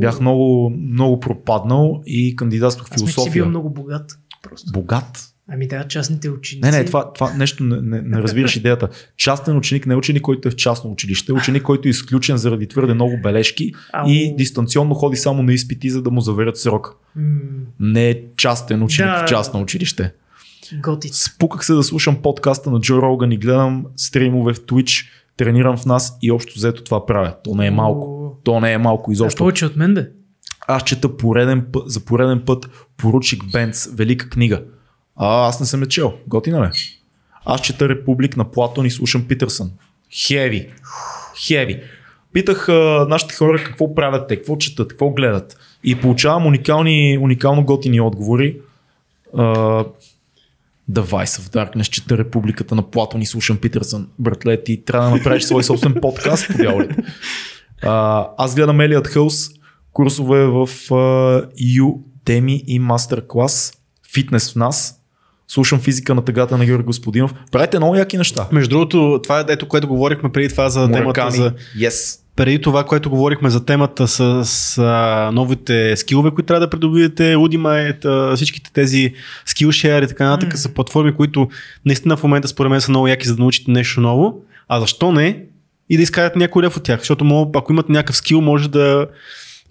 Бях много, много пропаднал и кандидатствах в Аз мисля, че философия. бил много богат. Просто. Богат. Ами да, частните ученици. Не, не, това, това нещо не, не, не разбираш идеята. Частен ученик не е ученик, който е в частно училище, ученик, който е изключен заради твърде много бележки Ау. и дистанционно ходи само на изпити, за да му заверят срок. М, Не е частен ученик Да. в частно училище. Готиц. Спуках се да слушам подкаста на Джо Роган и гледам стримове в Twitch, тренирам в нас и общо взето това правя. То не е малко. То не е малко а изобщо. повече от мен, бе. Аз чета пореден път, за пореден път Поручик Бенц, велика книга. А, аз не съм я чел. Готина ли? Аз чета Републик на Платон и слушам Питърсън. Хеви. Хеви. Питах а, нашите хора какво правят те, какво четат, какво гледат. И получавам уникални, уникално готини отговори. А, The Vice of Darkness, чета Републиката на Платон и слушам Питърсън. Братле, ти трябва да направиш свой собствен подкаст, по дяволите. А, аз гледам Елият Хълс, курсове в а, Udemy и мастер-клас, фитнес в нас. Слушам физика на тъгата на Георги Господинов. Правите много яки неща. Между другото, това е ето, което говорихме преди това за темата Мураками. за Yes. преди това, което говорихме за темата с, с а, новите скилове, които трябва да придобиете, Udemy, всичките тези Skillshare и така нататък М. са платформи, които наистина в момента според мен са много яки за да научите нещо ново. А защо не? И да изкарате някой лев от тях, защото мога, ако имате някакъв скил, може да,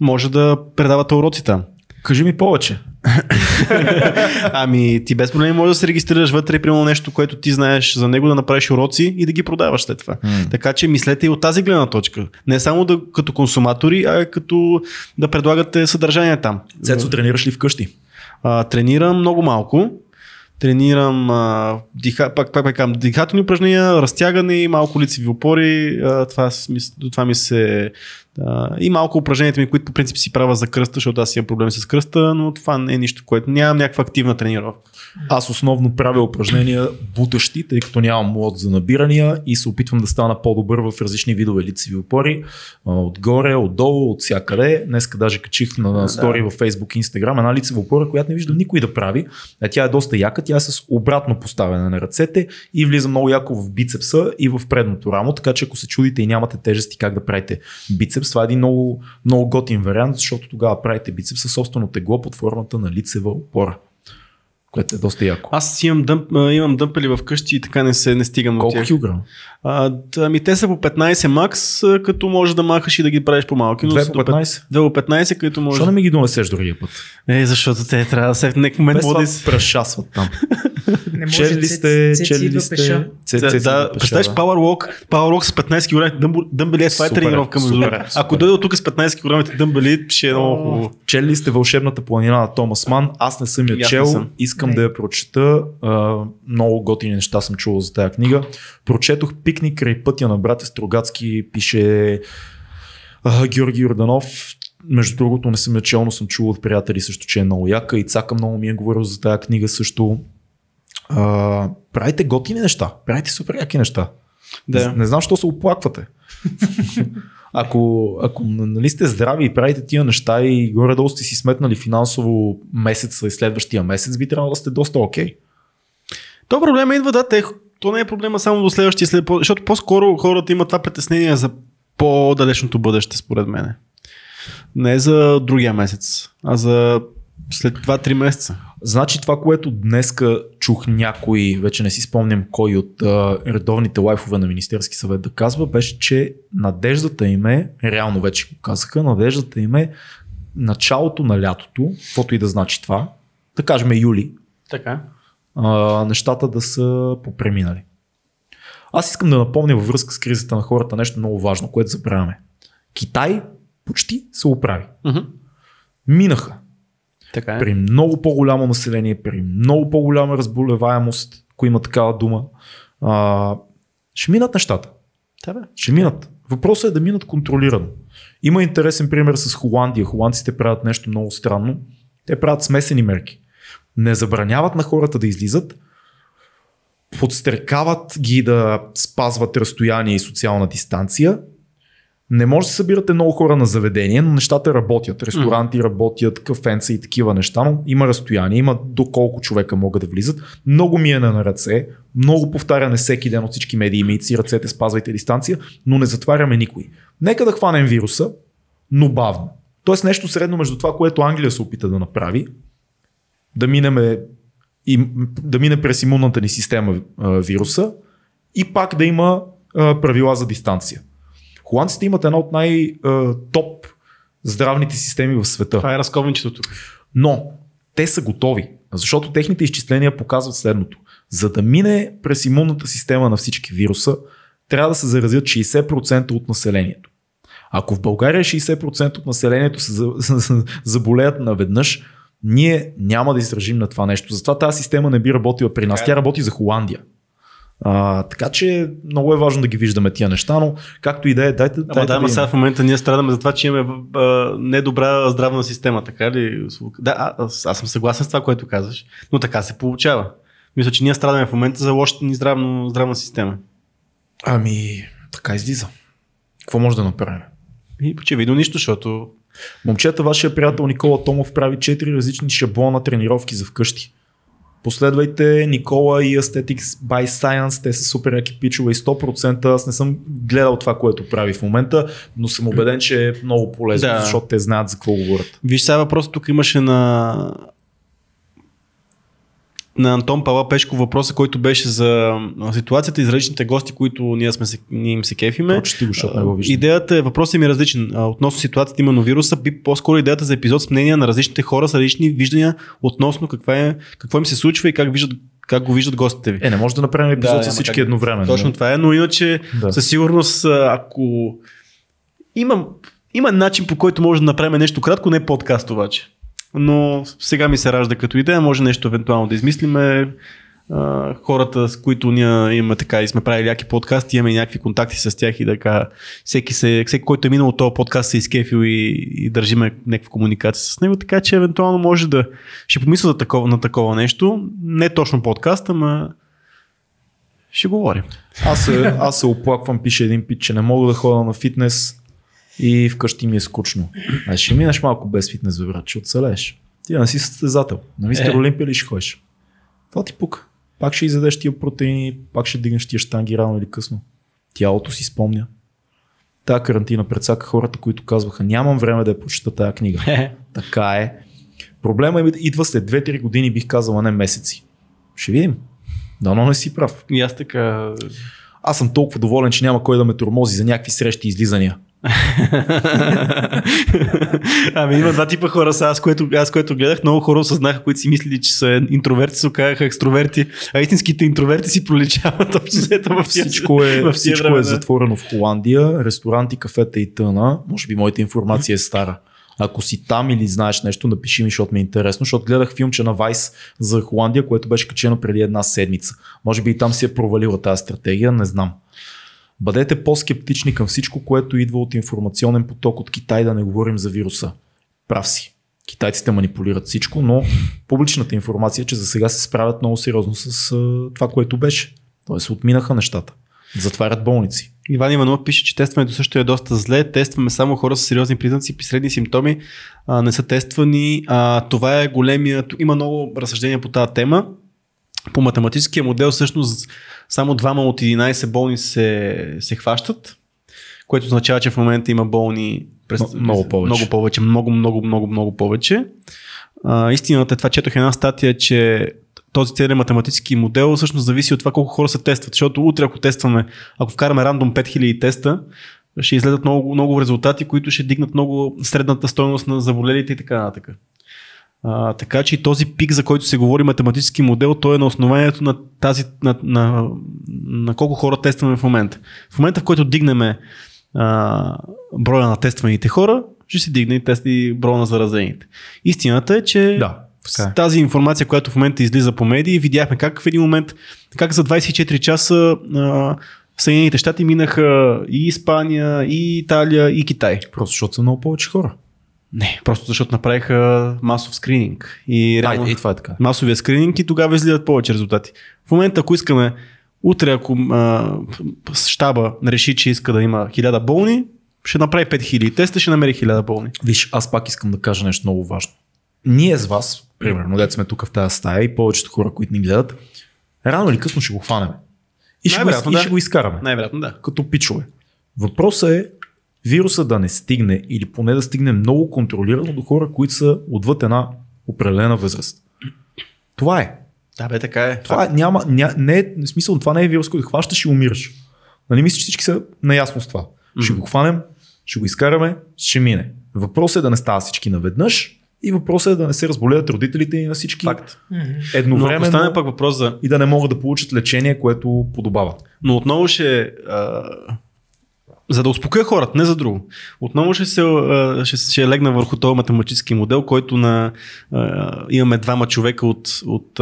може да предавате уроци там. Кажи ми повече. Ами ти без проблеми можеш да се регистрираш вътре, примерно нещо, което ти знаеш за него, да направиш уроци и да ги продаваш след това. М. Така че мислете и от тази гледна точка. Не само да, като консуматори, а и като да предлагате съдържание там. Цецо, тренираш ли вкъщи? А, тренирам много малко. Тренирам а, диха, пак, пак, пак, дихателни упражнения, разтягане и малко лицеви опори. А, това, това ми се Да, и малко упражненията ми, които по принцип си правя за кръста, защото аз имам проблеми с кръста, но това не е нищо, което нямам някаква активна тренировка. Аз основно правя упражнения бутащи, тъй като нямам мод за набирания и се опитвам да стана по-добър в различни видове лицеви опори. Отгоре, отдолу, от всякъде. Днеска даже качих на стори в Facebook и Instagram една лицева опора, която не виждам никой да прави. А тя е доста яка, тя е с обратно поставяне на ръцете и влиза много яко в бицепса и в предното рамо, така че ако се чудите и нямате тежести как да правите бицепс, това е един много, много готин вариант, защото тогава правите бицепс със собствено тегло под формата на лицева опора което е доста яко. Аз имам, дъмп, имам дъмпели в къщи и така не се не стигам до Колко тях. килограма? А, ами те са по 15 макс, като можеш да махаш и да ги правиш по-малки. но Две са по до пет- 15? Две по 15, като можеш. Защо не ми ги донесеш другия път? Е, защото те трябва да се в някакъв момент да из- прашасват там. Не може Чели сте, чели ли сте? Да, представяш. Power Walk, Power Walk с 15 кг дъмб- дъмбели, това е тренировка. между. Ако дойде от тук с 15 кг дъмбели, ще е много хубаво. Чели ли сте Вълшебната планина на Томас Ман? Аз не съм я чел, искам да я прочета. Много готини неща съм чувал за тази книга. Прочетох Пикник край пътя на братя Строгацки, пише а, Георги Йорданов. Между другото не съм я чел, но съм чул от приятели също, че е много яка. И Цака много ми е говорил за тази книга също. А, правите готини неща, правите супер яки неща. Да. Не, не знам, що се оплаквате. ако, ако нали сте здрави и правите тия неща и горе-долу сте си сметнали финансово месеца и следващия месец, би трябвало да сте доста окей. То проблема идва, да, те, то не е проблема само до следващия след, защото по-скоро хората имат това притеснение за по-далечното бъдеще, според мен. Не за другия месец, а за след 2-3 месеца. Значи това, което днеска чух някой, вече не си спомням кой от а, редовните лайфове на Министерски съвет да казва, беше, че надеждата им е, реално вече го казаха, надеждата им е началото на лятото, каквото и да значи това, да кажем юли, Така. А, нещата да са попреминали. Аз искам да напомня във връзка с кризата на хората нещо много важно, което забравяме. Китай почти се оправи. Минаха Така е. при много по-голямо население, при много по-голяма разболеваемост, ако има такава дума, а, ще минат нещата. Да, бе. Ще минат. Въпросът е да минат контролирано. Има интересен пример с Холандия. Холандците правят нещо много странно. Те правят смесени мерки. Не забраняват на хората да излизат, подстрекават ги да спазват разстояние и социална дистанция. Не може да събирате много хора на заведение, но нещата работят. Ресторанти работят, кафенца и такива неща, но има разстояние, има доколко човека могат да влизат. Много миене на ръце, много повтаряне всеки ден от всички медии, мийте си ръцете, спазвайте дистанция, но не затваряме никой. Нека да хванем вируса, но бавно. Тоест нещо средно между това, което Англия се опита да направи, да минеме и, да мине през имунната ни система а, вируса и пак да има а, правила за дистанция. Холандците имат една от най-топ здравните системи в света. Това е разковничето тук. Но те са готови, защото техните изчисления показват следното. За да мине през имунната система на всички вируса, трябва да се заразят 60% от населението. Ако в България 60% от населението се за- заболеят наведнъж, ние няма да издържим на това нещо. Затова тази система не би работила при нас. Е. Тя работи за Холандия. А, така че много е важно да ги виждаме тия неща, но както и да е, дайте, Ама да, ама сега в момента ние страдаме за това, че имаме а, недобра здравна система, така ли? Да, а, аз, аз съм съгласен с това, което казваш, но така се получава. Мисля, че ние страдаме в момента за лошата ни здравно, здравна система. Ами, така излиза. Какво може да направим? И очевидно нищо, защото Момчета, вашия приятел Никола Томов прави 4 различни шаблона тренировки за вкъщи. Последвайте Никола и Aesthetics by Science, те са супер яки пичове и 100%. Аз не съм гледал това, което прави в момента, но съм убеден, че е много полезно, Да. защото те знаят за какво говорят. Виж сега въпрос, тук имаше на на Антон Пала Пешко въпроса, който беше за ситуацията и за различните гости, които ние, сме се, ние им се кефиме. Прочети го, защото не го виждам. Идеята е, въпросът ми е различен. Относно ситуацията именно вируса, би по-скоро идеята за епизод с мнения на различните хора с различни виждания относно каква е, какво им се случва и как, виждат, как го виждат гостите ви. Е, не може да направим епизод Да, с всички как- едновременно. Точно това е, но иначе Да. със сигурност, ако има, има начин по който може да направим нещо кратко, не подкаст обаче. Но сега ми се ражда като идея, може нещо евентуално да измислиме. хората, с които ние имаме така и сме правили яки подкасти, имаме някакви контакти с тях и така. Всеки, се, всеки който е минал от този подкаст се изкефил и, и държиме някаква комуникация с него, така че евентуално може да ще помисля за такова, на такова нещо. Не точно подкаст, ама ще говорим. Аз се, аз се оплаквам, пише един пич, че не мога да ходя на фитнес и вкъщи ми е скучно. А ще минеш малко без фитнес, бе, брат, ще оцелееш. Ти не си състезател. На мистер Е. Олимпия ли ще ходиш? Това ти пука. Пак ще изядеш тия протеини, пак ще дигнеш тия штанги рано или късно. Тялото си спомня. Тая карантина предсака хората, които казваха нямам време да я прочета тая книга. Така е. Проблема е, идва след 2-3 години, бих казал, а не месеци. Ще видим. Дано не си прав. И аз така. Аз съм толкова доволен, че няма кой да ме тормози за някакви срещи и излизания. ами има два типа хора са. Аз, което, аз което гледах, много хора осъзнаха, които си мислили, че са интроверти, се оказаха екстроверти, а истинските интроверти си проличават общо взето в тия- Всичко е, в тия всичко времена. е затворено в Холандия, ресторанти, кафета и тъна. Може би моята информация е стара. Ако си там или знаеш нещо, напиши ми, защото ми е интересно, защото гледах филмче на Vice за Холандия, което беше качено преди една седмица. Може би и там си е провалила тази стратегия, не знам. Бъдете по-скептични към всичко, което идва от информационен поток от Китай, да не говорим за вируса. Прав си. Китайците манипулират всичко, но публичната информация е, че за сега се справят много сериозно с това, което беше. Тоест отминаха нещата. Затварят болници. Иван Иванов пише, че тестването също е доста зле. Тестваме само хора с сериозни признаци, при средни симптоми а, не са тествани. А, това е големия. Има много разсъждения по тази тема. По математическия модел всъщност само двама от 11 болни се, се хващат, което означава, че в момента има болни през, много повече. Много повече, много, много, много, много повече. А, истината е това, четох една статия, че този целият математически модел всъщност зависи от това колко хора се тестват. Защото утре, ако тестваме, ако вкараме рандом 5000 теста, ще излезат много, много резултати, които ще дигнат много средната стойност на заболелите и така нататък. А, така че и този пик, за който се говори математически модел, той е на основанието на тази, на, на, на колко хора тестваме в момента. В момента, в който дигнеме а, броя на тестваните хора, ще се дигне и, тест, и броя на заразените. Истината е, че Да, така е. с тази информация, която в момента излиза по медии, видяхме как в един момент, как за 24 часа а, Съединените щати минаха и Испания, и Италия, и Китай. Просто защото са много повече хора. Не, просто защото направиха масов скрининг. И реално, Да, и това е така. масовия скрининг и тогава излизат повече резултати. В момента, ако искаме, утре, ако а, щаба реши, че иска да има 1000 болни, ще направи 5000 теста, ще намери 1000 болни. Виж, аз пак искам да кажа нещо много важно. Ние с вас, примерно, дете сме тук в тази стая и повечето хора, които ни гледат, рано или късно ще го хванем. И ще, го, Най-вероятно, и да. ще го изкараме. Най-вероятно да. Като пичове. Въпросът е вируса да не стигне или поне да стигне много контролирано до хора, които са отвъд една определена възраст. Това е. Да, бе, така е. Това е, няма, ня, не е, в смисъл, това не е вирус, който хващаш и умираш. Нали мисля, че всички са наясно с това. Ще го хванем, ще го изкараме, ще мине. Въпросът е да не става всички наведнъж и въпросът е да не се разболеят родителите и на всички Факт. Но едновременно стане пък въпрос за... и да не могат да получат лечение, което подобава. Но отново ще... А, за да успокоя хората, не за друго. Отново ще се ще, ще легна върху този математически модел, който на, имаме двама човека от, от,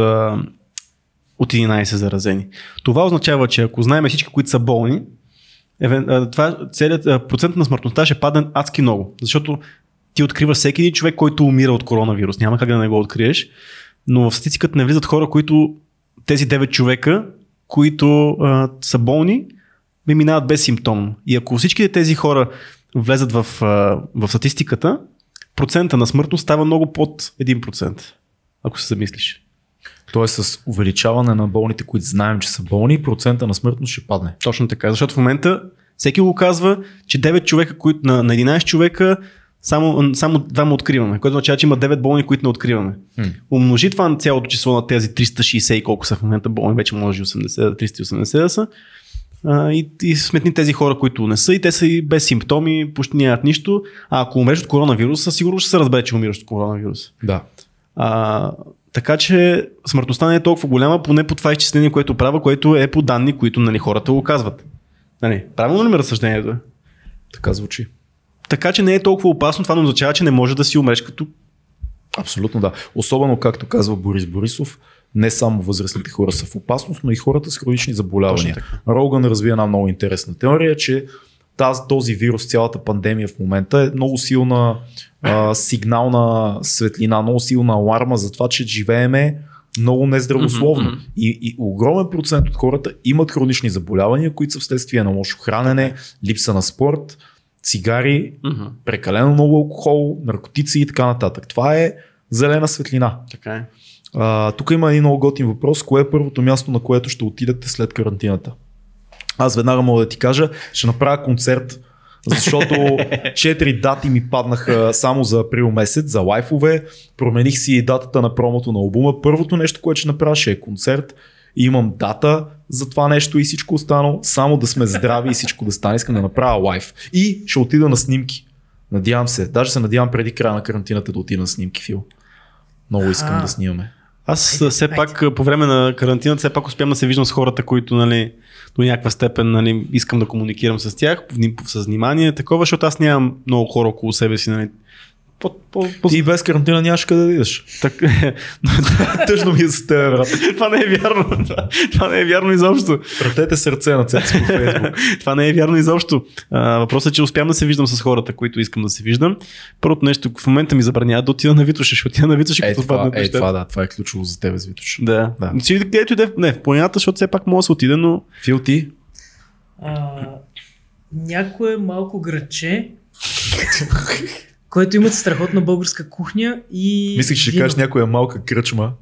от 11 заразени. Това означава, че ако знаем всички, които са болни, това, целият процент на смъртността ще падне адски много. Защото ти откриваш всеки един човек, който умира от коронавирус. Няма как да не го откриеш. Но в статистиката не влизат хора, които тези 9 човека, които а, са болни, ми минават без симптомно. И ако всичките тези хора влезат в, в статистиката, процента на смъртност става много под 1%. Ако се замислиш. Тоест с увеличаване на болните, които знаем, че са болни, процента на смъртност ще падне. Точно така. Защото в момента всеки го казва, че 9 човека, които, на, на 11 човека само, само двама откриваме, което означава, че има 9 болни, които не откриваме. Хм. Умножи това на цялото число на тези 360 и колко са в момента болни, вече може и 80, 380 да са. А, и, и сметни тези хора, които не са и те са и без симптоми, почти нямат нищо. А ако умреш от коронавируса, сигурно ще се разбере, че умираш от коронавирус. Да. А, така че смъртността не е толкова голяма, поне по това изчисление, което правя, което е по данни, които нали, хората го казват. Нали, правилно ли ми е разсъждението? Така звучи. Така че не е толкова опасно, това не означава, че не може да си умреш като Абсолютно да. Особено, както казва Борис Борисов, не само възрастните хора са в опасност, но и хората с хронични заболявания. Роган разви една много интересна теория, че тази, този вирус, цялата пандемия в момента е много силна а, сигнална светлина, много силна аларма за това, че живееме много нездравословно. Мгм. И, и огромен процент от хората имат хронични заболявания, които са вследствие на лошо хранене, липса на спорт, цигари, Мгм. прекалено много алкохол, наркотици и така нататък. Това е зелена светлина. Така е. А, тук има един много готин въпрос. Кое е първото място, на което ще отидете след карантината? Аз веднага мога да ти кажа, ще направя концерт, защото четири дати ми паднаха само за април месец, за лайфове. Промених си датата на промото на албума. Първото нещо, което ще направя, ще е концерт. И имам дата за това нещо и всичко останало. Само да сме здрави и всичко да стане. Искам да направя лайф. И ще отида на снимки. Надявам се. Даже се надявам преди края на карантината да отида на снимки, Фил. Много искам А. да снимаме. Аз Айде, все айде. пак по време на карантината все пак успявам да се виждам с хората, които нали, до някаква степен нали, искам да комуникирам с тях с внимание, такова, защото аз нямам много хора около себе си. Нали. По, по, по, Ти и без карантина нямаш къде да идеш. так, Тъжно ми е за теб, брат. това не е вярно. Това, не е вярно изобщо. Пратете сърце на цеци по Фейсбук. Това не е вярно изобщо. А, въпросът е, че успявам да се виждам с хората, които искам да се виждам. Първото нещо, в момента ми забранява да отида на Витоша. Ще отида на Витоша, Е, като това, е, това, да, това е ключово за тебе, Звитош. Да. Да. да. Си, където и да е, не, в планината, защото все пак мога да се отида, но Фил ти? А, някое малко градче, което имат страхотна българска кухня и Мислих, че ще кажеш някоя малка кръчма.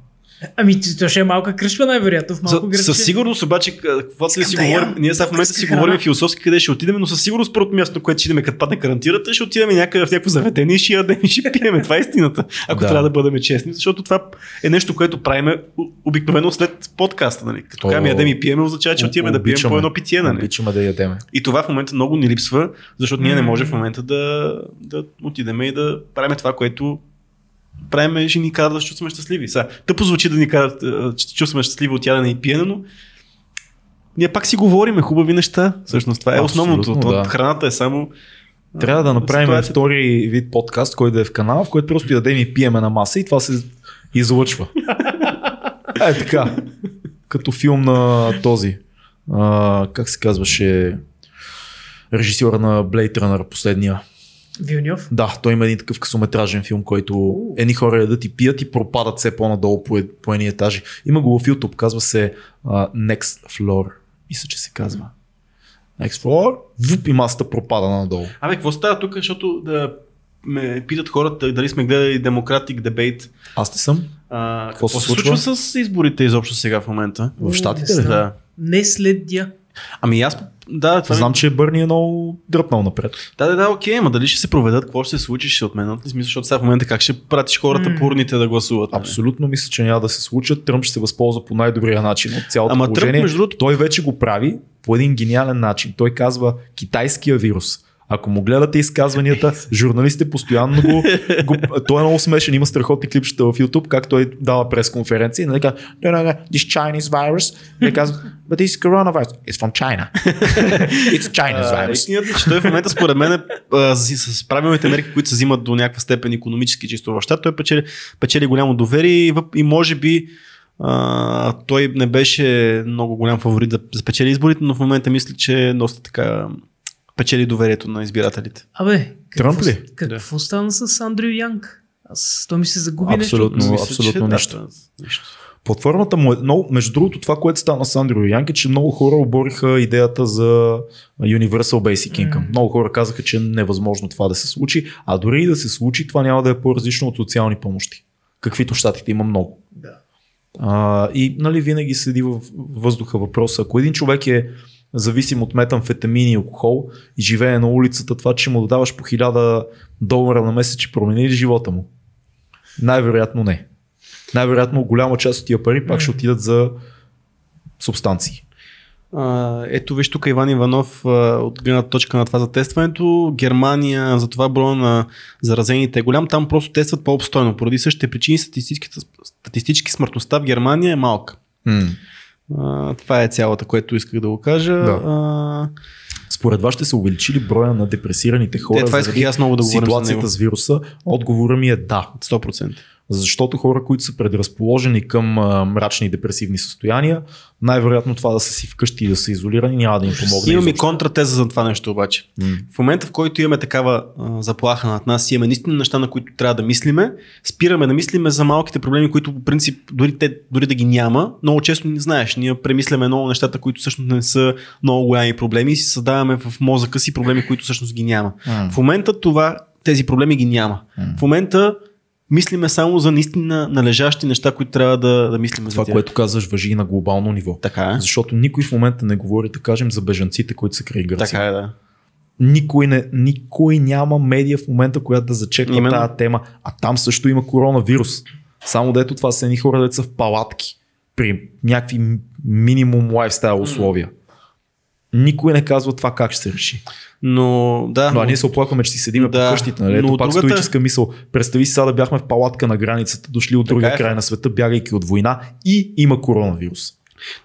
Ами то ще е малка кръшва най-вероятно в малко За, градче. със сигурност обаче, каквото ли си да говорим, ние сега в момента си храна. говорим философски къде ще отидем, но със сигурност първото място, на което ще идем, като падне карантирата, ще отидем някъде в някакво заведение и ще ядем и ще пиеме. Това е истината. Ако Да. трябва да бъдем честни, защото това е нещо, което правиме у- обикновено след подкаста. Нали? Като О, кажем ядем и пиеме, означава, че отиваме да пием по едно питие. Нали? Обичаме да ядеме. И това в момента много ни липсва, защото ние не можем в момента да, да отидем и да правим това, което правиме, ще ни кара да се чувстваме щастливи. Сега, тъпо звучи да ни карат, а, че се чувстваме щастливи от ядене и пиене, но ние пак си говориме хубави неща. Всъщност това е Абсолютно, основното. да. Храната е само... Трябва да направим ситуацията. втори вид подкаст, който да е в канала, в който просто ядем и пиеме на маса и това се излъчва. Е така. Като филм на този. А, как се казваше режисьора на Blade Runner последния. Вилньов. Да, той има един такъв късометражен филм, който едни хора ядат и пият и пропадат все по-надолу по, е- по едни етажи. Има го в YouTube, казва се uh, Next Floor. Мисля, че се казва. Next Floor, вуп и масата пропада надолу. Абе, какво става тук, защото да ме питат хората дали сме гледали Democratic Debate. Аз не съм. А, Какво какво се случва случва? с изборите изобщо сега в момента? В Щатите не ли? Да. Не следя. Ами аз, да, това Знам, че Бърни е много дръпнал напред. Да, да, да, окей, ама дали ще се проведат, какво ще се случи, ще се отменят ли смисъл, защото сега в момента как ще пратиш хората М. по урните да гласуват? Абсолютно мисля, че няма да се случат. Тръмп ще се възползва по най-добрия начин от цялото Ама Тръмп, положение. между другото- Той вече го прави по един гениален начин. Той казва китайския вирус. Ако му гледате изказванията, журналистите постоянно го, го... Той е много смешен, има страхотни клипчета в YouTube, как той дава пресконференции. Нали казва, no, no, no, this Chinese virus. И казва, but this coronavirus, it's from China. it's Chinese virus. Истината е, че той в момента според мен е, а, с, с правилните мерки, които се взимат до някаква степен економически чисто в щат, той печели, печели голямо доверие и, и може би а, той не беше много голям фаворит да спечели изборите, но в момента мисля, че доста така печели доверието на избирателите. Абе, какво, Тръмп ли? какво стана с Андрю Янг? Аз, той ми се загуби Абсолютно. нещо. Мисля, абсолютно че, нищо. Да, нищо. Платформата му е много, между другото, това, което стана с Андрю Янг е, че много хора обориха идеята за Universal Basic Income. М. Много хора казаха, че е невъзможно това да се случи, а дори и да се случи, това няма да е по-различно от социални помощи. Каквито щатите има много. Да. А, и нали, винаги седи в въздуха въпроса. Ако един човек е зависим от метамфетамини и алкохол и живее на улицата, това, че му даваш по 1000 долара на месец, ще промени ли живота му? Най-вероятно не. Най-вероятно голяма част от тия пари пак ще отидат за субстанции. А, ето виж тук Иван Иванов от гледна точка на това за тестването. Германия за това броя на заразените е голям. Там просто тестват по-обстойно. Поради същите причини статистически, статистически смъртността в Германия е малка. М. А, това е цялата, което исках да го кажа. Да. А, Според вас ще се увеличи ли броя на депресираните хора Е, това исках аз много да говорим ситуацията с вируса? Отговора ми е да. 100%. Защото хора, които са предразположени към а, мрачни и депресивни състояния, най-вероятно това да са си вкъщи и да са изолирани няма да им помогне. Имаме изобщо. контратеза за това нещо обаче. М. В момента, в който имаме такава а, заплаха над нас, имаме наистина неща, на които трябва да мислиме, спираме да мислиме за малките проблеми, които по принцип дори, те, дори да ги няма, много често не знаеш. Ние премисляме много нещата, които всъщност не са много голями проблеми и си създаваме в мозъка си проблеми, които всъщност ги няма. М. В момента това, тези проблеми ги няма. М. В момента мислиме само за наистина належащи неща, които трябва да, да мислиме Това, за тях. което казваш, въжи и на глобално ниво. Така е. Защото никой в момента не говори, да кажем, за бежанците, които са край Гърция. Така е, да. Никой, не, никой няма медия в момента, която да зачеква Именно. тази тема. А там също има коронавирус. Само дето това са едни хора, деца в палатки. При някакви минимум лайфстайл условия. Никой не казва това как ще се реши. Но да. Но а ние се оплакваме, че си седиме Да, по къщите. Нали? Ето пак другата- стоическа мисъл. Представи си сега да бяхме в палатка на границата, дошли от другия е. край на света, бягайки от война и има коронавирус.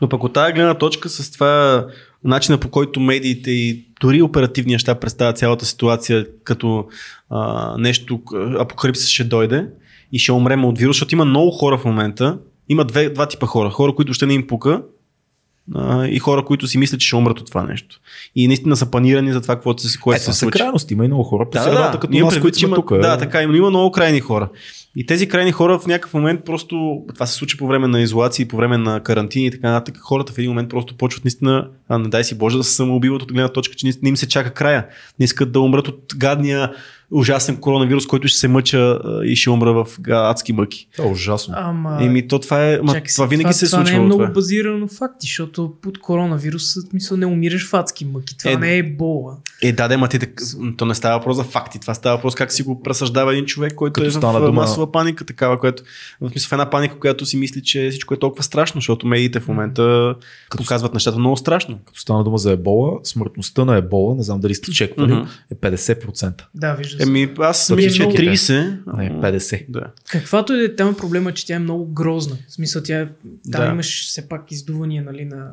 Но пък от тази гледна точка с това начина по който медиите и дори оперативния щаб представят цялата ситуация като а, нещо, апокалипсис ще дойде и ще умрем от вирус, защото има много хора в момента, има две, два типа хора. Хора, които ще не им пука а, и хора, които си мислят, че ще умрат от това нещо. И наистина са панирани за това, какво се, кое Е, се случи. крайности. Има и много хора по Да, средата, да, като нас, които сме тук. Да, е. така, има, има много крайни хора. И тези крайни хора в някакъв момент просто, това се случи по време на изолации, по време на карантини и така нататък, хората в един момент просто почват наистина, а не дай си Боже, да се самоубиват от гледна точка, че не им се чака края. Не искат да умрат от гадния ужасен коронавирус, който ще се мъча и ще умра в адски мъки. Това е ужасно. Ама... Еми, то това е. Ма, Чакай това винаги това, се е това не е много това. базирано на факти, защото под коронавирус, смисъл не умираш в адски мъки. Това Е, не е бола. Е, да, да, ма ти, то не става въпрос за факти. Това става въпрос как си го пресъждава един човек, който Като е в стана дума... дума- масова паника, такава, което, в смисъл в една паника, която си мисли, че всичко е толкова страшно, защото медиите в момента Като показват нещата много страшно. Като стана дума за ебола, смъртността на ебола, не знам дали сте чеквали, Мгм. е 50%. Да, вижда се. Еми, аз мисля, че е много- 30. Не, ама- 50. Да. Каквато и да е там е проблема, че тя е много грозна. В смисъл, тя е- там Да. имаш все пак издувания нали, на,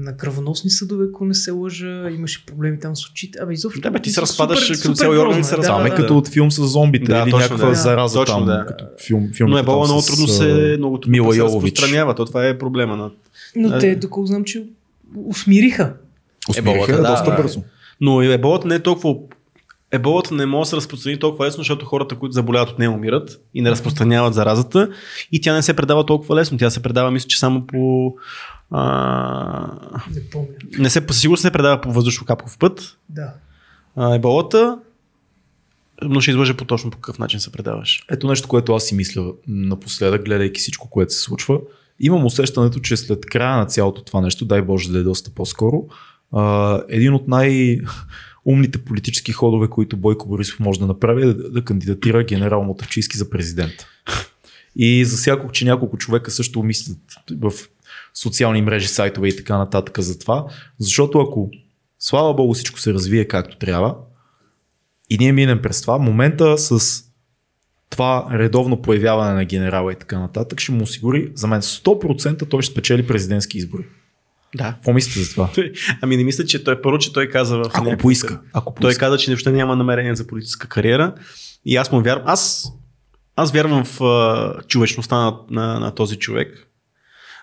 на кръвоносни съдове, ако не се лъжа, имаше проблеми там с очите. Абе, изобщо. Да, бе, ти се разпадаш като супер цяло и органи грозна се е. разпадат. Това Да, е да, като от филм с зомбите Да, или точно, някаква да. зараза Точно, там. да. Като филм, Но филмите е бола там много трудно а, се, много трудно Мила се разпространява. То това е проблема. На... Но Да. те, доколко знам, че усмириха. Усмириха е да, доста да. бързо. Но еболата не е толкова Еболата не може да се разпространи толкова лесно, защото хората, които заболяват от нея, умират и не разпространяват заразата. И тя не се предава толкова лесно. Тя се предава, мисля, че само по. А... Не помня. Не се, със сигурност не предава по въздушно-капков път. Да. А, еболата, но ще излъжа по точно по какъв начин се предаваш. Ето нещо, което аз си мисля напоследък, гледайки всичко, което се случва. Имам усещането, че след края на цялото това нещо, дай Боже да е доста по-скоро, а, един от най- умните политически ходове, които Бойко Борисов може да направи, е да, да кандидатира генерал Мотавчийски за президент. И засякох, че няколко човека също мислят в социални мрежи, сайтове и така нататък за това. Защото ако, слава Богу, всичко се развие както трябва, и ние минем през това, момента с това редовно появяване на генерала и така нататък ще му осигури, за мен 100% той ще спечели президентски избори. Да. Какво мислите за това? Ами не мисля, че той първо, че той каза в Ако някакъв- поиска. Ако Той поиска. каза, че въобще няма намерение за политическа кариера. И аз му вярвам. Аз, аз вярвам в а, човечността на, на, на този човек.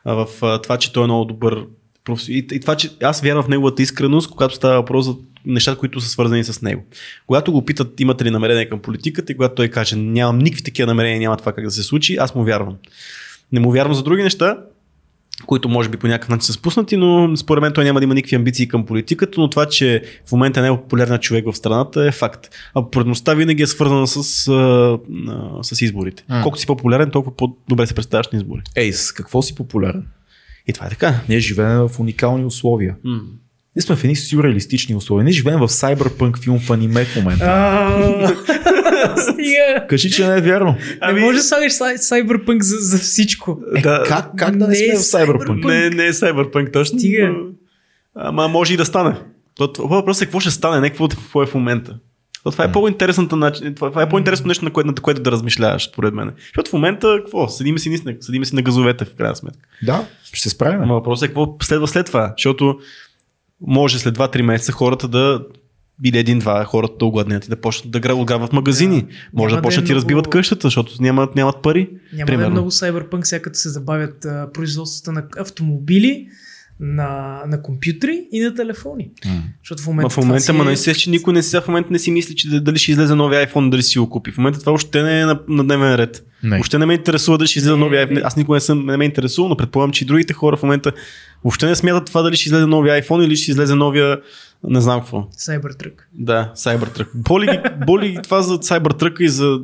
В това, че той е много добър професионалист. И, това, че аз вярвам в неговата искреност, когато става въпрос за нещата, които са свързани с него. Когато го питат имате ли намерение към политиката и когато той каже нямам никакви такива намерения, няма това как да се случи, аз му вярвам. Не му вярвам за други неща, които може би по някакъв начин са спуснати, но според мен той няма да има никакви амбиции към политиката, но това, че в момента не е популярен човек в страната е факт. А популярността винаги е свързана с, а, а, с изборите. М. Колкото си по-популярен, толкова по-добре се представяш на избори. Ей, с какво си популярен? И това е така. Ние живеем в уникални условия. Ние сме в едни сюрреалистични условия. Ние живеем в сайбърпънк филм в аниме в момента. Стига. Кажи, че не е вярно. Не може да слагаш сайбърпънк за, за всичко. Е, Да. как, как да не Не сме е в сайбърпънк? Не, не е Cyberpunk точно. Стига. Ама може и да стане. Въпросът е какво ще стане, не какво, какво е в момента. То това е по-интересната начин, това, е по-интересно нещо, на което, на което да размишляваш, според мен. Защото в момента, какво? Седиме си, наистина, седиме си на газовете, в крайна сметка. Да, ще се справим. Ама въпросът е какво следва след това, защото може след 2-3 месеца хората да или един-два хората да огладнят и да почнат да гра- ограбват магазини. Да. Може Няма да почнат да е и разбиват много- къщата, защото нямат, нямат пари. Няма да е примерно. много Cyberpunk, сега като се забавят а, производствата на автомобили, на, на компютри и на телефони. Защото в момента, Ма в момента, ма е... се, че никой не сега в момента не си мисли, че дали ще излезе новия iPhone, дали си го купи. В момента това още не е на, на дневен ред. Не. Въобще не ме интересува дали ще излезе новия iPhone. Аз никога не съм не ме интересува, но предполагам, че и другите хора в момента въобще не смятат това дали ще излезе новия iPhone или ще излезе новия не знам какво. Cybertruck. Да, Cybertruck. Боли ги, боли това за Cybertruck и за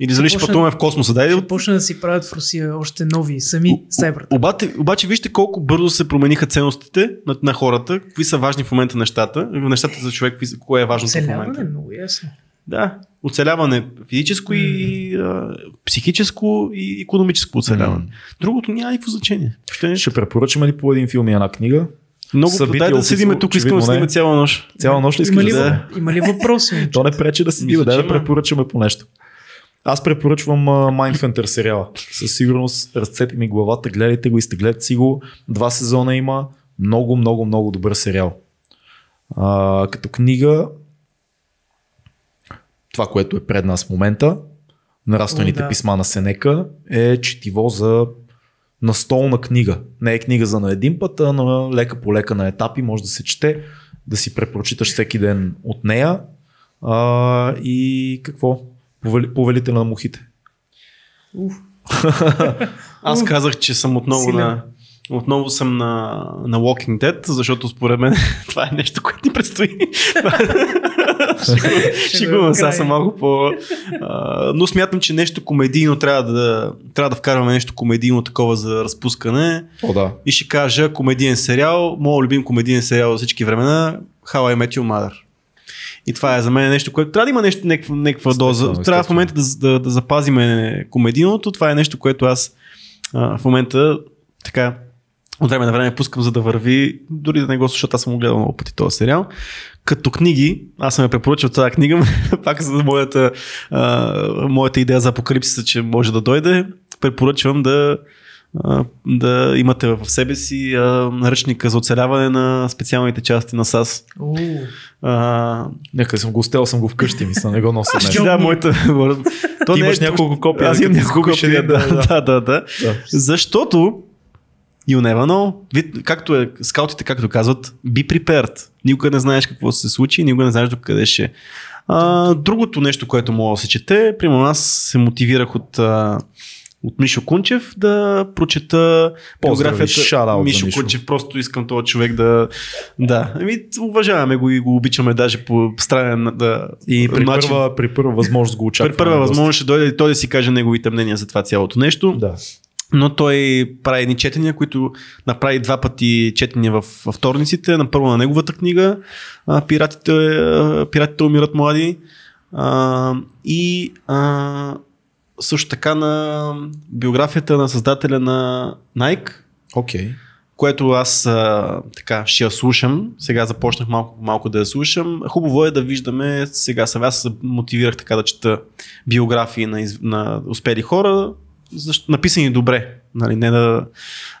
или за дали ще пътуваме в космоса. Дай, Ще почна да си правят в Русия още нови, сами Cybertruck. Обаче, обаче вижте колко бързо се промениха ценностите на, на хората, какви са важни в момента нещата, нещата за човек, какви кое е важно в момента. Оцеляване, много ясно. Да, оцеляване физическо и а, психическо и економическо оцеляване. М. Другото няма никакво значение. Ще не... Ще препоръчаме ли по един филм и една книга? Много събитие дай да официално, седиме тук, искам да не. цяла нощ. Цяла нощ ли ли, да да. да. има ли въпроси? То не пречи да бива, дай да препоръчаме по нещо. Аз препоръчвам uh, Mindhunter сериала. Със сигурност разцепи ми главата, гледайте го, изтеглете си го. Два сезона има. Много, много, много добър сериал. А, като книга, това, което е пред нас в момента, нараствените да. писма на Сенека, е четиво за настолна книга. Не е книга за на един път, а на лека по лека на етапи може да се чете, да си препрочиташ всеки ден от нея. А, и какво? Повели, повелителя на мухите. Уф. Аз казах, че съм отново силен. на отново съм на, на Walking Dead, защото според мен това е нещо, което ни предстои. Шегувам се, аз съм малко по... А, но смятам, че нещо комедийно трябва да, трябва да вкарваме нещо комедийно такова за разпускане. О, да. И ще кажа комедиен сериал, моят любим комедиен сериал за всички времена, How I Met Your Mother. И това е за мен нещо, което трябва да има нещо, някаква, някаква доза. Трябва в момента да, да, да запазиме комедийното. Това е нещо, което аз а, в момента така от време на време пускам, за да върви, дори да не го слушат, аз съм го гледал много пъти този сериал. Като книги, аз съм я препоръчал тази книга, пак за моята, а, моята идея за апокалипсиса, че може да дойде, препоръчвам да, да имате в себе си а, наръчника за оцеляване на специалните части на САС. А, Нека съм го стел, съм го вкъщи, мисля, не го нося. Джо- да, моята... То Ти не е имаш точно- няколко копия, Аз да имам няколко копия, да, да, да, да, да. Защото You never know. Вид, както е, скаутите, както казват, be prepared. Никога не знаеш какво ще се случи и никога не знаеш до къде ще. е. А, другото нещо, което мога да се чете, примерно аз се мотивирах от, а, от Мишо Кунчев да прочета биографията. Мишо Мишо. Кунчев, просто искам този човек да... Да, Ами, уважаваме го и го обичаме даже по странен да, И при начин. първа, при първа възможност го очакваме. При първа възможност ще дойде и той да си каже неговите мнения за това цялото нещо. Да. Но той прави едни четения, които направи два пъти четения в, във вторниците. На първо на неговата книга Пиратите, Пиратите умират млади. А, и а, също така на биографията на създателя на Nike, Окей. което аз а, така ще я слушам. Сега започнах малко, малко да я слушам. Хубаво е да виждаме сега. Сега се мотивирах така да чета биографии на, на успели хора, защо, написани добре. Нали, не да,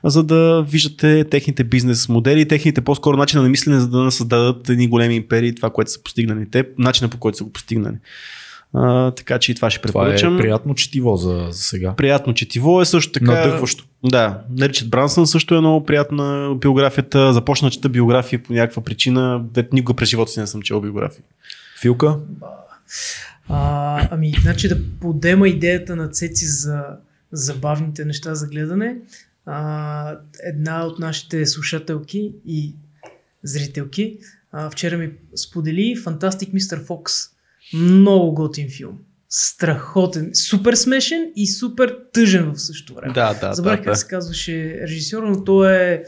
за да виждате техните бизнес модели, техните по-скоро начина на мислене, за да не създадат едни големи империи, това, което са постигнали те, начина по който са го постигнали. А, така че и това ще Това е препоръчам. приятно четиво за, за сега. Приятно четиво е също така. Надъхващо. Да, Ричард Брансън също е много приятна биографията. Започна чета биография по някаква причина. Дет никога през живота си не съм чел биография. Филка? А, ами, значи да подема идеята на Цеци за забавните неща за гледане. А, една от нашите слушателки и зрителки а, вчера ми сподели Fantastic Mr. Fox. Много готин филм. Страхотен. Супер смешен и супер тъжен в същото време. Да, да, Забравих да, как да. се казваше режисьор, но той е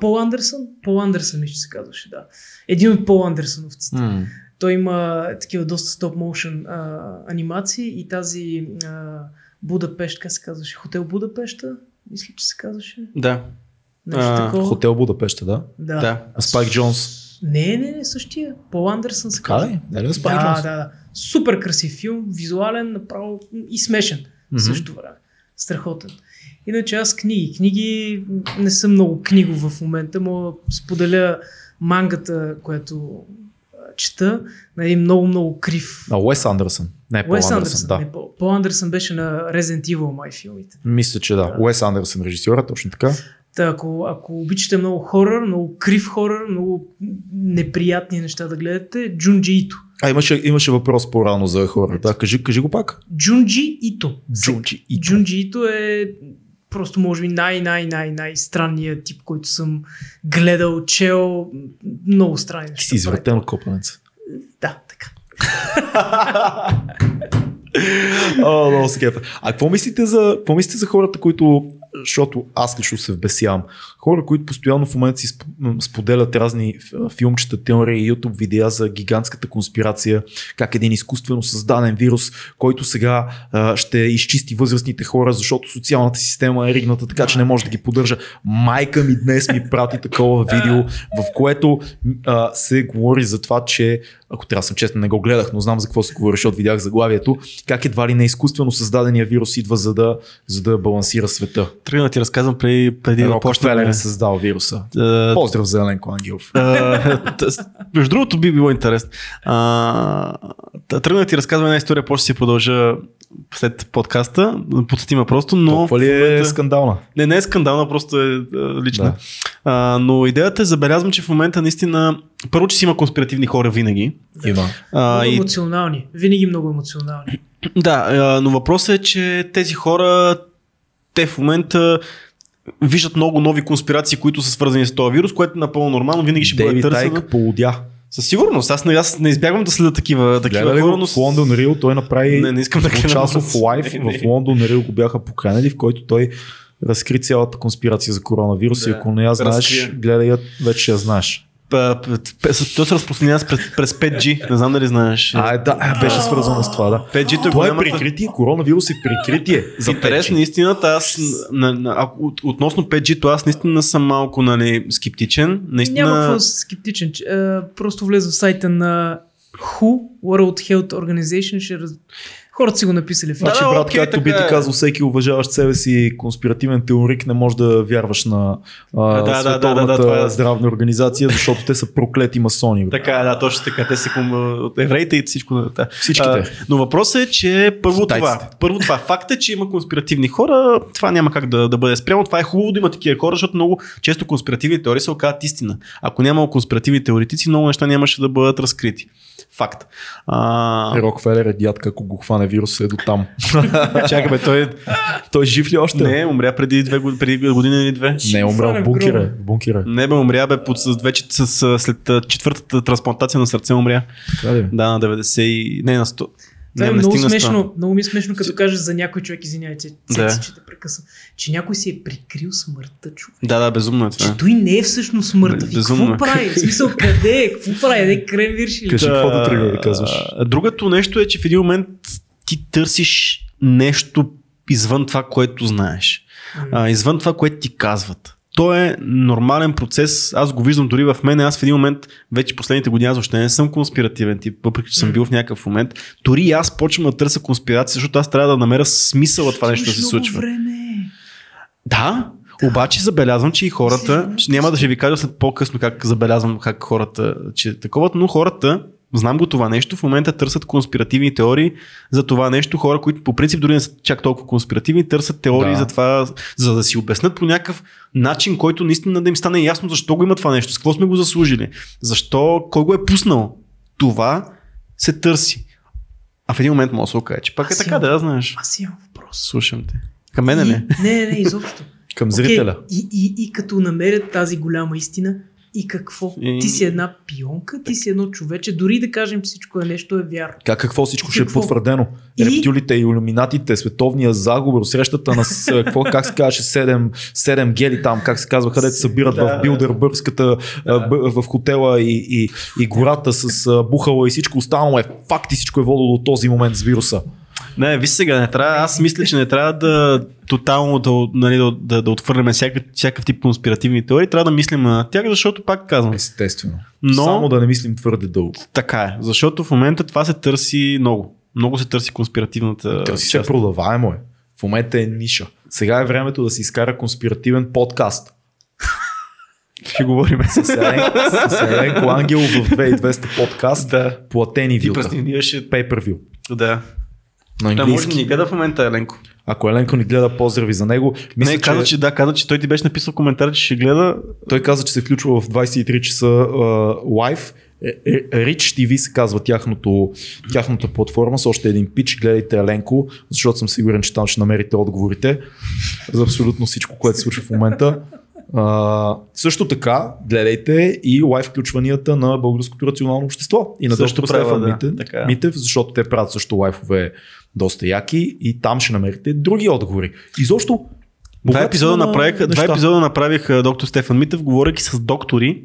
Пол Андерсън. Пол Андерсън мисля, че се казваше, да. Един от Пол Андерсъновците. М. Той има такива доста стоп моушен анимации и тази а, Будапешт, как се казваше? Хотел Будапешта? Мисля, че се казваше. Да, Нещо А, такова. Хотел Будапеща, да? Да. да. А Спайк Джонс. Не, не, не, същия. Пол Андерсън се казва. ли? Не ли Спайк Да, Джонс? да, да. Супер красив филм, визуален, направо и смешен Мгм. същото време. Страхотен. Иначе аз книги. Книги не съм много книгов в момента. Мога да споделя мангата, която чета на един много-много крив. А Уес Андерсън. Не, Пол Уес Андерсън, Андерсън. да. Не, Пол, Пол Андерсън беше на Resident Evil май филмите. Мисля, че да. Уес Андерсън режисьора, точно така. Та, ако, ако обичате много хорър, много крив хорър, много неприятни неща да гледате, Джунджи Ито. А, имаше, имаше въпрос по-рано за хората. Кажи, кажи го пак. Джунджи Ито. Джунджи Ито. Джунджи Ито е просто може би най-най-най-най странният тип, който съм гледал, чел. Много странни Ти си извратен от копанец. Да, така. О, много се кефа. А какво мислите за, какво мислите за хората, които, защото аз лично се вбесявам, хора, които постоянно в момента си споделят разни филмчета, теории, YouTube видеа за гигантската конспирация, как един изкуствено създаден вирус, който сега а, ще изчисти възрастните хора, защото социалната система е ригната, така че не може да ги поддържа. Майка ми днес ми прати такова видео, в което а, се говори за това, че ако трябва да съм честен, не го гледах, но знам за какво се говори, защото видях заглавието, как едва ли не изкуствено създадения вирус идва за да, за да балансира света. Тръгна да ти разказвам преди, преди да почнем. Е създал вируса. Е, Поздрав за Еленко Ангелов. С- Между другото би било интересно. Та- Тръгна да ти разказвам една история, после ще си продължа след подкаста. Подсетима просто, но... Толкова ли е момента- скандална? Не, не е скандална, просто е а, лична. Да. А, но идеята е, забелязвам, че в момента наистина... Първо, че си има конспиративни хора винаги. Има. А, много и, емоционални. Винаги много емоционални. да, а, но въпросът е, че тези хора, те в момента виждат много нови конспирации, които са свързани с този вирус, което е напълно нормално, винаги ще бъде Дейвид търсено. Тайк полудя. Със сигурност, аз не, аз не избягвам да следа такива, такива Гледа хора, но в Лондон Рил, той направи Не, не искам да часов лайф в Лондон Рил го бяха поканили, в който той разкри цялата конспирация за коронавирус и Да, ако не я знаеш, разкрия. гледай я, вече я знаеш. То се разпространява през, през 5G, не знам дали знаеш. А, е, да, е, беше свързано с това, да. 5G то е е голямата... прикритие, коронавирус е прикритие. За Интересно, 5G. истината, аз на, на, а, от, относно 5G, то аз наистина съм малко нали, скептичен. Наистина, Няма какво скептичен. че, а, просто влезе в сайта на WHO, World Health Organization. Ще раз... Хората си го написали в Да, Значи, да, брат, окей, както би ти така е. казал всеки уважаващ себе си конспиративен теорик, не може да вярваш на а, Да, да, да, Световната да, да, това е- здравна организация, защото те са проклети масони. бе. Така, е, да, точно така. Те са от евреите и всичко. Да. Всичките. А, но въпросът е, че първо Китайците. това. Първо това. Факт е, че има конспиративни хора. Това няма как да, да бъде спрямо. Това е хубаво да има такива хора, защото много често конспиративни теории се оказват истина. Ако няма конспиративни теоретици, много неща нямаше да бъдат разкрити. Факт. А, Рокфелер е дядка, ако го хване вируса е до там. чакай, бе, той Той жив ли още? не умря преди, две, преди година или две. Не е умрял Хване в бункера. В бункера. Не бе, умря бе под, с, вече с, след четвъртата трансплантация на сърце умря. Така ли? Да, на 90 и... Не, на 100. Това е не, не много стигна 100. смешно, много ми е смешно, като кажеш за някой човек, извинявайте, Да. че те прекъсвам, че някой си е прикрил смъртта, човек. Да, да, безумно е това. Че той не е всъщност смъртта. Ви, Безумно какво е. прави? В смисъл, къде е? Какво прави? Не крем вирши ли? Кажи какво да тръгва да казваш. Другото нещо е, че в един момент ти търсиш нещо извън това, което знаеш. А, извън това, което ти казват. То е нормален процес. Аз го виждам дори в мен. Аз в един момент, вече последните години, аз въобще не съм конспиративен тип, въпреки че съм бил в някакъв момент. Дори и аз почвам да търся конспирация, защото аз трябва да намеря смисъла това нещо да се случва. време. Да, обаче забелязвам, че и хората, ще няма да ще ви кажа след по-късно как забелязвам как хората, че такова, но хората, знам го това нещо, в момента търсят конспиративни теории за това нещо. Хора, които по принцип дори не са чак толкова конспиративни, търсят теории Да. за това, за да си обяснат по някакъв начин, който наистина да им стане ясно защо го има това нещо, с какво сме го заслужили, защо, кой го е пуснал. Това се търси. А в един момент може да се окаже, че пак е така, имам- да, знаеш. Аз имам въпрос. Слушам те. Към мене ли? Не, не, не, изобщо. Към зрителя. И, и, и като намерят тази голяма истина, и какво? И- Ти си една пионка, ти си едно човече, дори да кажем всичко е нещо е вярно. Как какво всичко ще е Какво? потвърдено? И? Рептилите, иллюминатите, световния заговор, срещата на с, какво, как се казваше, 7, 7 гели там, как се казва, където се събират Да. в Билдербърската, в хотела и, и, и гората с бухала и всичко останало е факт и всичко е водило до този момент с вируса. Не, виж сега, не трябва, аз мисля, че не трябва да тотално да, нали, да, да, да отхвърляме всякакъв, всякакъв тип конспиративни теории, трябва да мислим на тях, защото пак казвам, Естествено. Но- Само да не мислим твърде дълго. така е, защото в момента това се търси много. Много се търси конспиративната Търси се продаваемо е. В момента е ниша. Сега е времето да се изкара конспиративен подкаст. Ще говорим. С Еленко, Ангел в 2200 подкаст. Да. Платени Ти вюта. пръсниваше. Pay per view. Да. На Да, може да английски. ни гледа в момента Еленко. Ако Еленко ни гледа, поздрави за него. Мисля, не, каза, че... да, каза, че той ти беше написал коментар, че ще гледа. Той каза, че се включва в 23 часа uh, лайв. Е, е, Rich TV се казва тяхното, тяхната платформа с още един пич. Гледайте Еленко, защото съм сигурен, че там ще намерите отговорите за абсолютно всичко, което се случва в момента. Uh, също така, гледайте и лайв включванията на Българското рационално общество и на Също правя, да, е. Митев, защото те правят също лайфове доста яки и там ще намерите други отговори. Изобщо, Два епизода, на направих, два неща. епизода направих доктор Стефан Митев, говорейки с доктори,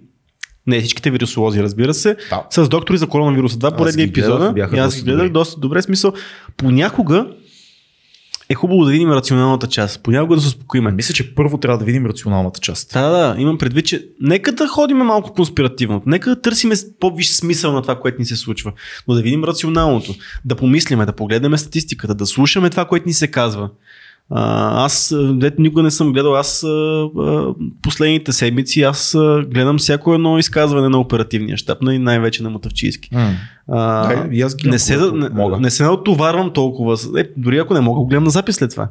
не всичките вирусолози, разбира се, Да. с доктори за коронавируса. Два поредни епизода. бяха и аз ги гледах добри. доста добре. Смисъл, понякога е хубаво да видим рационалната част. Понякога да се успокоим. Мисля, че първо трябва да видим рационалната част. Да, да, имам предвид, че нека да ходим малко конспиративно. Нека да търсиме по-виш смисъл на това, което ни се случва. Но да видим рационалното. Да помислиме, да погледнем статистиката, да слушаме това, което ни се казва. А, аз, а, дето никога не съм гледал, аз а, а, последните седмици, аз а, гледам всяко едно изказване на оперативния щаб, на- и най-вече на Мотавчийски. А, и аз гледам, не, се, не, мога. не се отоварвам толкова. Е, дори ако не мога, го гледам на запис след това.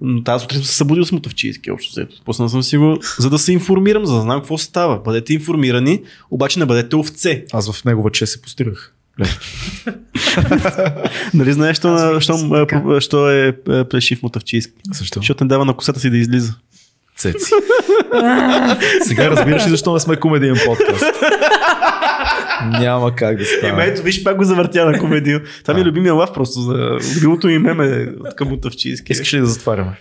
Но тази сутрин съм се събудил с мотавчийски общо взето. Пуснал съм си го, за да се информирам, за да знам какво става. Бъдете информирани, обаче не бъдете овце. Аз в негова чест се постирах. Нали знаеш, що, на, що, е, що е, е плешив мотавчийски? Защо? Защото не дава на косата си да излиза. Цеци. Сега разбираш ли защо не сме комедиен подкаст? Няма как да стане. ето, виж, пак го завъртя на комедия. Това ми е любимия лав просто за любимото ми меме от към мотавчийски. Искаш ли да затваряме?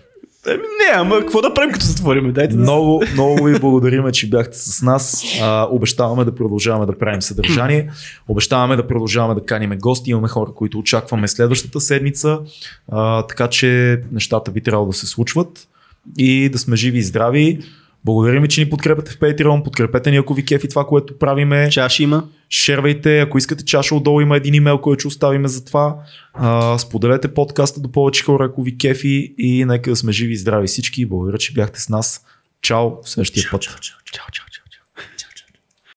Еми, не, ама какво да правим като затвориме? Дайте да... Много, много ви благодарим, че бяхте с нас. А, обещаваме да продължаваме да правим съдържание. Обещаваме да продължаваме да каниме гости. Имаме хора, които очакваме следващата седмица. А, така че нещата би трябвало да се случват и да сме живи и здрави. Благодарим ви, че ни подкрепяте в Patreon. Подкрепете ни, ако ви кефи това, което правиме. Чаш има. Шервайте, ако искате чаша отдолу има един имейл, който ще оставиме за това. А, споделете подкаста до повече хора, ако ви кефи и нека да сме живи и здрави всички. Благодаря, че бяхте с нас. Чао, следващия път. Чао, чао, чао.